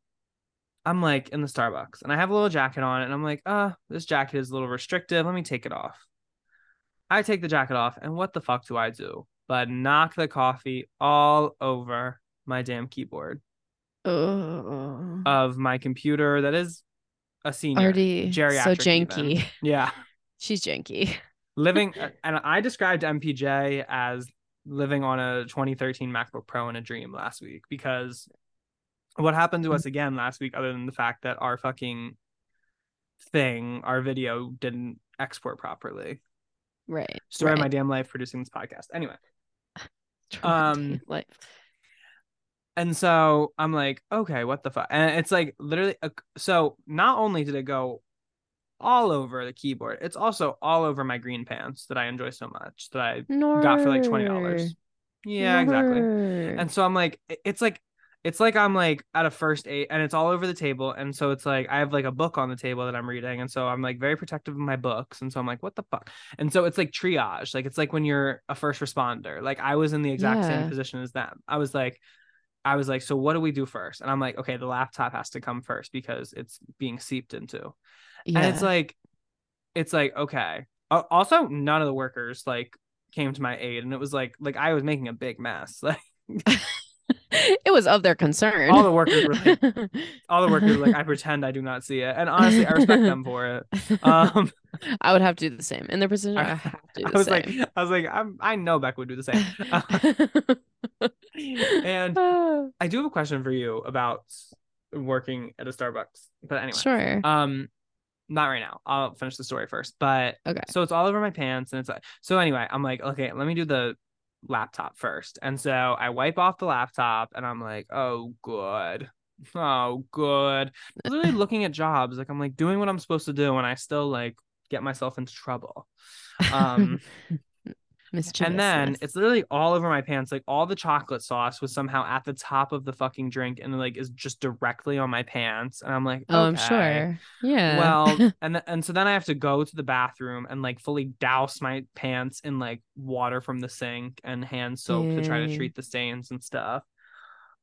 Speaker 1: I'm like in the Starbucks and I have a little jacket on and I'm like, uh, this jacket is a little restrictive. Let me take it off. I take the jacket off and what the fuck do I do? But knock the coffee all over my damn keyboard
Speaker 2: Oh.
Speaker 1: of my computer that is a senior.
Speaker 2: Already so
Speaker 1: geriatric even.
Speaker 2: janky.
Speaker 1: Yeah.
Speaker 2: She's janky.
Speaker 1: Living uh, and I described MPJ as living on a 2013 MacBook Pro in a dream last week because what happened to mm. us again last week, other than the fact that our fucking thing, our video didn't export properly.
Speaker 2: Right.
Speaker 1: Story of my damn life producing this podcast. Anyway. Um,
Speaker 2: life.
Speaker 1: And so I'm like, okay, what the fuck? And it's like literally, a, so not only did it go all over the keyboard, it's also all over my green pants that I enjoy so much that I got for like twenty dollars. Yeah, exactly. And so I'm like, it's like, it's like I'm like at a first aid, and it's all over the table, and so it's like I have like a book on the table that I'm reading, and so I'm like very protective of my books, and so I'm like, what the fuck? And so it's like triage, like it's like when you're a first responder. Like I was in the exact
Speaker 2: Yeah.
Speaker 1: same position as them. I was like, I was like, so what do we do first? And I'm like, okay, the laptop has to come first because it's being seeped into.
Speaker 2: yeah.
Speaker 1: And it's like, it's like, okay. Also, none of the workers like came to my aid, and it was like, like I was making a big mess. Like
Speaker 2: it was of their concern.
Speaker 1: All the workers were like- all the workers like, I pretend I do not see it, and honestly, I respect them for it. Um,
Speaker 2: I would have to do the same. In their position, I,
Speaker 1: I,
Speaker 2: have to do
Speaker 1: I was
Speaker 2: same.
Speaker 1: like, I was like, I'm, I know Beck would do the same. Uh, and I do have a question for you about working at a Starbucks. But anyway,
Speaker 2: Sure.
Speaker 1: um, not right now. I'll finish the story first. But
Speaker 2: Okay.
Speaker 1: so it's all over my pants, and it's like so. Anyway, I'm like, okay, let me do the laptop first, and so I wipe off the laptop, and I'm like, oh, good. Oh, good. Literally looking at jobs, like I'm like doing what I'm supposed to do, and I still like get myself into trouble. Um, and then
Speaker 2: Mischievousness.
Speaker 1: it's literally all over my pants. Like all the chocolate sauce was somehow at the top of the fucking drink and like is just directly on my pants. And I'm like,
Speaker 2: Oh, I'm sure. Yeah.
Speaker 1: Well, and th- and so then I have to go to the bathroom and like fully douse my pants in like water from the sink and hand soap to try to treat the stains and stuff.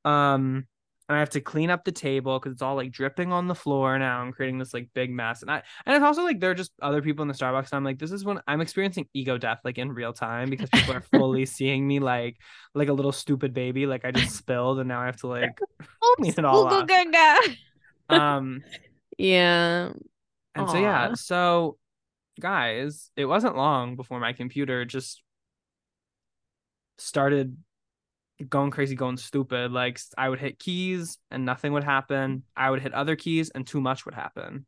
Speaker 1: Um, and I have to clean up the table because it's all like dripping on the floor now and creating this like big mess. And I and it's also like there are just other people in the Starbucks. And I'm like, this is when I'm experiencing ego death like in real time because people are fully seeing me like like a little stupid baby. Like I just spilled and now I have to like clean it all up. Um
Speaker 2: yeah.
Speaker 1: And so yeah, so guys, it wasn't long before my computer just started going crazy, going stupid. Like I would hit keys and nothing would happen. I would hit other keys and too much would happen.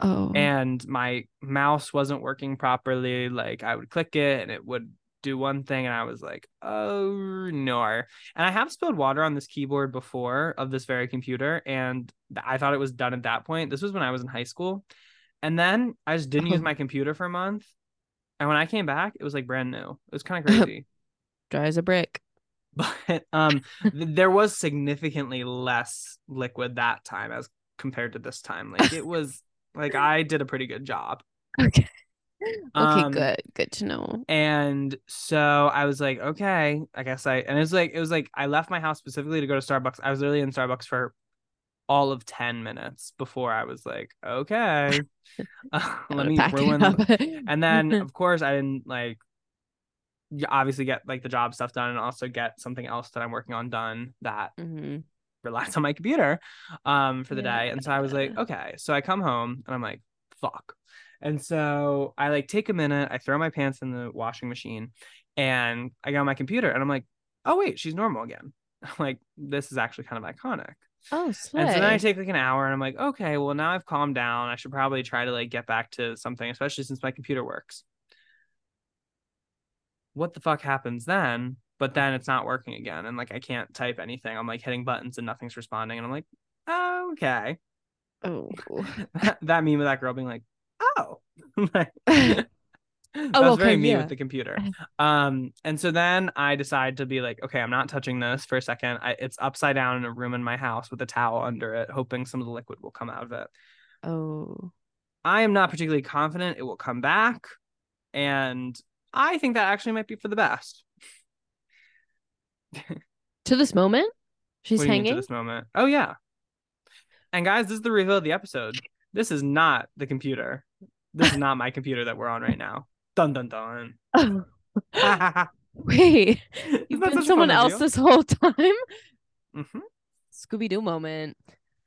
Speaker 2: Oh.
Speaker 1: And my mouse wasn't working properly. Like I would click it and it would do one thing and I was like, "Oh no." And I have spilled water on this keyboard before of this very computer and I thought it was done at that point. This was when I was in high school. And then I just didn't use
Speaker 2: Oh.
Speaker 1: my computer for a month. And when I came back, it was like brand new. It was kind of crazy.
Speaker 2: Dry as a brick.
Speaker 1: But um there was significantly less liquid that time as compared to this time. Like it was like I did a pretty good job.
Speaker 2: Okay. Okay,
Speaker 1: Um,
Speaker 2: good. Good to know.
Speaker 1: And so I was like, okay, I guess I and it was like it was like I left my house specifically to go to Starbucks. I was literally in Starbucks for all of 10 minutes before I was like, okay. uh, let me ruin and then of course I didn't like obviously get like the job stuff done and also get something else that I'm working on done that
Speaker 2: Mhm.
Speaker 1: relies on my computer um for the day. And so I was like, okay. So I come home and I'm like, fuck. And so I like take a minute, I throw my pants in the washing machine and I get on my computer and I'm like, oh wait, she's normal again. I'm like, this is actually kind of iconic.
Speaker 2: Oh, slay.
Speaker 1: And so then I take like an hour and I'm like, okay, well now I've calmed down. I should probably try to like get back to something, especially since my computer works. What the fuck happens then? But then it's not working again. And like I can't type anything. I'm like hitting buttons and nothing's responding. And I'm like, oh, okay.
Speaker 2: oh.
Speaker 1: that meme of that girl being like, oh. Like, That's
Speaker 2: Oh,
Speaker 1: very
Speaker 2: okay,
Speaker 1: me
Speaker 2: yeah.
Speaker 1: with the computer. Um, and so then I decide to be like, okay, I'm not touching this for a second. I, it's upside down in a room in my house with a towel under it, hoping some of the liquid will come out of it.
Speaker 2: Oh.
Speaker 1: I am not particularly confident it will come back, and I think that actually might be for the best.
Speaker 2: To this moment? She's
Speaker 1: do to
Speaker 2: hanging?
Speaker 1: this moment? Oh yeah. And guys, this is the reveal of the episode. This is not the computer. This is not my computer that we're on right now. Dun dun dun.
Speaker 2: Oh. Wait. You've been someone else this whole time?
Speaker 1: Mhm.
Speaker 2: Scooby Doo moment.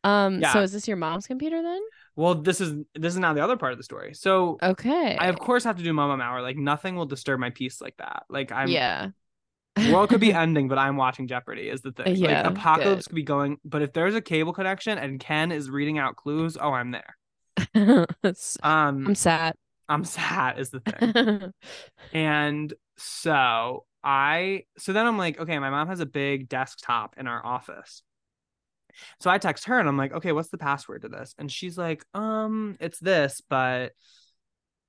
Speaker 2: Um,
Speaker 1: Yeah.
Speaker 2: so is this your mom's computer then?
Speaker 1: Well, this is this is now the other part of the story. So
Speaker 2: Okay.
Speaker 1: I of course have to do Mama Hour. Like nothing will disturb my peace like that. Like I'm
Speaker 2: yeah.
Speaker 1: world could be ending, but I'm watching Jeopardy is the thing.
Speaker 2: Yeah,
Speaker 1: like apocalypse
Speaker 2: good.
Speaker 1: could be going, but if there's a cable connection and Ken is reading out clues, oh, I'm there. Um,
Speaker 2: I'm sad.
Speaker 1: I'm sad is the thing. and so I, so then I'm like, okay, my mom has a big desktop in our office. So I text her and I'm like, okay, what's the password to this? And she's like, um, it's this, but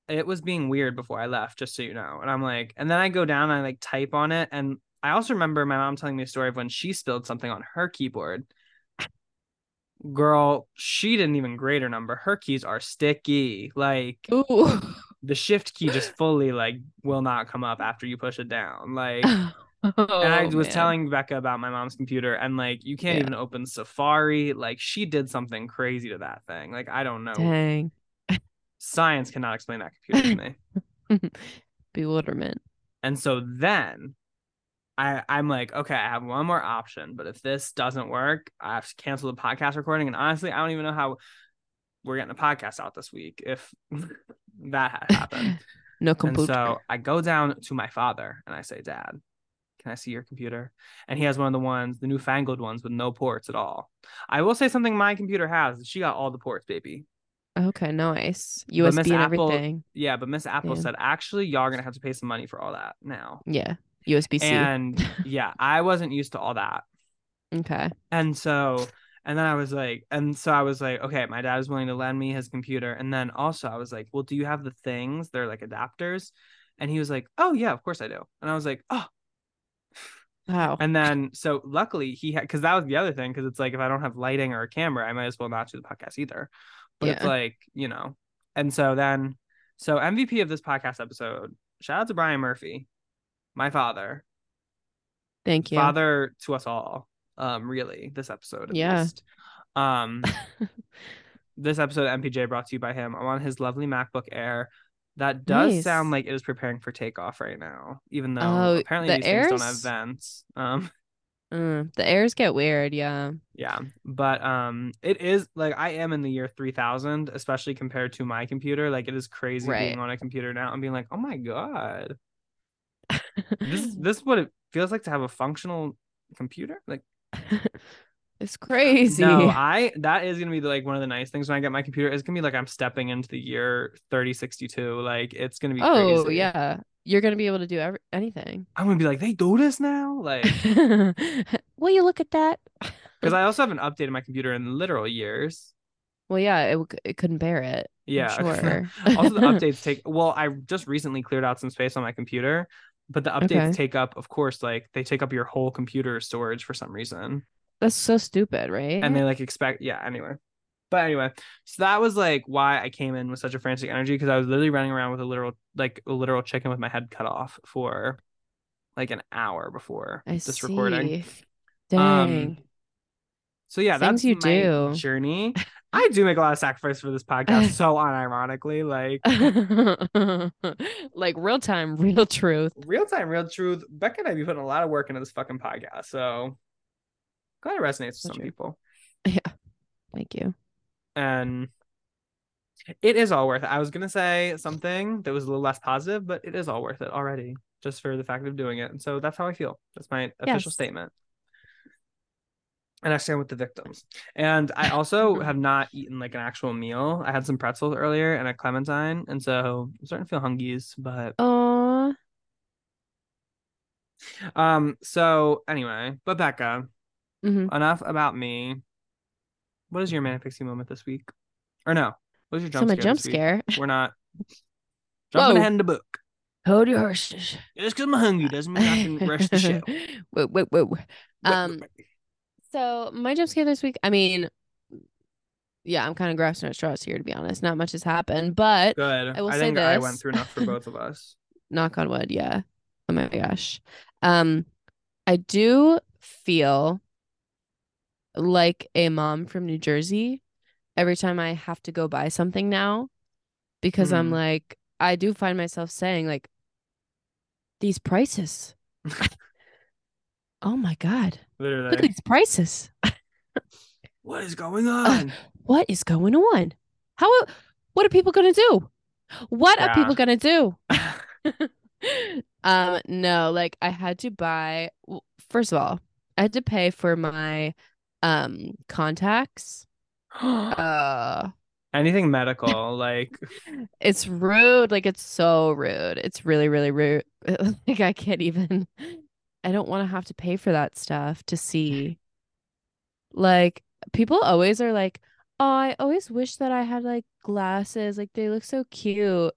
Speaker 1: it was being weird before I left, just so you know. And I'm like, and then I go down and I like type on it. And I also remember my mom telling me a story of when she spilled something on her keyboard. Girl, she didn't even grade her number. Her keys are sticky. Like
Speaker 2: Ooh.
Speaker 1: the shift key just fully like will not come up after you push it down. Like and I
Speaker 2: Oh,
Speaker 1: was
Speaker 2: man.
Speaker 1: telling Becca about my mom's computer and like you can't
Speaker 2: Yeah.
Speaker 1: even open Safari. Like she did something crazy to that thing. Like I don't know.
Speaker 2: Dang.
Speaker 1: Science cannot explain that computer to me.
Speaker 2: Bewilderment.
Speaker 1: And so then I I'm like, okay, I have one more option, but if this doesn't work, I have to cancel the podcast recording. And honestly, I don't even know how we're getting a podcast out this week if that had happened.
Speaker 2: No
Speaker 1: and so I go down to my father and I say, Dad, can I see your computer? And he has one of the ones, the newfangled ones with no ports at all. I will say something my computer has. She got all the ports, baby.
Speaker 2: Okay, nice. USB and
Speaker 1: Apple-
Speaker 2: everything.
Speaker 1: Yeah, but Miss Apple
Speaker 2: Yeah.
Speaker 1: said actually y'all are gonna have to pay some money for all that now.
Speaker 2: Yeah. USB C.
Speaker 1: And yeah, I wasn't used to all that.
Speaker 2: okay.
Speaker 1: And so, and then I was like, and so I was like, okay, my dad is willing to lend me his computer. And then also I was like, well, do you have the things? They're like adapters. And he was like, oh, yeah, of course I do. And I was like, oh.
Speaker 2: Wow.
Speaker 1: And then, so luckily he had, because that was the other thing, because it's like, if I don't have lighting or a camera, I might as well not do the podcast either. But it's like, you know, and so then, so MVP of this podcast episode, shout out to Brian Murphy, my father,
Speaker 2: Thank you.
Speaker 1: father to us all um really this episode at
Speaker 2: Yeah.
Speaker 1: least. um this episode of mpj brought to you by him i'm on his lovely macbook air that does sound
Speaker 2: Nice.
Speaker 1: like it is preparing for takeoff right now even though
Speaker 2: Oh,
Speaker 1: apparently
Speaker 2: the
Speaker 1: these things don't have vents um
Speaker 2: Mm, the airs get weird. Yeah.
Speaker 1: yeah but um it is like i am in the year 3000 especially compared to my computer like it is crazy
Speaker 2: Right.
Speaker 1: being on a computer now and being like oh my god this this is what it feels like to have a functional computer like
Speaker 2: it's crazy.
Speaker 1: No, I that is gonna be like one of the nice things when I get my computer. It's gonna be like I'm stepping into the year 3062. Like it's gonna be
Speaker 2: oh
Speaker 1: crazy.
Speaker 2: yeah. You're gonna be able to do every- anything.
Speaker 1: I'm gonna be like, they do this now? Like
Speaker 2: Will you look at that?
Speaker 1: because I also haven't updated my computer in literal years.
Speaker 2: Well, yeah, it, it couldn't bear it. I'm
Speaker 1: Yeah.
Speaker 2: sure.
Speaker 1: also the updates take well, I just recently cleared out some space on my computer, but the updates
Speaker 2: Okay.
Speaker 1: take up, of course, like they take up your whole computer storage for some reason.
Speaker 2: That's so stupid, right?
Speaker 1: and they like expect yeah anyway but anyway so that was like why i came in with such a frantic energy because i was literally running around with a literal like a literal chicken with my head cut off for like an hour before
Speaker 2: I
Speaker 1: this recording.
Speaker 2: Dang.
Speaker 1: Um, so yeah
Speaker 2: Things
Speaker 1: that's
Speaker 2: you
Speaker 1: my
Speaker 2: do.
Speaker 1: journey i do make a lot of sacrifice for this podcast so unironically like
Speaker 2: like real time, real truth.
Speaker 1: real time real truth becca and i be putting a lot of work into this fucking podcast so glad it resonates with some people
Speaker 2: Thank you.
Speaker 1: and it is all worth it. I was gonna say something that was a little less positive, but it is all worth it already, just for the fact of doing it. And so that's how I feel. That's my official
Speaker 2: Yes.
Speaker 1: statement. And I stand with the victims. And I also have not eaten like an actual meal. I had some pretzels earlier and a clementine, and so I'm starting to feel hungies. But
Speaker 2: oh,
Speaker 1: um, so anyway, but Becca,
Speaker 2: Mhm.
Speaker 1: enough about me. What is your manic pixie moment this week? Or no, what was your
Speaker 2: So
Speaker 1: jump
Speaker 2: my
Speaker 1: scare?
Speaker 2: jump
Speaker 1: this week?
Speaker 2: scare.
Speaker 1: We're not jumping
Speaker 2: Whoa.
Speaker 1: ahead in the book.
Speaker 2: Hold your horses.
Speaker 1: Just because I'm hungry doesn't mean I can rush the show.
Speaker 2: whoa, whoa, whoa. Um, So my jump scare this week, I mean, yeah, I'm kind of grasping at straws here to be honest. Not much has happened, but
Speaker 1: good.
Speaker 2: I will say
Speaker 1: think I went through enough for both of us.
Speaker 2: knock on wood, yeah. Oh my gosh. Um, I do feel like a mom from New Jersey every time I have to go buy something now because I'm
Speaker 1: Hmm.
Speaker 2: like, I do find myself saying like these prices. oh my God. Look at these prices.
Speaker 1: What is going on?
Speaker 2: What is going on? How what are people gonna do? What are people gonna do? um no, like I had to buy first of all, I had to pay for my um contacts. Uh
Speaker 1: Anything medical, like
Speaker 2: it's rude, like it's so rude. It's really really rude. like I can't even I don't want to have to pay for that stuff to see. Like people always are like, "Oh, I always wish that I had like glasses. Like they look so cute."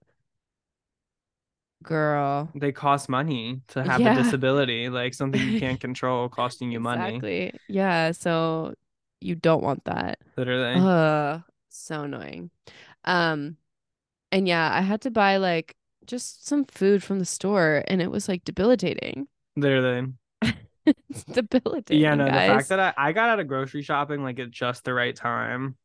Speaker 2: Girl.
Speaker 1: they cost money to have
Speaker 2: Yeah.
Speaker 1: a disability, like something you can't control costing you money.
Speaker 2: Exactly. Yeah, so you don't want that.
Speaker 1: Literally.
Speaker 2: Ugh, so annoying. Um, and yeah, I had to buy like just some food from the store, and it was like debilitating.
Speaker 1: Literally.
Speaker 2: It's debilitating,
Speaker 1: Yeah, no, the fact that I, I got out of grocery shopping like at just the right time.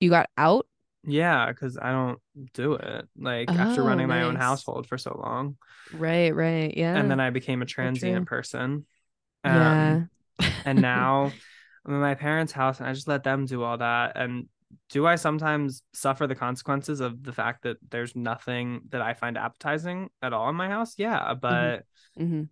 Speaker 2: You got out?
Speaker 1: Yeah, because I don't do it. Like after
Speaker 2: Oh,
Speaker 1: running my own household for so long.
Speaker 2: Right, right. Yeah.
Speaker 1: And then I became a transient person. Um,
Speaker 2: Yeah.
Speaker 1: and now I'm in my parents' house and I just let them do all that. And do I sometimes suffer the consequences of the fact that there's nothing that I find appetizing at all in my house? Yeah, but
Speaker 2: hmm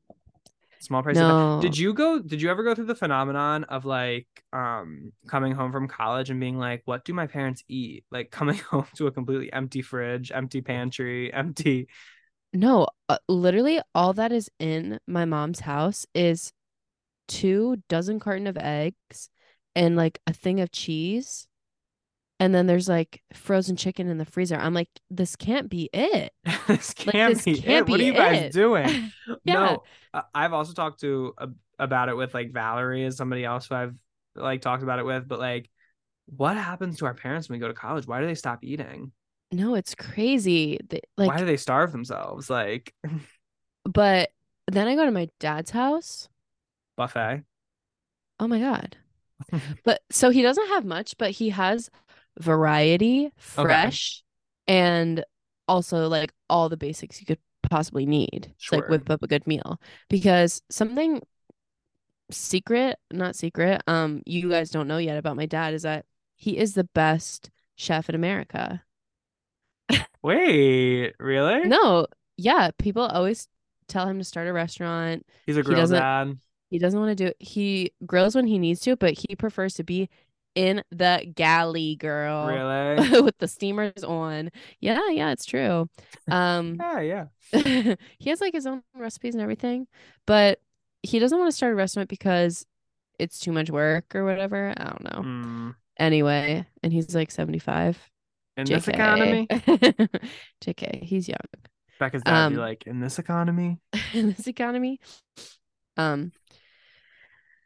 Speaker 1: small price.
Speaker 2: No.
Speaker 1: Did you go? Did you ever go through the phenomenon of like um coming home from college and being like, what do my parents eat? Like coming home to a completely empty fridge, empty pantry, empty.
Speaker 2: No, uh, literally all that is in my mom's house is two dozen carton of eggs and like a thing of cheese. And then there's like frozen chicken in the freezer. I'm like, this can't be it.
Speaker 1: this can't
Speaker 2: this
Speaker 1: be
Speaker 2: can't
Speaker 1: it. What are you guys
Speaker 2: it.
Speaker 1: doing?
Speaker 2: Yeah.
Speaker 1: No, I've also talked to uh, about it with like Valerie as somebody else who I've like talked about it with, but like, what happens to our parents when we go to college? Why do they stop eating?
Speaker 2: No, it's crazy. They- Like,
Speaker 1: Why do they starve themselves? Like
Speaker 2: but then I go to my dad's house.
Speaker 1: buffet.
Speaker 2: Oh my God. But so he doesn't have much, but he has variety, fresh, and also like all the basics you could possibly need. to, Like whip up a good meal. Because something secret, not secret, um, you guys don't know yet about my dad is that he is the best chef in America.
Speaker 1: Wait, really?
Speaker 2: No, yeah, people always tell him to start a restaurant.
Speaker 1: He's a
Speaker 2: he
Speaker 1: grill
Speaker 2: doesn't-
Speaker 1: dad.
Speaker 2: He doesn't want to do it. he grills when he needs to, but he prefers to be in the galley, girl.
Speaker 1: Really?
Speaker 2: with the steamers on. Yeah, yeah, it's true. Um
Speaker 1: yeah, yeah.
Speaker 2: he has like his own recipes and everything, but he doesn't want to start a restaurant because it's too much work or whatever. I don't know.
Speaker 1: Mm.
Speaker 2: Anyway, and he's like 75.
Speaker 1: In this economy,
Speaker 2: JK, he's young.
Speaker 1: Becca's dad be
Speaker 2: Um,
Speaker 1: like, in this economy.
Speaker 2: in this economy. Um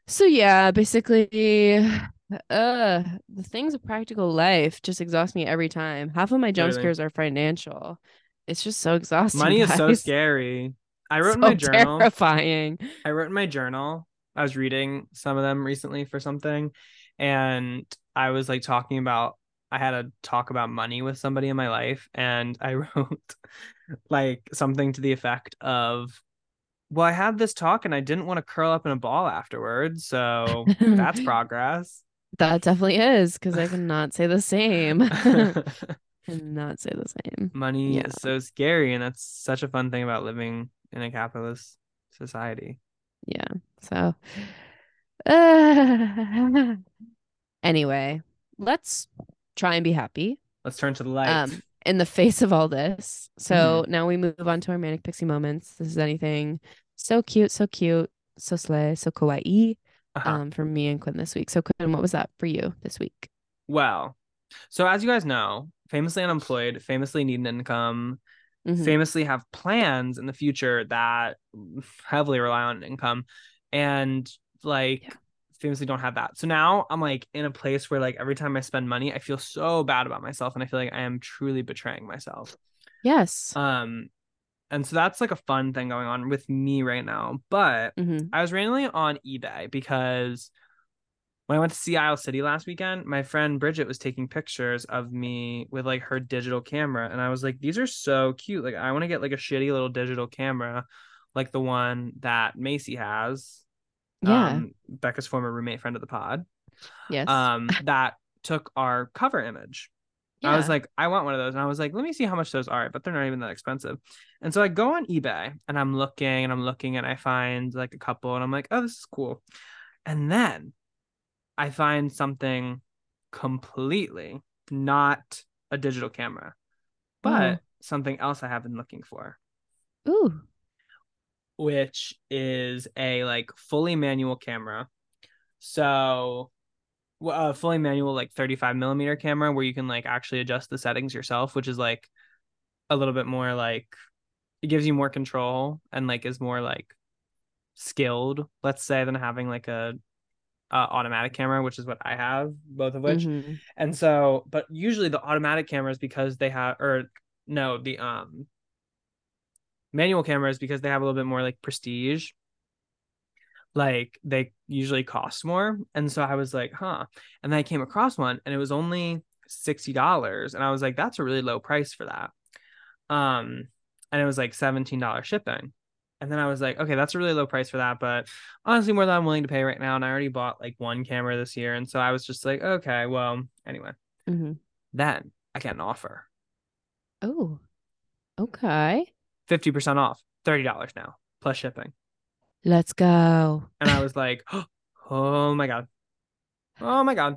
Speaker 2: so yeah, basically uh the things of practical life just exhaust me every time. Half of my jump
Speaker 1: Literally.
Speaker 2: scares are financial. It's just so exhausting.
Speaker 1: Money is so scary. I wrote in my journal.
Speaker 2: terrifying.
Speaker 1: I wrote in my journal. I was reading some of them recently for something, and I was like talking about. I had a talk about money with somebody in my life, and I wrote like something to the effect of, "Well, I had this talk, and I didn't want to curl up in a ball afterwards, so that's progress."
Speaker 2: That definitely is because I cannot say the same. cannot say the same.
Speaker 1: money
Speaker 2: Yeah.
Speaker 1: is so scary, and that's such a fun thing about living in a capitalist society.
Speaker 2: Yeah. So, uh, anyway, let's try and be happy
Speaker 1: Let's turn to the light.
Speaker 2: um, in the face of all this. So now we move on to our manic pixie moments. This is anything so cute, so cute, so slay, so kawaii
Speaker 1: Uh-huh.
Speaker 2: um, from me and Quinn this week. So, Quinn, what was that for you this week?
Speaker 1: Well, so as you guys know, famously unemployed, famously need an income,
Speaker 2: Mhm.
Speaker 1: famously have plans in the future that heavily rely on income, and like
Speaker 2: Yeah.
Speaker 1: famously don't have that. So now I'm like in a place where like every time I spend money, I feel so bad about myself, and I feel like I am truly betraying myself.
Speaker 2: Yes.
Speaker 1: Um, and so that's like a fun thing going on with me right now. But
Speaker 2: Mhm.
Speaker 1: I was randomly on eBay because when I went to Sea Isle City last weekend, my friend Bridget was taking pictures of me with like her digital camera. And I was like, these are so cute. Like, I want to get like a shitty little digital camera, like the one that Macy has.
Speaker 2: Yeah.
Speaker 1: Um, Becca's former roommate friend of the pod.
Speaker 2: yes.
Speaker 1: Um, that took our cover image. I was like, I want one of those. And I was like, let me see how much those are, but they're not even that expensive. And so I go on eBay and I'm looking and I'm looking and I find like a couple and I'm like, oh, this is cool. And then I find something completely not a digital camera, mm-hmm. but
Speaker 2: Oh.
Speaker 1: something else I have been looking for,
Speaker 2: Ooh.
Speaker 1: which is a like fully manual camera. So well, a fully manual like 35 millimeter camera where you can like actually adjust the settings yourself, which is like a little bit more like it gives you more control and like is more like skilled, let's say, than having like a, a automatic camera, which is what I have, both of which.
Speaker 2: Mhm.
Speaker 1: And so, but usually the automatic cameras because they have or no, the um manual cameras because they have a little bit more like prestige. Like they usually cost more. And so I was like, huh. And then I came across one and it was only $60. And I was like, that's a really low price for that. Um, and it was like $17 shipping. And then I was like, okay, that's a really low price for that, but honestly, more than I'm willing to pay right now. And I already bought like one camera this year. And so I was just like, okay, well, anyway.
Speaker 2: Mhm.
Speaker 1: Then I get an offer.
Speaker 2: Oh, okay.
Speaker 1: 50% off, $30 now, plus shipping.
Speaker 2: Let's go.
Speaker 1: And I was like, oh my God. Oh my God.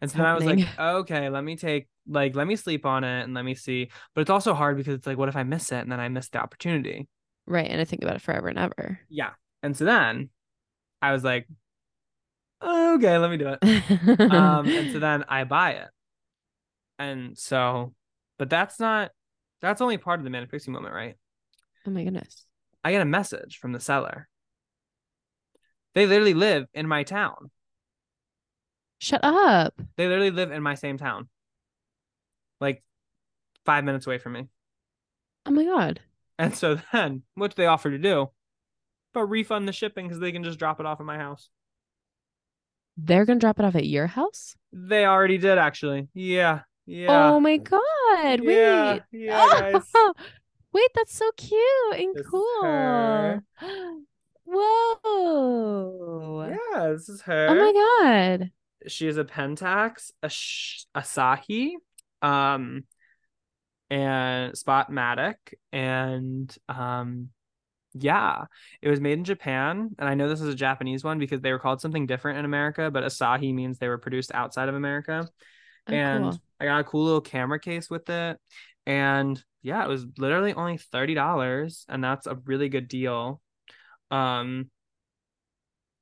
Speaker 1: And so then I was like, okay, let me take, like, let me sleep on it and let me see. But it's also hard because it's like, what if I miss it and then I miss the opportunity?
Speaker 2: Right. And I think about it forever and ever.
Speaker 1: Yeah. And so then I was like, okay, let me do it. Um, and so then I buy it. And so, but that's not, that's only part of the manifesting moment, right?
Speaker 2: oh my goodness.
Speaker 1: I get a message from the seller. They literally live in my town.
Speaker 2: Shut up.
Speaker 1: They literally live in my same town. Like five minutes away from me.
Speaker 2: Oh my God.
Speaker 1: And so then what do they offer to do? But refund the shipping because they can just drop it off at my house.
Speaker 2: They're going to drop it off at your house?
Speaker 1: They already did actually. Yeah. Yeah.
Speaker 2: Oh my God.
Speaker 1: Yeah,
Speaker 2: Wait.
Speaker 1: yeah, guys.
Speaker 2: Wait, that's so cute and cool.
Speaker 1: her.
Speaker 2: Whoa.
Speaker 1: Yeah, this is her.
Speaker 2: Oh my God.
Speaker 1: she is a Pentax, a Sh- Asahi, um, and Spotmatic, and um, yeah, it was made in Japan, and I know this is a Japanese one because they were called something different in America, but Asahi means they were produced outside of America,
Speaker 2: Oh,
Speaker 1: and
Speaker 2: cool.
Speaker 1: I got a cool little camera case with it, and yeah, it was literally only thirty dollars, and that's a really good deal, um.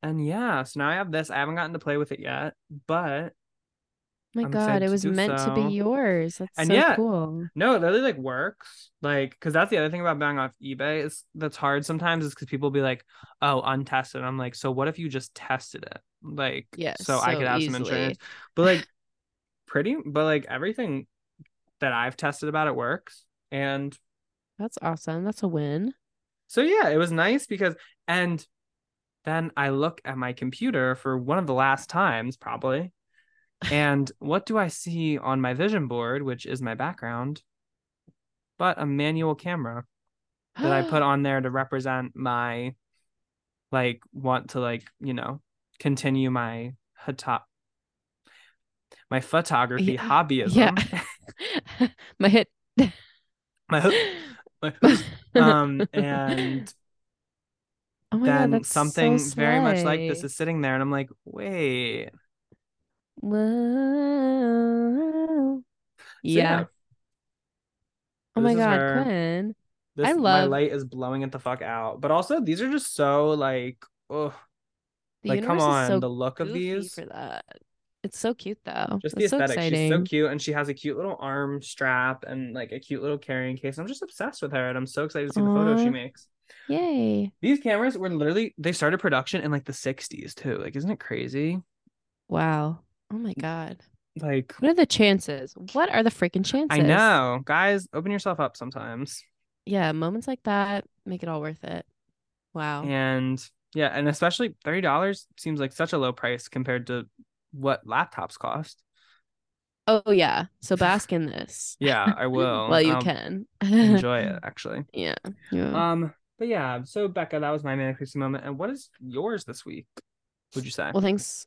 Speaker 1: And yeah, so now I have this. I haven't gotten to play with it yet, but
Speaker 2: my
Speaker 1: I'm
Speaker 2: God, it was meant to be yours. That's
Speaker 1: And
Speaker 2: so
Speaker 1: yeah,
Speaker 2: cool.
Speaker 1: No, it literally like works. Like, because that's the other thing about buying off eBay is that's hard sometimes is because people be like, oh, untested. I'm like, so what if you just tested it? Like,
Speaker 2: Yes,
Speaker 1: so, I could have some
Speaker 2: easily.
Speaker 1: insurance. But like, pretty, but like everything that I've tested about it works. And
Speaker 2: That's awesome. That's a win.
Speaker 1: so yeah, it was nice because, and then I look at my computer for one of the last times, probably. And what do I see on my vision board, which is my background, but a manual camera? that I put on there to represent my like want to like, you know, continue my hota- my photography
Speaker 2: Yeah.
Speaker 1: hobbyism.
Speaker 2: Yeah. My hit.
Speaker 1: My ho- my ho- um and
Speaker 2: oh my God,
Speaker 1: then
Speaker 2: that's so
Speaker 1: something very much like this is sitting there and I'm like, wait.
Speaker 2: Whoa.
Speaker 1: So
Speaker 2: Yeah. Oh my God,
Speaker 1: her.
Speaker 2: Quinn.
Speaker 1: This
Speaker 2: I
Speaker 1: my light is blowing it the fuck out. But also these are just so like oh like come on,
Speaker 2: so
Speaker 1: the look of these.
Speaker 2: for that. It's so cute though.
Speaker 1: just the
Speaker 2: That's so
Speaker 1: aesthetic. She's so cute, and she has a cute little arm strap and like a cute little carrying case. I'm just obsessed with her, and I'm so excited to see the photos she makes.
Speaker 2: Yay.
Speaker 1: These cameras were literally they started production in like the 60s too. Like, isn't it crazy?
Speaker 2: Wow. Oh my God.
Speaker 1: Like,
Speaker 2: What are the chances? What are the freaking chances?
Speaker 1: I know, guys, open yourself up sometimes.
Speaker 2: Yeah, moments like that make it all worth it. Wow.
Speaker 1: And yeah, and especially thirty dollars seems like such a low price compared to what laptops cost.
Speaker 2: Oh yeah. So bask in this.
Speaker 1: Yeah, I will.
Speaker 2: well, you
Speaker 1: I'll
Speaker 2: can.
Speaker 1: enjoy it actually.
Speaker 2: yeah. yeah.
Speaker 1: Um, but yeah, so Becca, that was my manic pixie moment. And what is yours this week? Would you say?
Speaker 2: well, thanks.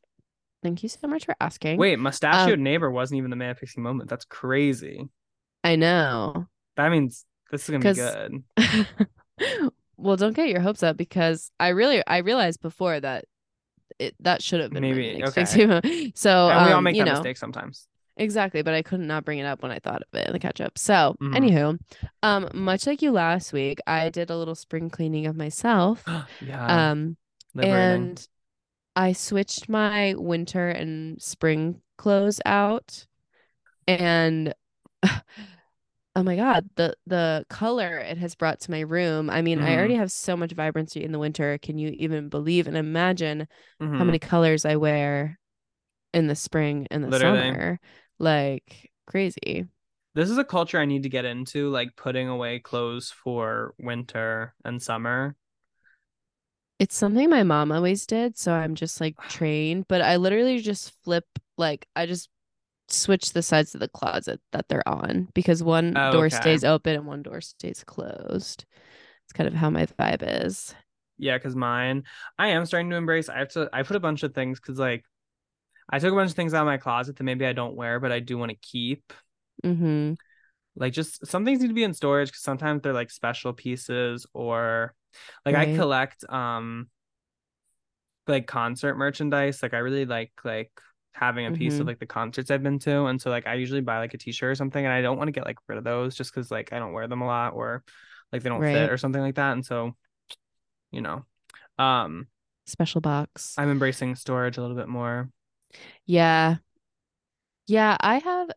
Speaker 2: Thank you so much for asking.
Speaker 1: Wait, mustachioed
Speaker 2: um,
Speaker 1: neighbor wasn't even the manic pixie moment. That's crazy.
Speaker 2: I know.
Speaker 1: That means this is gonna be good.
Speaker 2: well, don't get your hopes up because I really I realized before that it that should have been
Speaker 1: Maybe, okay.
Speaker 2: So
Speaker 1: and we all
Speaker 2: um,
Speaker 1: make that
Speaker 2: know,
Speaker 1: mistake sometimes.
Speaker 2: Exactly, but I could not bring it up when I thought of it in the catch up. So,
Speaker 1: Mhm.
Speaker 2: anywho, um, much like you last week, I did a little spring cleaning of myself.
Speaker 1: yeah.
Speaker 2: Um,
Speaker 1: liberating.
Speaker 2: and I switched my winter and spring clothes out, and oh my god, the the color it has brought to my room. I mean, I
Speaker 1: Mhm.
Speaker 2: already have so much vibrancy in the winter. Can you even believe and imagine how
Speaker 1: Mhm.
Speaker 2: many colors I wear in the spring and the
Speaker 1: Literally.
Speaker 2: summer? Like crazy.
Speaker 1: This is a culture I need to get into, like putting away clothes for winter and summer.
Speaker 2: It's something my mom always did, so I'm just like trained, but I literally just flip like I just switch the sides of the closet that they're on because one
Speaker 1: Oh,
Speaker 2: door
Speaker 1: okay.
Speaker 2: stays open and one door stays closed. It's kind of how my vibe is.
Speaker 1: Yeah, because mine, I am starting to embrace. I have to. I put a bunch of things because like I took a bunch of things out of my closet that maybe I don't wear, but I do want to keep.
Speaker 2: Mm-hmm.
Speaker 1: Like just some things need to be in storage because sometimes they're like special pieces or like I collect um like concert merchandise. Like I really like like having a piece
Speaker 2: Mhm.
Speaker 1: of like the concerts I've been to. And so like I usually buy like a t-shirt or something and I don't want to get like rid of those just because like I don't wear them a lot or like they don't
Speaker 2: Right.
Speaker 1: fit or something like that. And so, you know. Um
Speaker 2: Special box.
Speaker 1: I'm embracing storage a little bit more.
Speaker 2: Yeah. Yeah, I have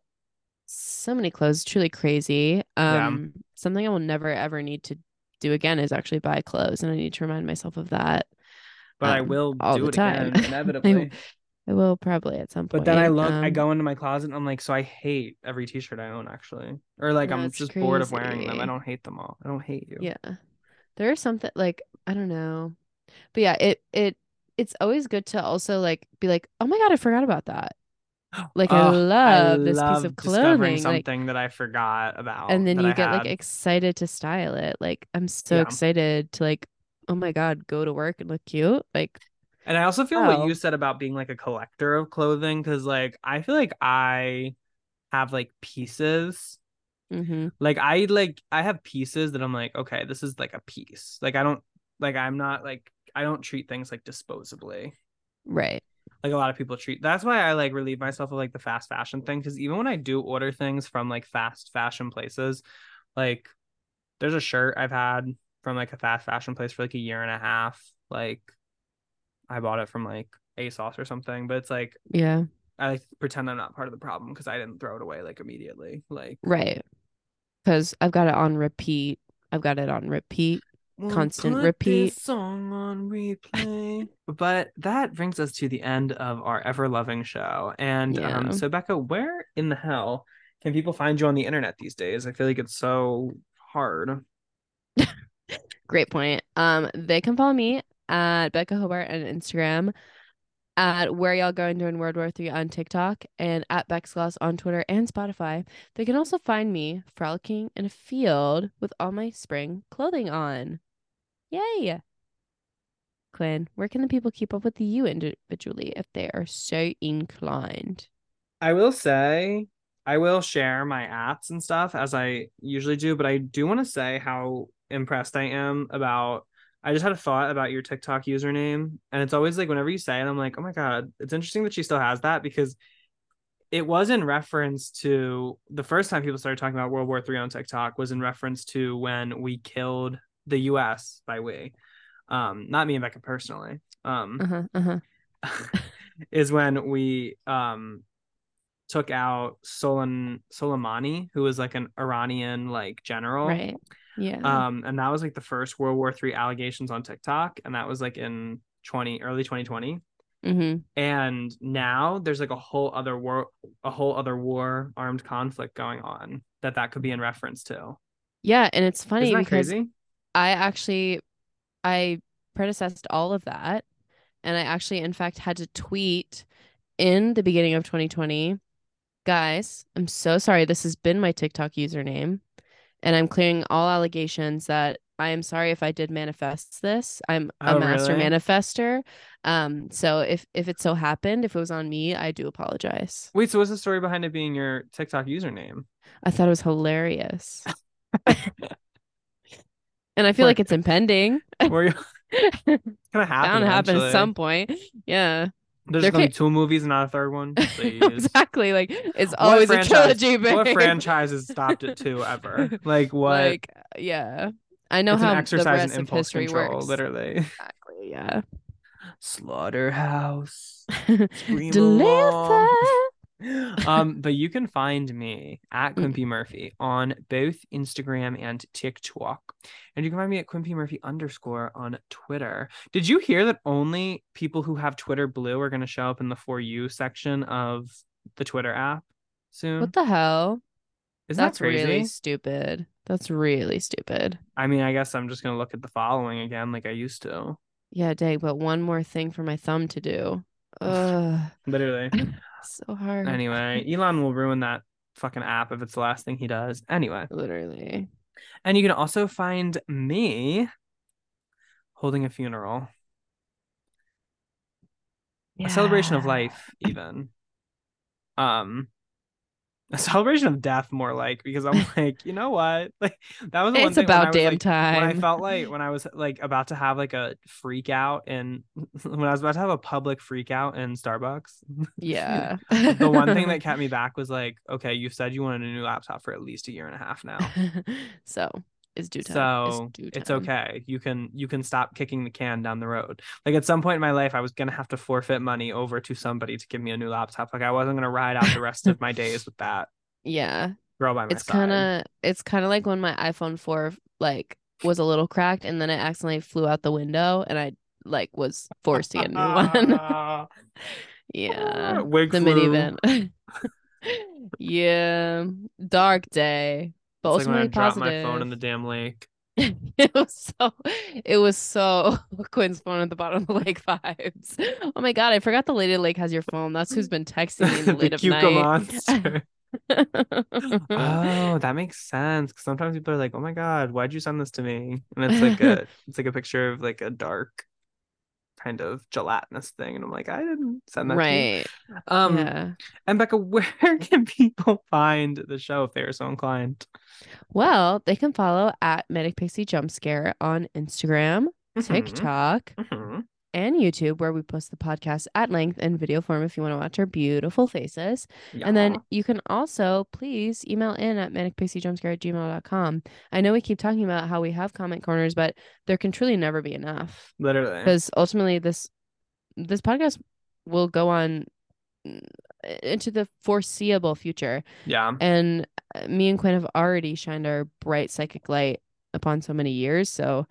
Speaker 2: so many clothes, it's truly crazy.
Speaker 1: Yeah.
Speaker 2: Um, something I will never ever need to do again is actually buy clothes, and I need to remind myself of that.
Speaker 1: But I
Speaker 2: Um,
Speaker 1: will
Speaker 2: all
Speaker 1: do
Speaker 2: the
Speaker 1: it
Speaker 2: time.
Speaker 1: again inevitably.
Speaker 2: I will probably at some point.
Speaker 1: But then I look, I
Speaker 2: Um,
Speaker 1: go into my closet and I'm like, so I hate every t-shirt I own actually. Or like
Speaker 2: No,
Speaker 1: I'm just bored of wearing them. I don't hate them all. I don't hate you.
Speaker 2: Yeah. There is something like I don't know. But yeah, it it it's always good to also like be like, "Oh my God, I forgot about that." Like I
Speaker 1: Ugh,
Speaker 2: love this piece of clothing. Like
Speaker 1: something that I forgot about.
Speaker 2: and then you
Speaker 1: I
Speaker 2: get like excited to style it. Like I'm so
Speaker 1: Yeah.
Speaker 2: excited to like, "Oh my God, go to work and look cute." Like
Speaker 1: And I also feel what you said about being like a collector of clothing, because like I feel like I have like pieces.
Speaker 2: mhm.
Speaker 1: Like I like I have pieces that I'm like, okay, this is like a piece. Like I don't like I'm not like I don't treat things like disposably.
Speaker 2: Right.
Speaker 1: like a lot of people treat that's why i like relieve myself of like the fast fashion thing because even when i do order things from like fast fashion places like there's a shirt i've had from like a fast fashion place for like a year and a half like i bought it from like asos or something but it's like
Speaker 2: Yeah.
Speaker 1: i like pretend i'm not part of the problem because i didn't throw it away like immediately like
Speaker 2: Right. Cuz I've got it on repeat. I've got it on repeat.
Speaker 1: We'll
Speaker 2: constant
Speaker 1: put
Speaker 2: repeat.
Speaker 1: this song on replay. but that brings us to the end of our ever loving show. And
Speaker 2: Yeah.
Speaker 1: um, so Becca, where in the hell can people find you on the internet these days? I feel like it's so hard.
Speaker 2: Great point. Um, they can follow me at Becca Hobart on Instagram, at Where Y'all Going During World War Three on TikTok, and at Gloss on Twitter and Spotify. They can also find me frolicking in a field with all my spring clothing on. Yay! Quinn, where can the people keep up with you individually if they are so inclined?
Speaker 1: I will say I will share my apps and stuff as I usually do, but I do want to say how impressed I am about I just had a thought about your TikTok username, and it's always like whenever you say it, I'm like, oh my god, it's interesting that she still has that because it was in reference to the first time people started talking about World War Three on TikTok was in reference to when we killed the U.S. by we, um, not me and Becca personally, um,
Speaker 2: Uh huh. Uh huh.
Speaker 1: is when we um took out Soleim Soleimani, who was like an Iranian like general.
Speaker 2: Right. Yeah.
Speaker 1: Um, and that was like the first World War Three allegations on TikTok, and that was like in twenty early twenty twenty.
Speaker 2: mm-hmm.
Speaker 1: And now there's like a whole other war, a whole other war, armed conflict going on that that could be in reference to.
Speaker 2: Yeah, and it's funny
Speaker 1: Isn't that
Speaker 2: because
Speaker 1: crazy?
Speaker 2: I actually I predecessed all of that and I actually in fact had to tweet in the beginning of 2020 guys I'm so sorry this has been my TikTok username and I'm clearing all allegations that I am sorry if I did manifest this I'm a
Speaker 1: Oh,
Speaker 2: master
Speaker 1: really?
Speaker 2: manifester um so if if it so happened if it was on me I do apologize
Speaker 1: Wait, so what's the story behind it being your TikTok username?
Speaker 2: I thought it was hilarious and I feel like it's impending
Speaker 1: Where you it's gonna happen.
Speaker 2: bound happen at some point. Yeah,
Speaker 1: There's
Speaker 2: there
Speaker 1: gonna be
Speaker 2: can't-
Speaker 1: two movies, not a third one.
Speaker 2: Exactly. Like it's always a trilogy. Babe.
Speaker 1: What franchise has stopped at two ever? Like what?
Speaker 2: Like yeah, I know
Speaker 1: it's
Speaker 2: how
Speaker 1: an
Speaker 2: the
Speaker 1: exercise
Speaker 2: of
Speaker 1: impulse
Speaker 2: history
Speaker 1: control,
Speaker 2: works.
Speaker 1: literally.
Speaker 2: Exactly. Yeah.
Speaker 1: Slaughterhouse. Along. Um, but you can find me at
Speaker 2: Mm.
Speaker 1: Quinn P Murphy on both Instagram and TikTok. And you can find me at Quinn P Murphy underscore on Twitter. Did you hear that only people who have Twitter Blue are going to show up in the For You section of the Twitter app soon?
Speaker 2: What the hell?
Speaker 1: Isn't
Speaker 2: That's
Speaker 1: that crazy?
Speaker 2: really stupid. That's really stupid.
Speaker 1: I mean, I guess I'm just going to look at the following again like I used to.
Speaker 2: Yeah, dang. But one more thing for my thumb to do. Ugh,
Speaker 1: Literally.
Speaker 2: so hard.
Speaker 1: anyway, Elon will ruin that fucking app if it's the last thing he does. Anyway.
Speaker 2: Literally.
Speaker 1: And you can also find me holding a funeral. a celebration of life even um a celebration of death more like because i'm like you know what like that was the one
Speaker 2: It's
Speaker 1: thing when I
Speaker 2: about
Speaker 1: was,
Speaker 2: damn
Speaker 1: time. when i felt like when i was like about to have like a freak out and when i was about to have a public freak out in starbucks
Speaker 2: Yeah.
Speaker 1: the one thing that kept me back was like okay you said you wanted a new laptop for at least a year and a half now
Speaker 2: so it's due time.
Speaker 1: so
Speaker 2: due
Speaker 1: it's okay you can you can stop kicking the can down the road like at some point in my life i was gonna have to forfeit money over to somebody to give me a new laptop like i wasn't gonna ride out the rest of my days with that
Speaker 2: Yeah.
Speaker 1: girl by my
Speaker 2: It's kind of it's kind of like when my iPhone 4 like was a little cracked and then it accidentally flew out the window and I like was forced to get a new one.
Speaker 1: Ah,
Speaker 2: yeah.
Speaker 1: wig
Speaker 2: The
Speaker 1: flew.
Speaker 2: minivan. yeah. Dark day. But
Speaker 1: it's like when i
Speaker 2: ultimately
Speaker 1: dropped my phone in the damn lake
Speaker 2: it was so it was so Quinn's phone at the bottom of the lake vibes. Oh my god, I forgot the lady lake has your phone. That's who's been texting me in the
Speaker 1: the
Speaker 2: late of night.
Speaker 1: monster oh that makes sense. Cause sometimes people are like oh my god why'd you send this to me and it's like a it's like a picture of like a dark kind of gelatinous thing and i'm like i didn't send that to you.
Speaker 2: right.
Speaker 1: um
Speaker 2: yeah.
Speaker 1: and becca where can people find the show if they're so inclined
Speaker 2: Well, they can follow at Manic Pixie Jump Scare on Instagram,
Speaker 1: Mhm,
Speaker 2: TikTok,
Speaker 1: mhm.
Speaker 2: And YouTube, where we post the podcast at length in video form if you want to watch our beautiful faces. And then you can also please email in at manicpixiejumpscare at gmail.com. I know we keep talking about how we have comment corners, but there can truly never be enough.
Speaker 1: literally
Speaker 2: Because ultimately this this podcast will go on mm, into the foreseeable future.
Speaker 1: yeah
Speaker 2: And uh, me and Quinn have already shined our bright psychic light upon so many years. So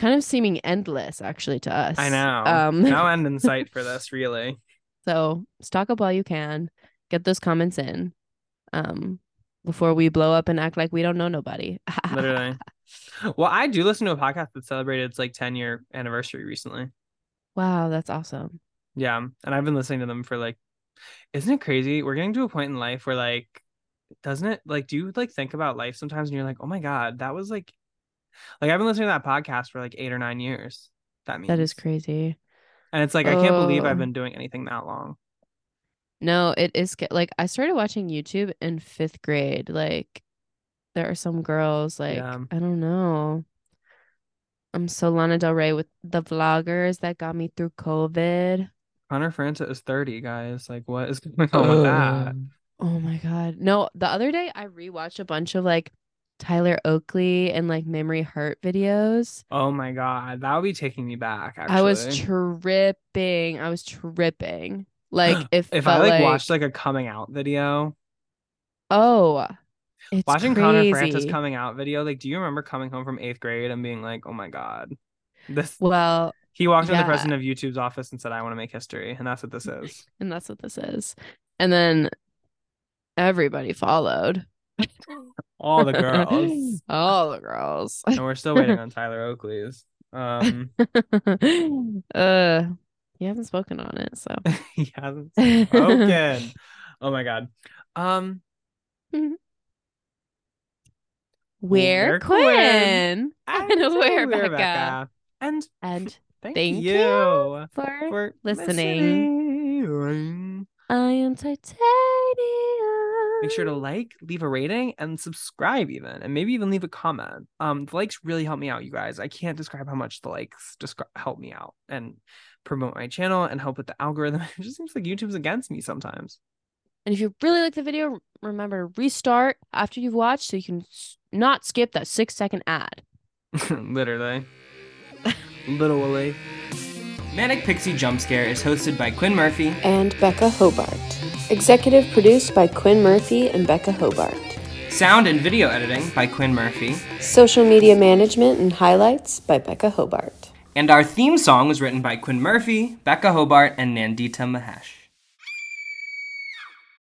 Speaker 2: kind of seeming endless actually to us.
Speaker 1: i know
Speaker 2: Um
Speaker 1: no end in sight for this really
Speaker 2: so stock up while you can. Get those comments in. Um before we blow up and act like we don't know nobody.
Speaker 1: literally well i do listen to a podcast that celebrated its like 10 year anniversary recently
Speaker 2: wow, that's awesome.
Speaker 1: Yeah, and I've been listening to them for like isn't it crazy? We're getting to a point in life where like doesn't it like do you like think about life sometimes and you're like, "Oh my god, that was like like I've been listening to that podcast for like 8 or 9 years." That means
Speaker 2: That is crazy.
Speaker 1: And it's like I can't believe
Speaker 2: Oh.
Speaker 1: I've been doing anything that long.
Speaker 2: No, it is like I started watching YouTube in fifth grade. Like there are some girls like
Speaker 1: Yeah.
Speaker 2: I don't know. I'm so Lana Del Rey with the vloggers that got me through COVID.
Speaker 1: Connor Franta is 30, guys. Like what is going on with that?
Speaker 2: Oh my God. No, the other day I rewatched a bunch of like Tyler Oakley and like Mamrie Hart videos.
Speaker 1: Oh my god, that would be taking me back actually.
Speaker 2: I was tripping. I was tripping. Like if
Speaker 1: if I like,
Speaker 2: like
Speaker 1: watched like a coming out video,
Speaker 2: oh,
Speaker 1: watching Connor
Speaker 2: Franta
Speaker 1: coming out video, like do you remember coming home from 8th grade and being like, "Oh my god." This
Speaker 2: Well,
Speaker 1: He walked into the president of YouTube's office and said, I want to make history. And that's what this is.
Speaker 2: and that's what this is. And then everybody followed.
Speaker 1: All the girls.
Speaker 2: All the girls.
Speaker 1: and we're still waiting on Tyler Oakley's. Um,
Speaker 2: uh, you haven't spoken on it, so.
Speaker 1: he hasn't spoken. oh my God. Um,
Speaker 2: We're
Speaker 1: We're
Speaker 2: Quinn.
Speaker 1: and
Speaker 2: And we're
Speaker 1: we're
Speaker 2: Becca.
Speaker 1: And
Speaker 2: And
Speaker 1: thank,
Speaker 2: Thank
Speaker 1: you,
Speaker 2: you for
Speaker 1: for
Speaker 2: listening.
Speaker 1: listening.
Speaker 2: I am titanium.
Speaker 1: Make sure to like, leave a rating, and subscribe even, and maybe even leave a comment. Um, the likes really help me out, you guys. I can't describe how much the likes just help me out and promote my channel and help with the algorithm. It just seems like YouTube's against me sometimes.
Speaker 2: And if you really like the video, remember to restart after you've watched so you can not skip that six second ad.
Speaker 1: Literally. Literally. Manic Pixie Jump Scare is hosted by Quinn Murphy.
Speaker 4: And Becca Hobart. Executive produced by Quinn Murphy and Becca Hobart.
Speaker 1: Sound and video editing by Quinn Murphy.
Speaker 4: Social media management and highlights by Becca Hobart.
Speaker 1: And our theme song was written by Quinn Murphy, Becca Hobart, and Nandita Mahesh.